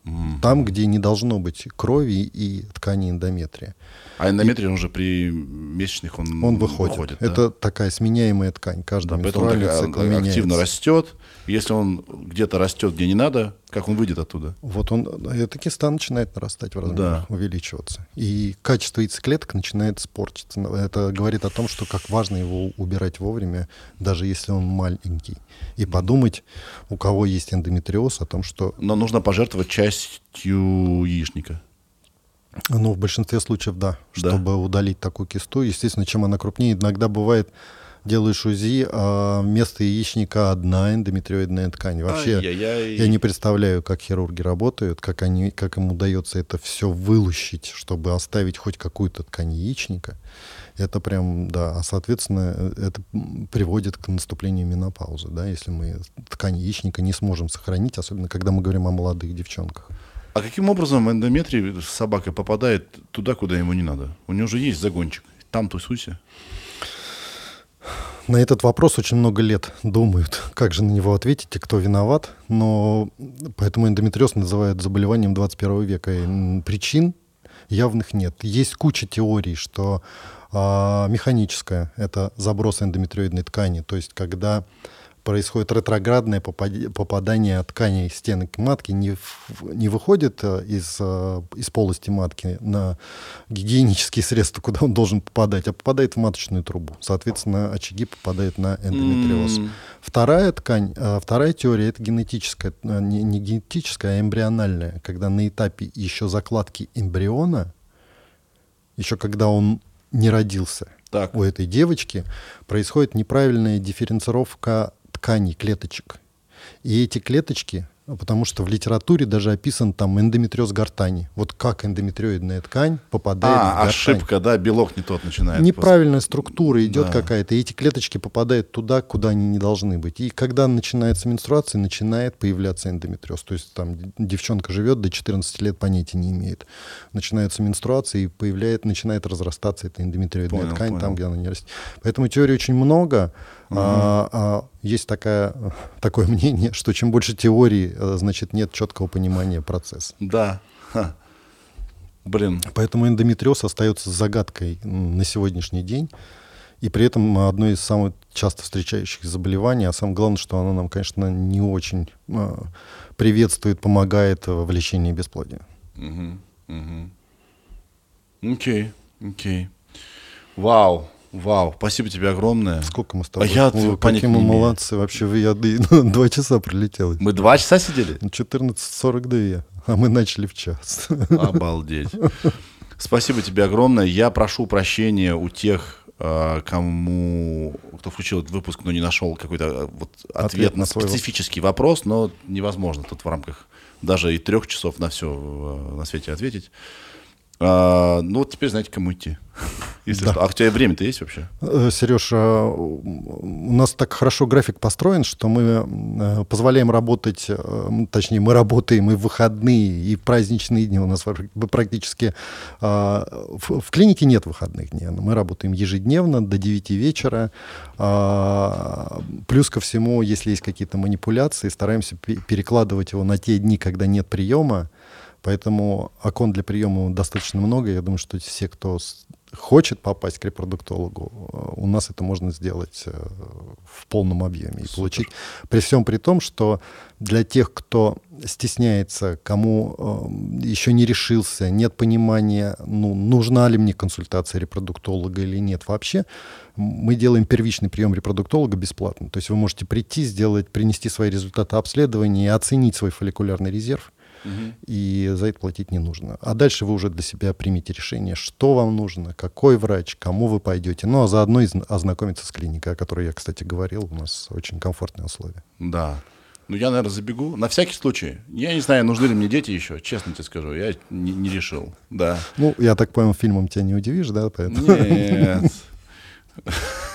[SPEAKER 2] М.
[SPEAKER 1] Там, где не должно быть крови и ткани эндометрия.
[SPEAKER 2] А эндометрий, он уже при месячных, он,
[SPEAKER 1] Он выходит.
[SPEAKER 2] да?
[SPEAKER 1] Это такая сменяемая ткань. Каждый
[SPEAKER 2] Да, поэтому он
[SPEAKER 1] менструальный
[SPEAKER 2] так,
[SPEAKER 1] цикл
[SPEAKER 2] активно
[SPEAKER 1] меняется.
[SPEAKER 2] растет. Если он где-то растет, где не надо, как он выйдет оттуда?
[SPEAKER 1] Вот он, эта киста начинает нарастать в размерах,
[SPEAKER 2] Да.
[SPEAKER 1] увеличиваться. И качество яйцеклеток начинает испортиться. Это говорит о том, что как важно его убирать вовремя, даже если он маленький. И подумать, у кого есть эндометриоз, о том, что
[SPEAKER 2] Но нужно пожертвовать частью яичника.
[SPEAKER 1] Ну, в большинстве случаев, да.
[SPEAKER 2] Да.
[SPEAKER 1] Чтобы удалить такую кисту. Естественно, чем она крупнее, иногда бывает, делаешь УЗИ, а вместо яичника одна эндометриоидная ткань. Вообще,
[SPEAKER 2] Ай-яй-яй.
[SPEAKER 1] я не представляю, как хирурги работают, как, они, как им удается это все вылущить, чтобы оставить хоть какую-то ткань яичника. Это прям, да, а соответственно, это приводит к наступлению менопаузы, да, если мы ткань яичника не сможем сохранить, особенно когда мы говорим о молодых девчонках.
[SPEAKER 2] А каким образом эндометрий с собакой попадает туда, куда ему не надо? У него же есть загончик. Там тусуйся.
[SPEAKER 1] На этот вопрос очень много лет думают, как же на него ответить и кто виноват. Но поэтому эндометриоз называют заболеванием 21 века. И, причин явных нет. Есть куча теорий, что а, механическое — это заброс эндометриоидной ткани. То есть когда происходит ретроградное попадание тканей стенок матки, не, в- не выходит э, из, э, из полости матки на гигиенические средства, куда он должен попадать, а попадает в маточную трубу. Соответственно, очаги попадают на эндометриоз.
[SPEAKER 2] М.
[SPEAKER 1] Вторая ткань, э, вторая теория это генетическая, не, не генетическая, а эмбриональная, когда на этапе еще закладки эмбриона, еще когда он не родился,
[SPEAKER 2] Так.
[SPEAKER 1] у этой девочки происходит неправильная дифференцировка тканей, клеточек. И эти клеточки, потому что в литературе даже описан там эндометриоз гортани. Вот как эндометриоидная ткань попадает в
[SPEAKER 2] А,
[SPEAKER 1] гортань.
[SPEAKER 2] ошибка, да, белок не тот начинает.
[SPEAKER 1] Неправильная структура идет
[SPEAKER 2] Да.
[SPEAKER 1] какая-то, и эти клеточки попадают туда, куда они не должны быть. И когда начинается менструация, начинает появляться эндометриоз. То есть там девчонка живет до 14 лет, понятия не имеет. Начинается менструация, и появляет, начинает разрастаться эта эндометриоидная
[SPEAKER 2] Понял,
[SPEAKER 1] ткань
[SPEAKER 2] понял.
[SPEAKER 1] там, где она не растет. Поэтому теорий очень много. А, а, есть такая, такое мнение, что чем больше теорий, э, значит, нет четкого понимания процесса.
[SPEAKER 2] Да. Ха. Блин.
[SPEAKER 1] Поэтому эндометриоз остается загадкой на сегодняшний день. И при этом одно из самых часто встречающихся заболеваний, а самое главное, что оно нам, конечно, не очень э, приветствует, помогает в лечении бесплодия.
[SPEAKER 2] Мгм, мгм. Окей, окей. Вау, вау, спасибо тебе огромное.
[SPEAKER 1] Сколько мы с тобой?
[SPEAKER 2] А я понятия
[SPEAKER 1] какие мы молодцы. Вообще, вы- я два часа пролетел.
[SPEAKER 2] Мы два часа сидели?
[SPEAKER 1] 14.42, а мы начали в час.
[SPEAKER 2] Обалдеть. Спасибо тебе огромное. Я прошу прощения у тех, э, кому, кто включил этот выпуск, но не нашел какой-то э, вот ответ,
[SPEAKER 1] Ответ
[SPEAKER 2] на
[SPEAKER 1] на свой вопрос.
[SPEAKER 2] специфический вопрос, но невозможно тут в рамках даже и трех часов на все на свете ответить. А, ну вот теперь знаете, кому идти. Если
[SPEAKER 1] Да.
[SPEAKER 2] что. А у тебя время-то есть вообще?
[SPEAKER 1] Сереж, а, у нас так хорошо график построен, что мы э, позволяем работать, э, точнее, мы работаем и в выходные, и в праздничные дни. У нас пр- практически а, в, клинике нет выходных дней. Мы работаем ежедневно до 9 вечера. А, Плюс ко всему, если есть какие-то манипуляции, стараемся пе- перекладывать его на те дни, когда нет приема. Поэтому окон для приема достаточно много. Я думаю, что все, кто хочет попасть к репродуктологу, э, у нас это можно сделать э, в полном объеме и получить. При всем при том, что для тех, кто стесняется, кому э, еще не решился, нет понимания, ну, нужна ли мне консультация репродуктолога или нет вообще, мы делаем первичный прием репродуктолога бесплатно. То есть вы можете прийти, сделать, принести свои результаты обследования и оценить свой фолликулярный резерв и за это платить не нужно. А дальше вы уже для себя примите решение, что вам нужно, какой врач, кому вы пойдете. Ну, а заодно и зн- ознакомиться с клиникой, о которой я, кстати, говорил. У нас очень комфортные условия.
[SPEAKER 2] Да. Ну, я, наверное, забегу. На всякий случай. Я не знаю, нужны ли мне дети еще, честно тебе скажу. Я не, не решил. Да.
[SPEAKER 1] Ну, я так понял, фильмом тебя не удивишь, да? Поэтому...
[SPEAKER 2] Нет.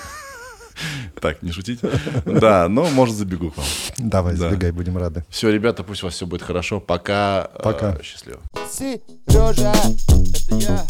[SPEAKER 2] Так, не шутить. Да, но, может, забегу к вам.
[SPEAKER 1] Давай, забегай, будем рады.
[SPEAKER 2] Все, ребята, пусть у вас все будет хорошо. Пока. Э,
[SPEAKER 1] Пока.
[SPEAKER 2] Счастливо.
[SPEAKER 3] Сережа, это я.